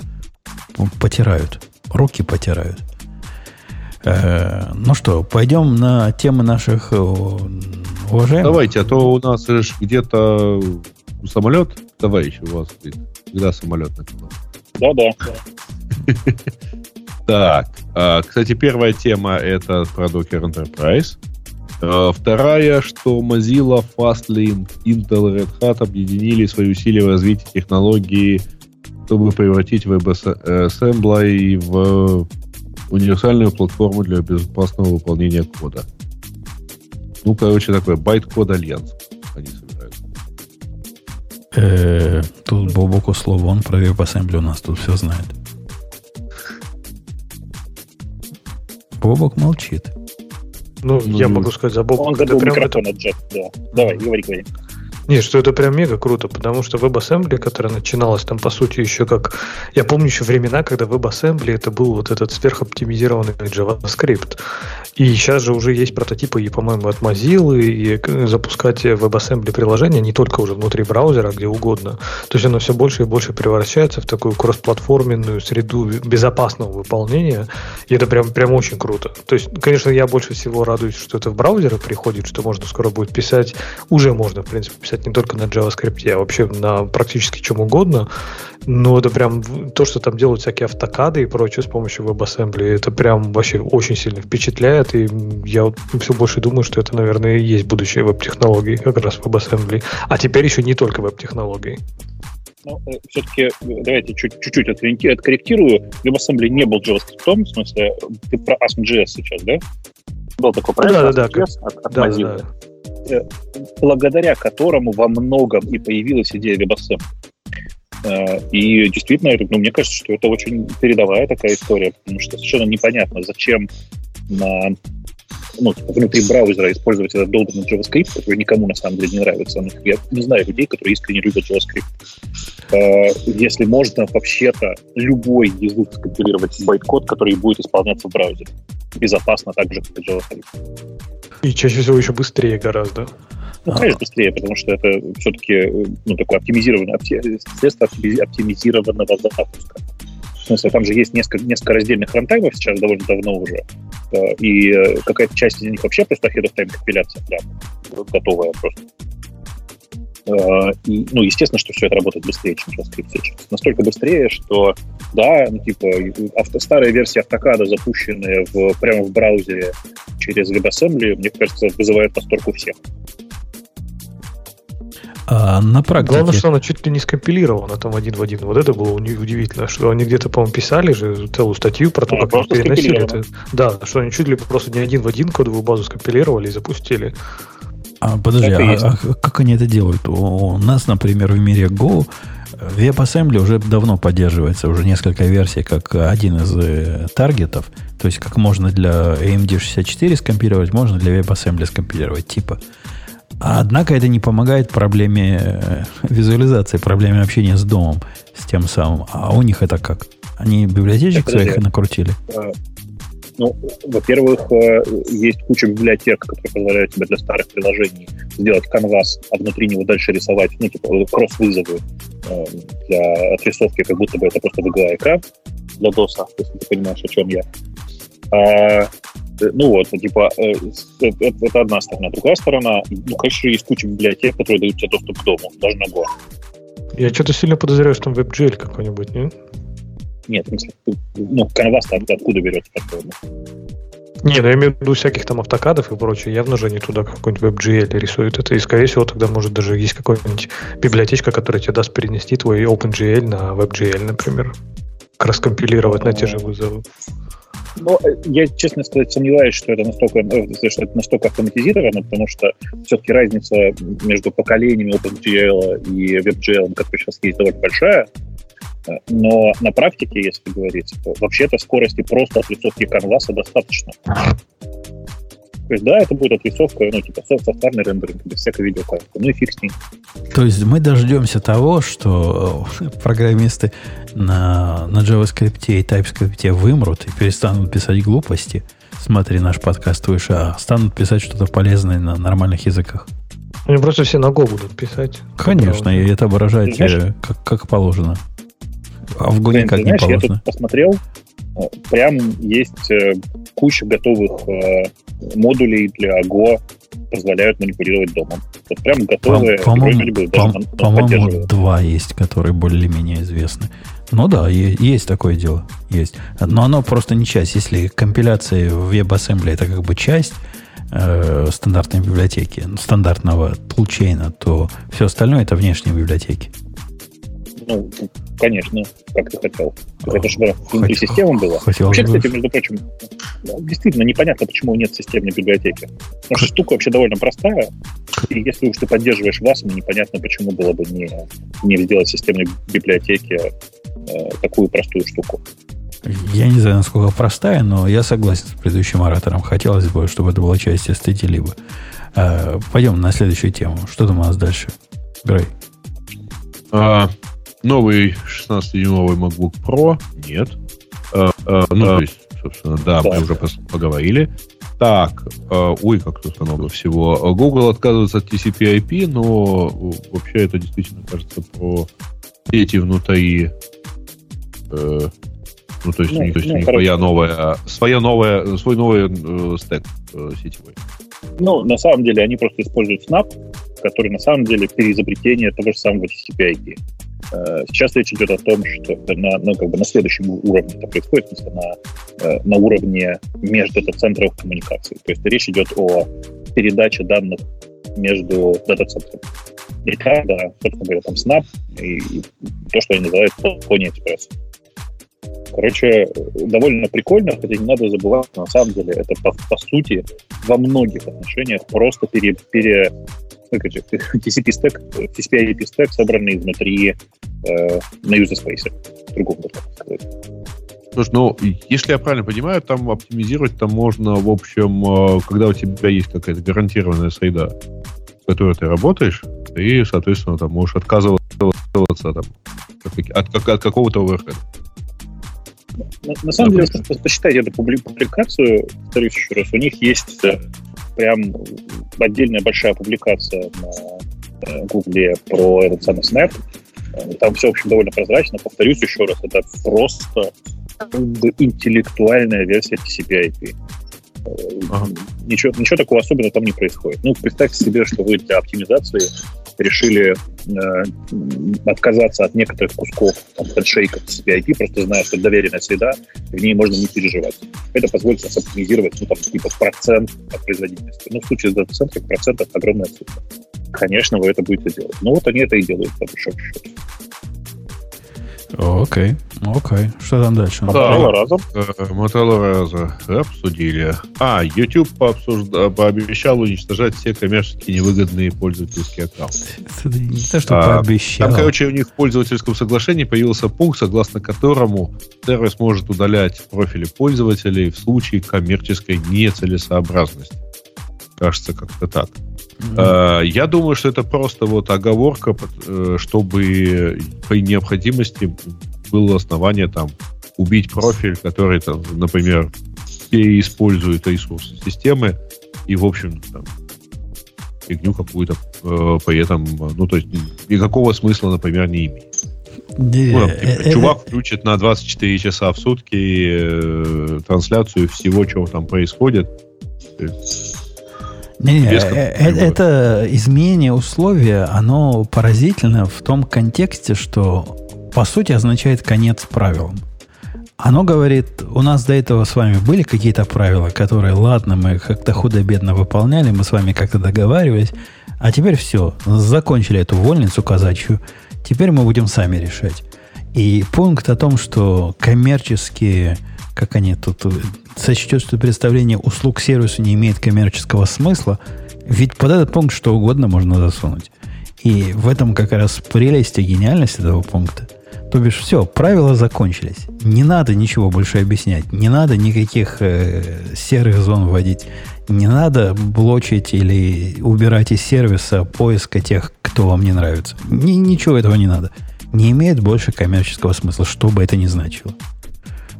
Потирают. Руки потирают. Э, ну что, пойдем на темы наших э, уважаемых. Давайте, а то у нас где-то самолет, товарищ, у вас стоит. Когда самолет начал? Да-да. Так, а, кстати, первая тема это про Docker Enterprise. А, Вторая, что Mozilla, Fastlane, Intel и Red Hat объединили свои усилия в развитии технологии, чтобы превратить WebAssembly в универсальную платформу для безопасного выполнения кода. Ну, короче, такой Bytecode Alliance они собираются. Э, тут Бобуку слово, он про WebAssembly у нас тут все знает. Бобук молчит. Ну, я могу сказать за Боб. Он это забыл прям микрофон отжать, да. Давай, говори, говори. Не, что это прям мега круто, потому что WebAssembly, которая начиналась там, по сути, еще как... Я помню еще времена, когда WebAssembly это был вот этот сверхоптимизированный JavaScript. И сейчас же уже есть прототипы, и, по-моему, от Mozilla, и запускать WebAssembly приложения не только уже внутри браузера, а где угодно. То есть оно все больше и больше превращается в такую кроссплатформенную среду безопасного выполнения, и это прям, прям очень круто. То есть, конечно, я больше всего радуюсь, что это в браузеры приходит, что можно скоро будет писать, уже можно, в принципе, писать не только на JavaScript, а вообще на практически чем угодно. Но это прям то, что там делают всякие автокады и прочее с помощью WebAssembly, это прям вообще очень сильно впечатляет, и я вот все больше думаю, что это, наверное, и есть будущее веб-технологий, как раз WebAssembly. А теперь еще не только веб-технологий. Ну, все-таки давайте чуть- чуть-чуть откорректи- откорректирую. WebAssembly не был JavaScript, в смысле, ты про ASM.js сейчас, да? Был такой проект Да-да-да, ASM.js от, от Да, Mozilla, да, благодаря которому во многом и появилась идея WebAssembly. Э, И действительно, ну, мне кажется, что это очень передовая такая история, потому что совершенно непонятно, зачем на ну, типа, внутри браузера использовать этот долбанный JavaScript, который никому на самом деле не нравится. Ну, Я не знаю людей, которые искренне любят JavaScript. Э, Если можно вообще-то любой язык скомпилировать в байткод, который будет исполняться в браузере. Безопасно так же, как и JavaScript. И чаще всего еще быстрее гораздо. Ну, конечно, быстрее, потому что это все-таки ну, такое оптимизированное опти- средство оптими- оптимизированного запуска. В смысле, там же есть несколько, несколько раздельных рантаймов сейчас довольно давно уже, э, и э, какая-то часть из них вообще просто ahead of time компиляция, прям готовая просто. Э, И, ну, естественно, что все это работает быстрее, чем JavaScript сейчас. Настолько быстрее, что, да, ну, типа, авто, старая версия автокада, запущенная в, прямо в браузере через WebAssembly, мне кажется, вызывает восторг у всех. А на практике... Главное, что она чуть ли не скомпилирована там один в один. Вот это было удивительно, что они где-то, по-моему, писали же целую статью про то, Она как переносили это. Да, что они чуть ли просто не один в один кодовую базу скомпилировали и запустили. А, подожди, а, есть. а как они это делают? У, нас, например, в мире Go э, WebAssembly уже давно поддерживается, уже несколько версий, как один из э, таргетов. То есть, как можно для AMD64 скомпилировать, можно для WebAssembly скомпилировать, типа. А однако это не помогает проблеме э, визуализации, проблеме общения с домом, с тем самым. А у них это как? Они библиотечек Так, своих подожди. накрутили? Э, Ну, во-первых, э, есть куча библиотек, которые позволяют тебе для старых приложений сделать канвас, а внутри него дальше рисовать, ну, типа, кросс-вызовы э, для отрисовки, как будто бы это просто VGA экран для DOS, если ты понимаешь, о чем я. А, э, ну вот, ну, типа, э, это, это одна сторона. Другая сторона, ну, конечно, есть куча библиотек, которые дают тебе доступ к дому, даже на Go. Я что-то сильно подозреваю, что там WebGL какой-нибудь, нет? Нет, в смысле, ну, канвас откуда берется, по-твоему? Не, ну я имею в виду всяких там автокадов и прочее. Явно же они туда какой-нибудь WebGL рисуют это. И, скорее всего, тогда, может, даже есть какая-нибудь библиотечка, которая тебе даст перенести твой OpenGL на WebGL, например. Как раз компилировать на те же вызовы. Ну, э, я, честно сказать, сомневаюсь, что это настолько, э, что это настолько автоматизировано, потому что все-таки разница между поколениями OpenGL и WebGL, которая сейчас есть, довольно большая. Э, Но на практике, если говорить, то вообще-то скорости просто отрисовки канваса достаточно. То есть, да, это будет отрисовка, ну, типа, со- составный рендеринг, без всякой видеокарты. Ну и фиг с ним. То есть мы дождемся того, что э, программисты на, на JavaScript и TypeScript вымрут и перестанут писать глупости. Смотри наш подкаст выше, а станут писать что-то полезное на нормальных языках. Они просто все на Go будут писать. Конечно, и это э, как, как положено. А в Go никак не знаешь, я положено. тут посмотрел, э, прям есть э, куча готовых э, модулей для Go, позволяют манипулировать домом. Вот прям готовые, По- По-моему, бы по- он- по-моему, два есть, которые более-менее известны. Ну да, е- есть такое дело. Есть. Но оно просто не часть. Если компиляция в WebAssembly это как бы часть э, стандартной библиотеки, стандартного тулчейна, то все остальное это внешние библиотеки. Ну, конечно, как ты хотел. Это чтобы внутри системы было. хотел Вообще, кстати, между прочим, действительно непонятно, почему нет системной библиотеки. Потому что штука вообще довольно простая. И если уж ты поддерживаешь вас, непонятно, почему было бы не, не сделать системной библиотеки э, такую простую штуку. Я не знаю, насколько простая, но я согласен с предыдущим оратором. Хотелось бы, чтобы это была часть эстети либо. А, пойдем на следующую тему. Что там у нас дальше? Грей. А, новый 16-дюймовый MacBook Pro? Нет. А, а, ну, то есть, собственно, да, мы уже поговорили. Так, э, ой, как тут много всего. Google отказывается от TCP/IP, но вообще это действительно кажется про сети внутри. Э, ну, то есть ну, у них, то есть ну, у них своя новая, своя новая, свой новый э, стек э, сетевой. Ну, на самом деле, они просто используют Snap, который на самом деле переизобретение того же самого TCP/IP. Э, сейчас речь идет о том, что на, ну, как бы на следующем уровне это происходит, на, э, на уровне между дата-центров коммуникаций. То есть речь идет о передаче данных между дата-центрами. И там, да, собственно говоря, там Snap и, и то, что они называют Pony Express. Короче, довольно прикольно, хотя не надо забывать, на самом деле это по, по сути во многих отношениях просто пере, пере, TCP стек, TCP IP стек, собранный внутри э, на user space. Сказать. Слушай, ну, если я правильно понимаю, там оптимизировать там можно, в общем, э, когда у тебя есть какая-то гарантированная среда, в которой ты работаешь, ты, соответственно, там можешь отказываться там, от, от, от какого-то оверхеда. На, на самом деле, посчитайте эту публикацию, повторюсь еще раз, у них есть э, прям отдельная большая публикация на Гугле про этот самый Snap. Там все, в общем, довольно прозрачно. Повторюсь еще раз, это просто интеллектуальная версия TCP/IP. Ага. Ничего, ничего такого особенного там не происходит. Ну, представьте себе, что вы для оптимизации решили э, отказаться от некоторых кусков там, хедшейков CPIP, просто зная, что доверенная среда, в ней можно не переживать. Это позволит нас оптимизировать, ну, там, типа, процент от производительности. Ну, в случае с дата-центром процентов огромная цифра. Конечно, вы это будете делать. Ну, вот они это и делают, по большому счету. Окей, окей. Что там дальше? Моторола разом. Моторола разом обсудили. А, YouTube пообсужда... пообещал уничтожать все коммерчески невыгодные пользовательские аккаунты. Это не то, что а, пообещал. Там, короче, у них в пользовательском соглашении появился пункт, согласно которому сервис может удалять профили пользователей в случае коммерческой нецелесообразности. Кажется, как-то так. Mm-hmm. Я думаю, что это просто вот оговорка, э, чтобы при необходимости было основание там убить профиль, который там, например, переиспользует ресурсы системы и, в общем, там, фигню какую-то э, при этом, ну, то есть никакого смысла, например, не имеет. Ну, там, типа, чувак включит на 24 часа в сутки э, трансляцию всего, чего там происходит. Не, не, э, э, это изменение условия, оно поразительно в том контексте, что по сути означает конец правилам. Оно говорит, у нас до этого с вами были какие-то правила, которые, ладно, мы как-то худо-бедно выполняли, мы с вами как-то договаривались, а теперь все, закончили эту вольницу казачью, теперь мы будем сами решать. И пункт о том, что коммерческие как они тут э, сочтет, что представление услуг сервису не имеет коммерческого смысла, ведь под этот пункт что угодно можно засунуть. И в этом как раз прелесть и гениальность этого пункта. То бишь, все, правила закончились. Не надо ничего больше объяснять. Не надо никаких э, серых зон вводить. Не надо блочить или убирать из сервиса поиска тех, кто вам не нравится. Ни, ничего этого не надо. Не имеет больше коммерческого смысла, что бы это ни значило.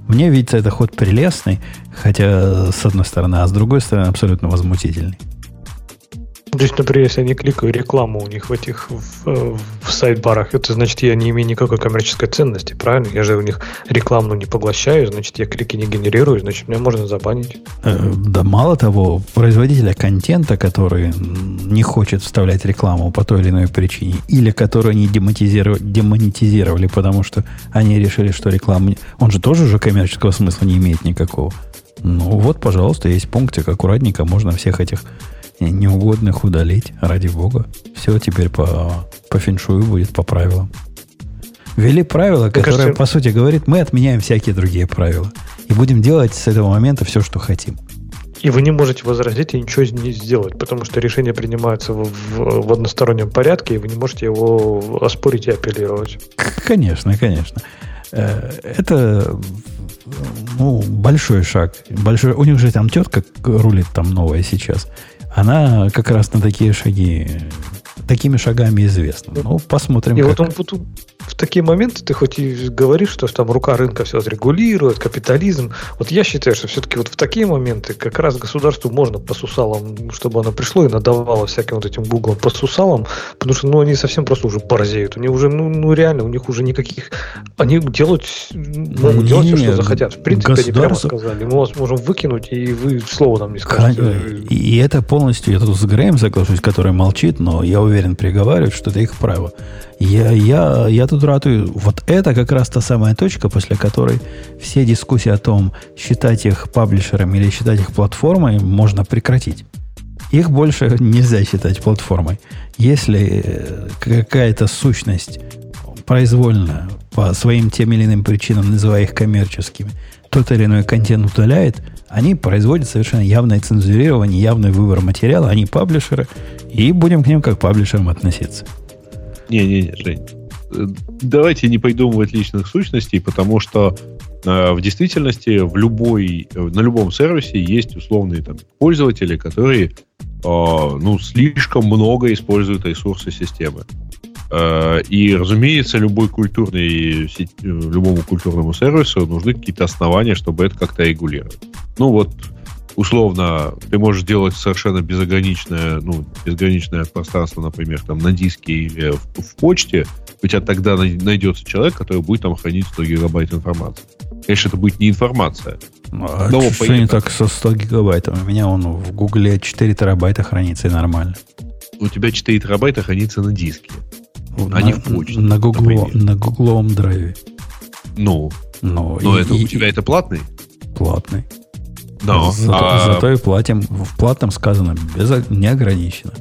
Мне видится это ход прелестный, хотя с одной стороны, а с другой стороны абсолютно возмутительный. То есть, например, если я не кликаю рекламу у них в этих в, в сайт-барах, это значит, я не имею никакой коммерческой ценности, правильно? Я же у них рекламу не поглощаю, значит, я клики не генерирую, значит, меня можно забанить. Э, да мало того, производителя контента, который не хочет вставлять рекламу по той или иной причине, или который они демонетизировали, демонетизировали потому что они решили, что реклама... Он же тоже уже коммерческого смысла не имеет никакого. Ну вот, пожалуйста, есть пунктик, аккуратненько можно всех этих неугодных удалить, ради бога. Все теперь по, по феншую будет по правилам. Ввели правила, которое, кажется... по сути, говорит, мы отменяем всякие другие правила. И будем делать с этого момента все, что хотим. И вы не можете возразить и ничего не сделать, потому что решение принимается в, в, в одностороннем порядке, и вы не можете его оспорить и апеллировать. Конечно, конечно. Э, это ну, большой шаг. Большой, у них же там тетка рулит там новая сейчас. Она как раз на такие шаги, такими шагами известна. Ну, посмотрим. И как. вот он в такие моменты ты хоть и говоришь, что там рука рынка все отрегулирует, капитализм. Вот я считаю, что все-таки вот в такие моменты как раз государству можно по сусалам, чтобы оно пришло и надавало всяким вот этим гуглам по сусалам, потому что ну они совсем просто уже борзеют. Они уже, ну, ну реально, у них уже никаких... Они делать, могут Не, делать все, что захотят. В принципе, они прямо государство- сказали. Мы вас можем выкинуть, и вы слова нам не скажете. И это полностью, я тут с Греем соглашусь, который молчит, но я уверен, приговаривает, что это их право. Я, я, я тут ратую, вот это как раз та самая точка, после которой все дискуссии о том, считать их паблишерами или считать их платформой, можно прекратить. Их больше нельзя считать платформой. Если э, какая-то сущность произвольно по своим тем или иным причинам, называя их коммерческими, тот или иной контент удаляет, они производят совершенно явное цензурирование, явный выбор материала, они паблишеры, и будем к ним как паблишерам относиться. Не-не-не, Жень. Э, Давайте не придумывать личных сущностей, потому что э, в действительности в любой, э, на любом сервисе есть условные там, пользователи, которые э, ну, слишком много используют ресурсы системы. Э, и, разумеется, любой э, любому культурному сервису нужны какие-то основания, чтобы это как-то регулировать. Ну вот, условно, ты можешь делать совершенно безограничное, ну, безграничное пространство, например, там на диске или в, в почте, у тебя тогда най- найдется человек, который будет там хранить 100 гигабайт информации. Конечно, это будет не информация. А Ну, что не так со 100 гигабайтов? У меня он в Гугле 4 терабайта хранится и нормально. У тебя 4 терабайта хранится на диске. А не в почте, На, например. на гугловом драйве. Ну, Но, но и- это и- у тебя это платный? платный. Но. Зато, а- зато и платим. В платном сказано без, неограниченно.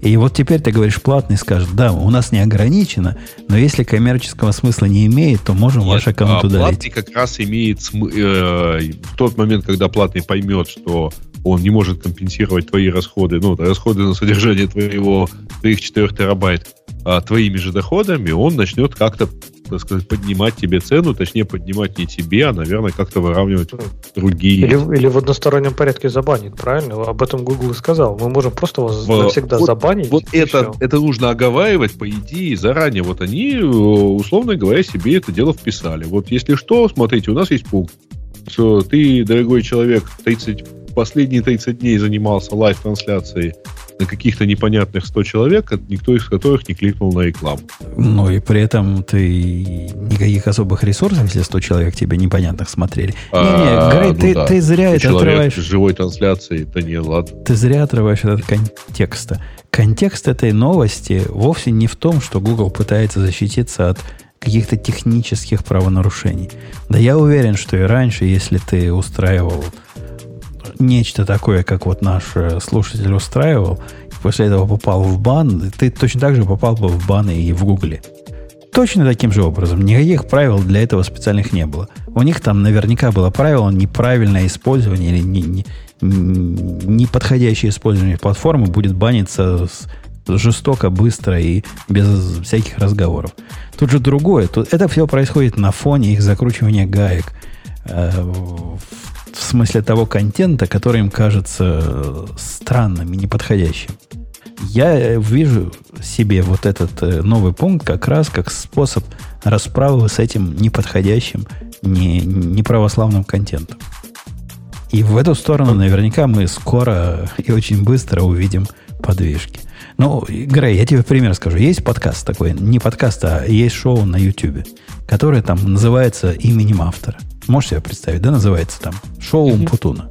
И вот теперь ты говоришь, платный скажет, да, у нас не ограничено, но если коммерческого смысла не имеет, то можем Нет, ваш аккаунт а удалить. Платный как раз имеет смы- э, в тот момент, когда платный поймет, что он не может компенсировать твои расходы, ну, расходы на содержание твоего, твоих 4 терабайт а, твоими же доходами, он начнет как-то, так сказать, поднимать тебе цену, точнее, поднимать не тебе, а, наверное, как-то выравнивать другие. Или, или в одностороннем порядке забанит, правильно? Об этом Google и сказал. Мы можем просто вас В- навсегда вот- забанить. Вот это, это нужно оговаривать, по идее, заранее. Вот они, условно говоря, себе это дело вписали. Вот если что, смотрите, у нас есть пункт, что ты, дорогой человек, 30, последние 30 дней занимался live-трансляцией на каких-то непонятных 100 человек, никто из которых не кликнул на рекламу. Ну и при этом ты никаких особых ресурсов, если 100 человек тебе непонятных смотрели. Не-не, А, Грей, ну ты, да. ты зря это Человек отрываешь. с живой трансляцией, да не, ладно. Ты зря отрываешь от контекста. Контекст этой новости вовсе не в том, что Google пытается защититься от каких-то технических правонарушений. Да я уверен, что и раньше, если ты устраивал нечто такое, как вот наш э, слушатель устраивал, и после этого попал в бан, ты точно так же попал бы в бан и в Гугле. Точно таким же образом. Никаких правил для этого специальных не было. У них там наверняка было правило неправильное использование или не, не, использование платформы будет баниться с- жестоко, быстро и без всяких разговоров. Тут же другое. Тут это все происходит на фоне их закручивания гаек. э, в, в смысле того контента, который им кажется э, странным и неподходящим. Я э, вижу себе вот этот э, новый пункт как раз как способ расправы с этим неподходящим, не, неправославным контентом. И в эту сторону наверняка мы скоро и очень быстро увидим подвижки. Ну, Грей, я тебе пример скажу. Есть подкаст такой, не подкаст, а есть шоу на YouTube, которое там называется именем автора. Можешь себе представить, да, называется там шоу Умпутуна.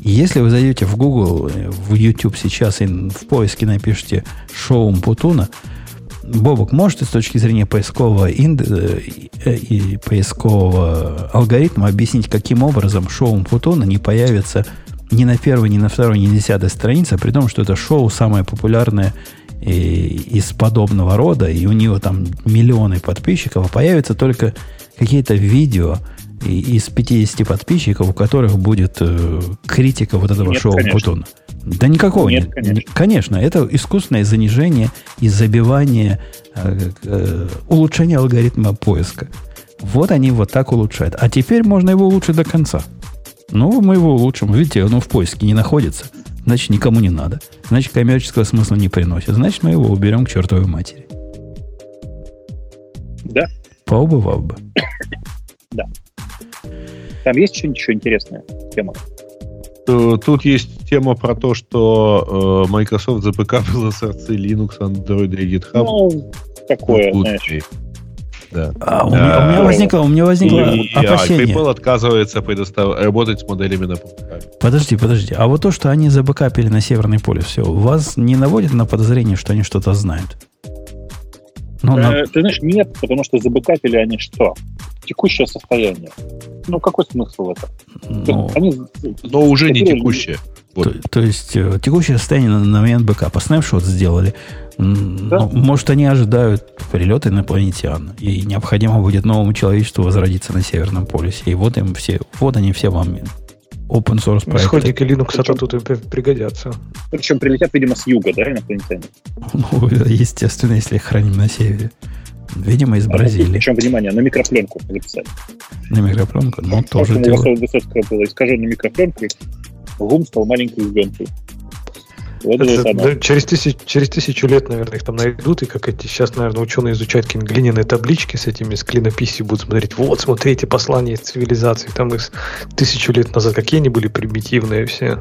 Если вы зайдете в Google, в YouTube сейчас и в поиске напишите шоу Умпутуна, Бобок, можете с точки зрения поискового, инд- э, и, поискового алгоритма объяснить, каким образом шоу Умпутуна не появится ни на первой, ни на второй, ни на десятой странице, при том, что это шоу самое популярное э, из подобного рода, и у него там миллионы подписчиков, а появятся только какие-то видео и- из 50 подписчиков, у которых будет э, критика вот этого Нет, шоу конечно. Умпутуна. Да никакого Нет, нет. конечно. Конечно, это искусственное занижение и забивание, э, э, улучшение алгоритма поиска. Вот они вот так улучшают. А теперь можно его улучшить до конца. Ну, мы его улучшим. Видите, оно в поиске не находится. Значит, никому не надо. Значит, коммерческого смысла не приносит. Значит, мы его уберем к чертовой матери. Да, Поубывал бы. там есть что-нибудь еще интересное тема? Э, Тут есть тема про то, что э, Microsoft забэкапила сорцы Linux, Android и GitHub. Ну, такое, знаешь. Да. А у, меня, у меня А, возникло, у меня возникло И, а, опасение. PayPal отказывается предостав- работать с моделями на ПП. Подожди, подожди. А вот то, что они забэкапили на Северный полюс, все, вас не наводит на подозрение, что они что-то знают? Ну, на- Э, ты знаешь, нет, потому что забэкапили они что? Текущее состояние. Ну, какой смысл в этом? То ну, Они Но уже не текущее. Вот. то, то есть э, текущее состояние на, на момент бэкапа. Снапшот сделали. Да. ну, может, они ожидают прилета инопланетян, и необходимо будет новому человечеству возродиться на Северном полюсе. И вот им все, вот они все вам open source проекты. Исходники Linux Причем- тут и при- пригодятся. Причем прилетят, видимо, с юга, да, инопланетяне? Ну, естественно, если их храним на севере. Видимо, из Бразилии. Причем, внимание, на микропленку записали. На микропленку. Ну, тоже Поэтому дело. Высо- Высоцкого было искаженной микропленкой, гум стал маленькой ребенкой. Вот это Это, да, через, тысяч, через тысячу лет, наверное, их там найдут, и как эти сейчас, наверное, ученые изучают какие-нибудь глиняные таблички с этими, с клинописью будут смотреть. Вот, смотрите, послание цивилизации, там из тысячу лет назад, какие они были примитивные все.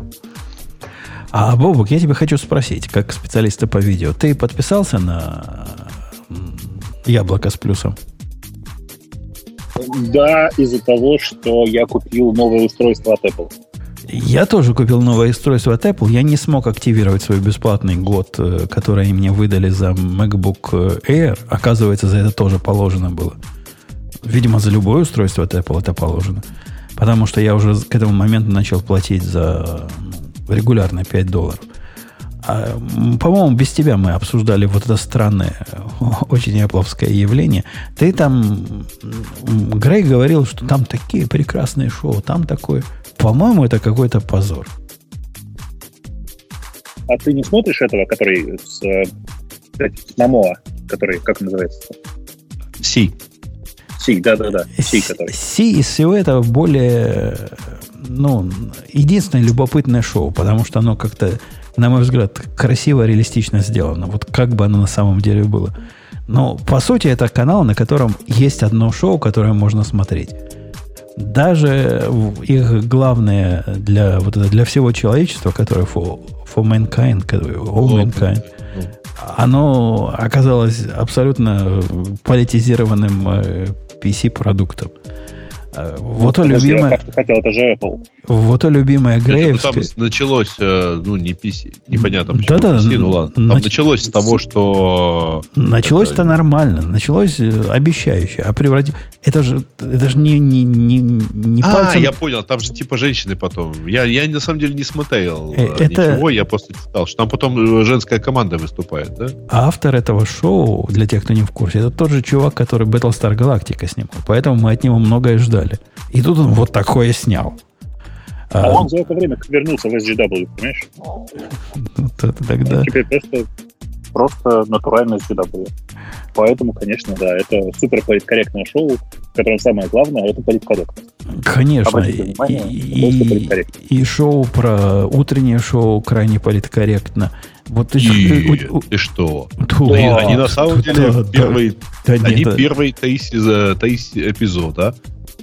А, Бобук, я тебя хочу спросить, как специалиста по видео. Ты подписался на яблоко с плюсом? Да, из-за того, что я купил новое устройство от Apple. Я тоже купил новое устройство от Apple. Я не смог активировать свой бесплатный год, э, который мне выдали за MacBook Air. Оказывается, за это тоже положено было. Видимо, за любое устройство от Apple это положено. Потому что я уже к этому моменту начал платить за ну, регулярно 5 долларов. А, по-моему, без тебя мы обсуждали вот это странное, очень япловское явление. Ты там, Грей говорил, что там такие прекрасные шоу, там такое. По-моему, это какой-то позор. А ты не смотришь этого, который с, э, с Мамоа, который, как называется? Си. Си, да-да-да, Си, который. Си из всего этого более, ну, единственное любопытное шоу, потому что оно как-то, на мой взгляд, красиво, реалистично сделано. Вот как бы оно на самом деле было. Но, по сути, это канал, на котором есть одно шоу, которое можно смотреть. Даже их главное для, вот это, для всего человечества, которое for, for mankind, all mankind, оно оказалось абсолютно политизированным э, PC-продуктом. Э, Вот то Подожди, любимое, Я как ты хотел, это же Apple. вот то любимое Ну, там началось, э, ну, не PC, непонятно почему Да-да, PC, ну ладно. Там нач- началось с того, что... Началось-то это- нормально, началось э, обещающе, а превратилось... Это же, это же не, не, не, не А, пальцем... я понял, там же типа женщины потом. Я, я на самом деле не смотрел Э, э, это- ничего, я просто читал, что там потом э, женская команда выступает, да? Автор этого шоу, для тех, кто не в курсе, это тот же чувак, который Battlestar Galactica снимал. Поэтому мы от него многое ждали. И тут он вот такое снял. А А, он за это время вернулся в SGW, понимаешь? вот это тогда... Теперь просто, просто натуральный SGW. Поэтому, конечно, да, это супер политкорректное шоу, в котором самое главное это политкорректность. Конечно. Обратите внимание, И, и- и шоу про утреннее шоу крайне политкорректно. Вот ты, И у- ты что? Ту- Они, да, они на самом да, деле да, первый, да они нет, первый таиси, таиси эпизода.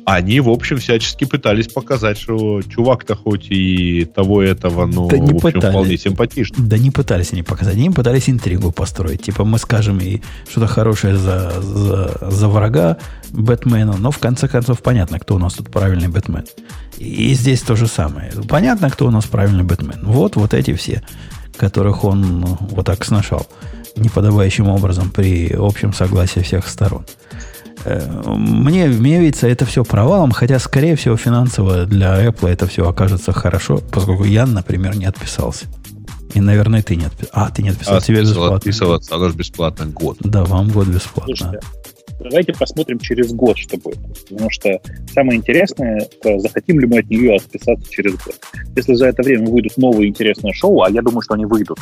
Они, в общем, всячески пытались показать, что чувак-то хоть и того этого, но, Да не в общем, пытались. вполне симпатичный. Да не пытались они показать, они пытались интригу построить. Типа мы скажем и что-то хорошее за, за, за врага Бэтмена, но в конце концов понятно, кто у нас тут правильный Бэтмен. И здесь то же самое. Понятно, кто у нас правильный Бэтмен. Вот, вот эти все, которых он ну, вот так сношал неподобающим образом при общем согласии всех сторон. Э, Мне, мне видится это все провалом, хотя, скорее всего, финансово для Apple это все окажется хорошо, поскольку я, например, не отписался. И, наверное, ты не отписался. А, ты не отписался, А тебе бесплатно. отписываться, оно же бесплатно год. Да, вам год бесплатно. Слушайте, давайте посмотрим через год, что будет. Потому что самое интересное, это захотим ли мы от нее отписаться через год. Если за это время выйдут новые интересные шоу, а я думаю, что они выйдут.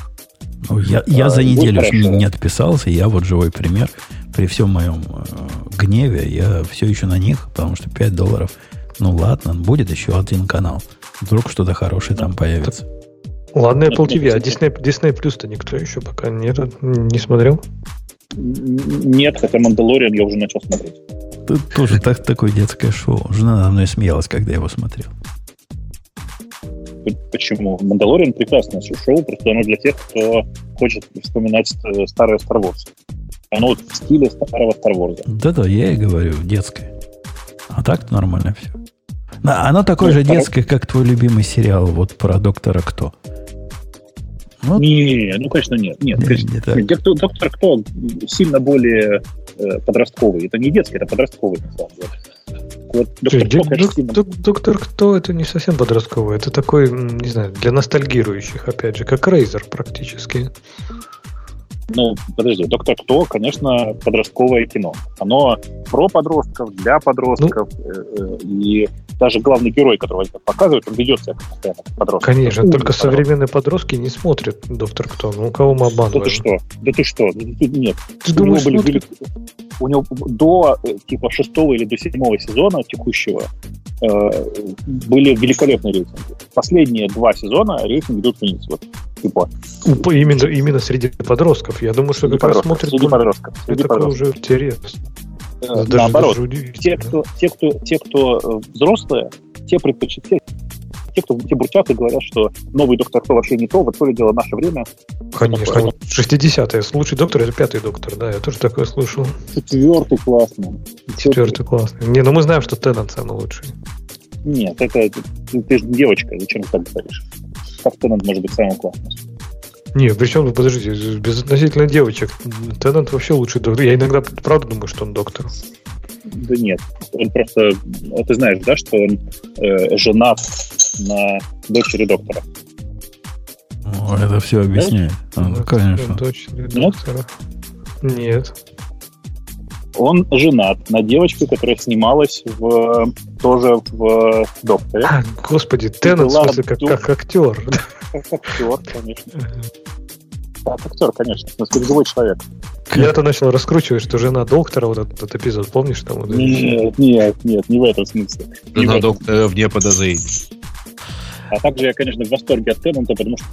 Ну, я, я А, за неделю не, не отписался, я вот живой пример. При всем моем э, гневе, я все еще на них, потому что 5 долларов, ну ладно, будет еще один канал. Вдруг что-то хорошее там появится. Ладно, Apple TV, а Disney, Disney Plus-то никто еще пока нет, не смотрел? Нет, хотя Мандалориан я уже начал смотреть. Тут тоже так, такое детское шоу. Жена надо мной смеялась, когда я его смотрел. Почему? Мандалориан прекрасное шоу, просто оно для тех, кто хочет вспоминать э, старое Star Wars. Оно вот в стиле старого Star Wars. Да-да, я и говорю, детское. А так нормально все. Да, оно такое ну, же детское, как твой любимый сериал вот про доктора Кто. Ну, не, ну, конечно, нет. Нет, не, конечно, не так. нет. Доктор Кто сильно более э, подростковый. Это не детский, это подростковый, на самом деле. Вот, доктор, Кто, конечно, сильно... доктор Кто это не совсем подростковый, это такой, не знаю, для ностальгирующих, опять же, как Рейзер практически. Ну, подожди, Доктор Кто, конечно, подростковое кино. Оно про подростков, для подростков. Ну, и даже главный герой, которого показывают, он ведет себя постоянно как подросток. Конечно, только подросток. современные подростки не смотрят Доктор Кто. Ну, кого мы обманываем? Да ты что? Да ты что? Нет. Ты у думаешь, него были, у него до типа шестого или до седьмого сезона текущего э, были великолепные рейтинги. Последние два сезона рейтинги идут вниз. Вот, типа. Именно, именно среди подростков. Я думаю, что среди как раз смотрят... Среди подростков. Среди это подростков. уже интересно. Э, даже, Наоборот, даже те, кто, те, кто, те, кто э, взрослые, те предпочитают те, кто те бурчат и говорят, что новый доктор Кто вообще не то, вот то ли дело наше время. Конечно, вот 60-е. Лучший доктор это пятый доктор, да, я тоже такое слышал. Четвертый классный. Четвертый классный. Не, ну мы знаем, что Теннант самый лучший. Нет, это ты, ты же девочка, зачем ты так говоришь? Как Теннант может быть самым классным? Не, причем, подождите, безотносительно девочек, Теннант вообще лучший доктор. Я иногда правда думаю, что он доктор. Да нет, он просто, ты знаешь, да, что он э, женат на дочери доктора. О, это все объясняет. Да? Ну, конечно. Дочери доктора. Нет. Он женат на девочке, которая снималась в, тоже в «Докторе». А, господи, Теннет, в смысле, как, как актер. Как актер, конечно. Как актер, конечно. В смысле, живой человек. Я-то начал раскручивать, что жена доктора, вот этот, этот эпизод, помнишь? Там, вот, нет, нет, нет, не в этом смысле. Жена доктора вне подозрений. А также я, конечно, в восторге от Теннанта, потому что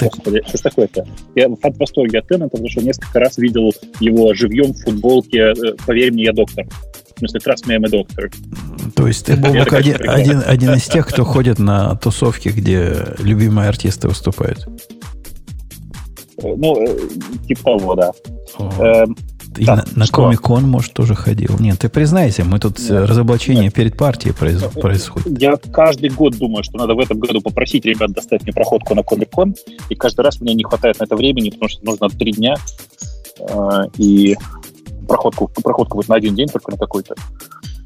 Господи, что такое-то? Я в восторге от Теннанта, потому что несколько раз видел его живьем в футболке э, «Поверь мне, я доктор». В смысле, trust me, I'm a doctor. То есть ты, Бобок, один, один, один из тех, кто ходит на тусовки, где любимые артисты выступают? Э, ну, э, типа того, да. И да, на, на Комик-кон, может, тоже ходил. Нет, ты признайся, мы тут нет, разоблачение нет. перед партией произ, происходит. Я каждый год думаю, что надо в этом году попросить ребят достать мне проходку на Комик-кон, и каждый раз мне не хватает на это времени, потому что нужно три дня, э, и проходку, проходку будет на один день только на какой-то.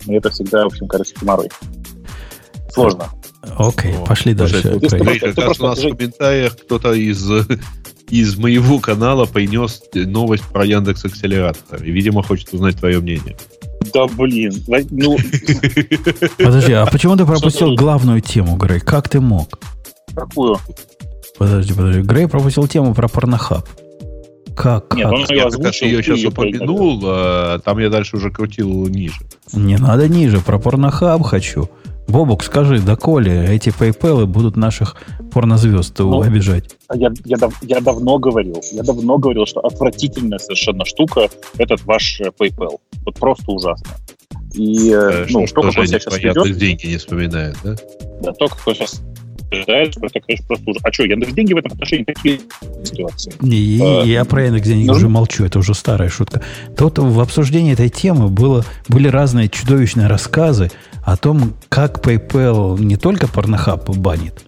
И это всегда, в общем, кажется, геморрой. Сложно. Окей, okay, пошли дальше. Ты, ты, ты, ты, просто, у нас в комментариях кто-то из из моего канала принес новость про Яндекс Акселератор. И, видимо, хочет узнать твое мнение. Да блин, ну... Подожди, а почему ты пропустил главную тему, Грей? Как ты мог? Какую? Подожди, подожди. Грей пропустил тему про порнохаб. Как? Нет, как? он ее озвучил. Я сейчас упомянул, а там я дальше уже крутил ниже. Не надо ниже, про порнохаб хочу. Бобок, скажи, доколе эти PayPal будут наших порнозвезд ну, обижать? Я, я, я давно говорил, я давно говорил, что отвратительная совершенно штука этот ваш э, PayPal. Вот просто ужасно. И, э, ну, что, как он себя сейчас ведет... деньги не вспоминает, да? Да, то, как он сейчас это, конечно, просто ужас. А что, Яндекс деньги в этом отношении такие ситуации? Не, а, я про Яндекс деньги нужно... уже молчу, это уже старая шутка. Тут в обсуждении этой темы было, были разные чудовищные рассказы о том, как PayPal не только порнохаб банит,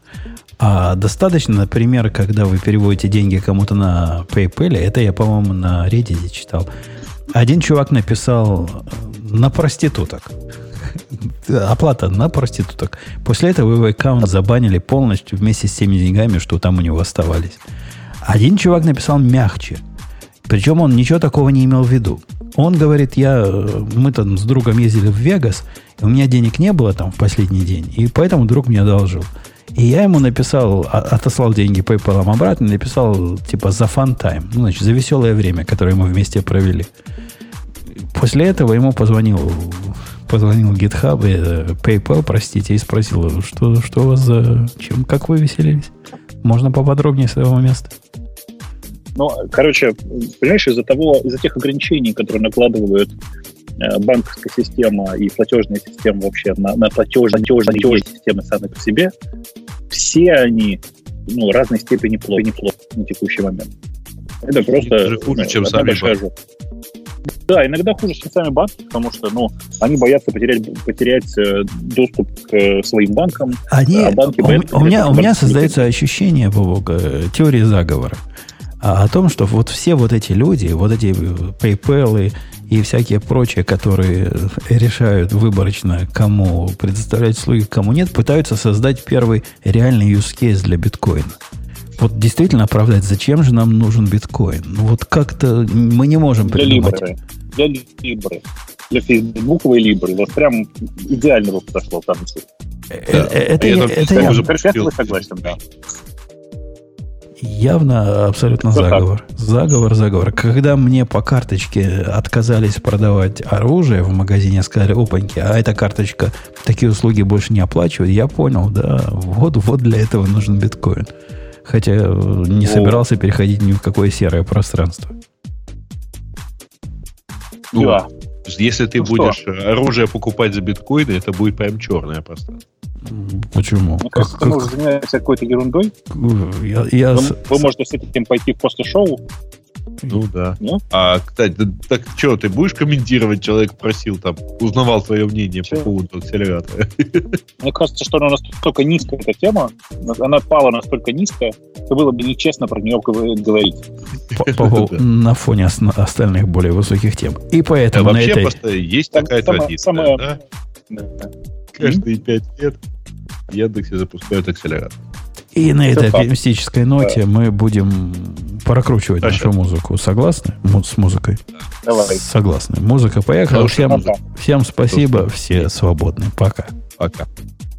а достаточно, например, когда вы переводите деньги кому-то на PayPal, это я, по-моему, на Reddit читал, один чувак написал на проституток. Оплата на проституток. После этого его аккаунт забанили полностью вместе с теми деньгами, что там у него оставались. Один чувак написал мягче. Причем он ничего такого не имел в виду. Он говорит, я, мы там с другом ездили в Вегас, и у меня денег не было там в последний день, и поэтому друг мне одолжил. И я ему написал, а- отослал деньги PayPal обратно, написал типа за fun time, ну, значит, за веселое время, которое мы вместе провели. После этого ему позвонил, позвонил GitHub, э, PayPal, простите, и спросил, что, что у вас за... Чем, как вы веселились? Можно поподробнее с этого места? Ну, короче, понимаешь, из-за того, из-за тех ограничений, которые накладывают э, банковская система и платежная система вообще на, на платежные, платежные, платежные системы сами по себе, все они ну, разной степени плохо, неплохо на текущий момент. Это просто Даже хуже, ну, чем сами. Да, иногда хуже, чем сами банки, потому что ну, они боятся потерять, потерять э, доступ к э, своим банкам. Они, А банки у, боятся у меня, у меня создается ощущение, Бобок, э, теории заговора. А, о том, что вот все вот эти люди, вот эти э, PayPal и всякие прочие, которые э, решают выборочно, кому предоставлять услуги, кому нет, пытаются создать первый реальный use case для биткоина. Вот действительно оправдать, зачем же нам нужен биткоин? Ну вот как-то мы не можем Для придумать. Либры. Для Либры. Для фейсбуковой Либры. Вот прям идеально бы подошло в данном случае. Э, э, Это, Я я- это я с тобой согласен, да. Явно абсолютно Вот так. заговор. Заговор, заговор. Когда мне по карточке отказались продавать оружие в магазине, сказали, опаньки, а эта карточка такие услуги больше не оплачивает, я понял, да, вот, вот для этого нужен биткоин. Хотя э, не О. собирался переходить ни в какое серое пространство. Ну, Да. Если ты Ну что? будешь э, оружие покупать за биткоины, это будет прям черное пространство. Почему? Мне Как- кажется, ты как- можешь заниматься какой-то ерундой. я, я Вы, с- вы можете с этим пойти после шоу. Ну да. Ну? А, кстати, да- так что, ты будешь комментировать? Человек просил там, узнавал твое мнение Чё? по поводу акселератора. Мне кажется, что она настолько низкая, эта тема, она пала настолько низко, что было бы нечестно про нее гов- говорить. на фоне ос- остальных более высоких тем. И поэтому на вообще этой... просто есть такая традиция, да? Каждые пять лет Яндексе запускают акселератор. И на этой так. оптимистической ноте мы будем прокручивать Хорошо. нашу музыку. Согласны? С музыкой? Давай. Согласны. Музыка поехала. Всем, всем спасибо. Все свободны. Пока. Пока.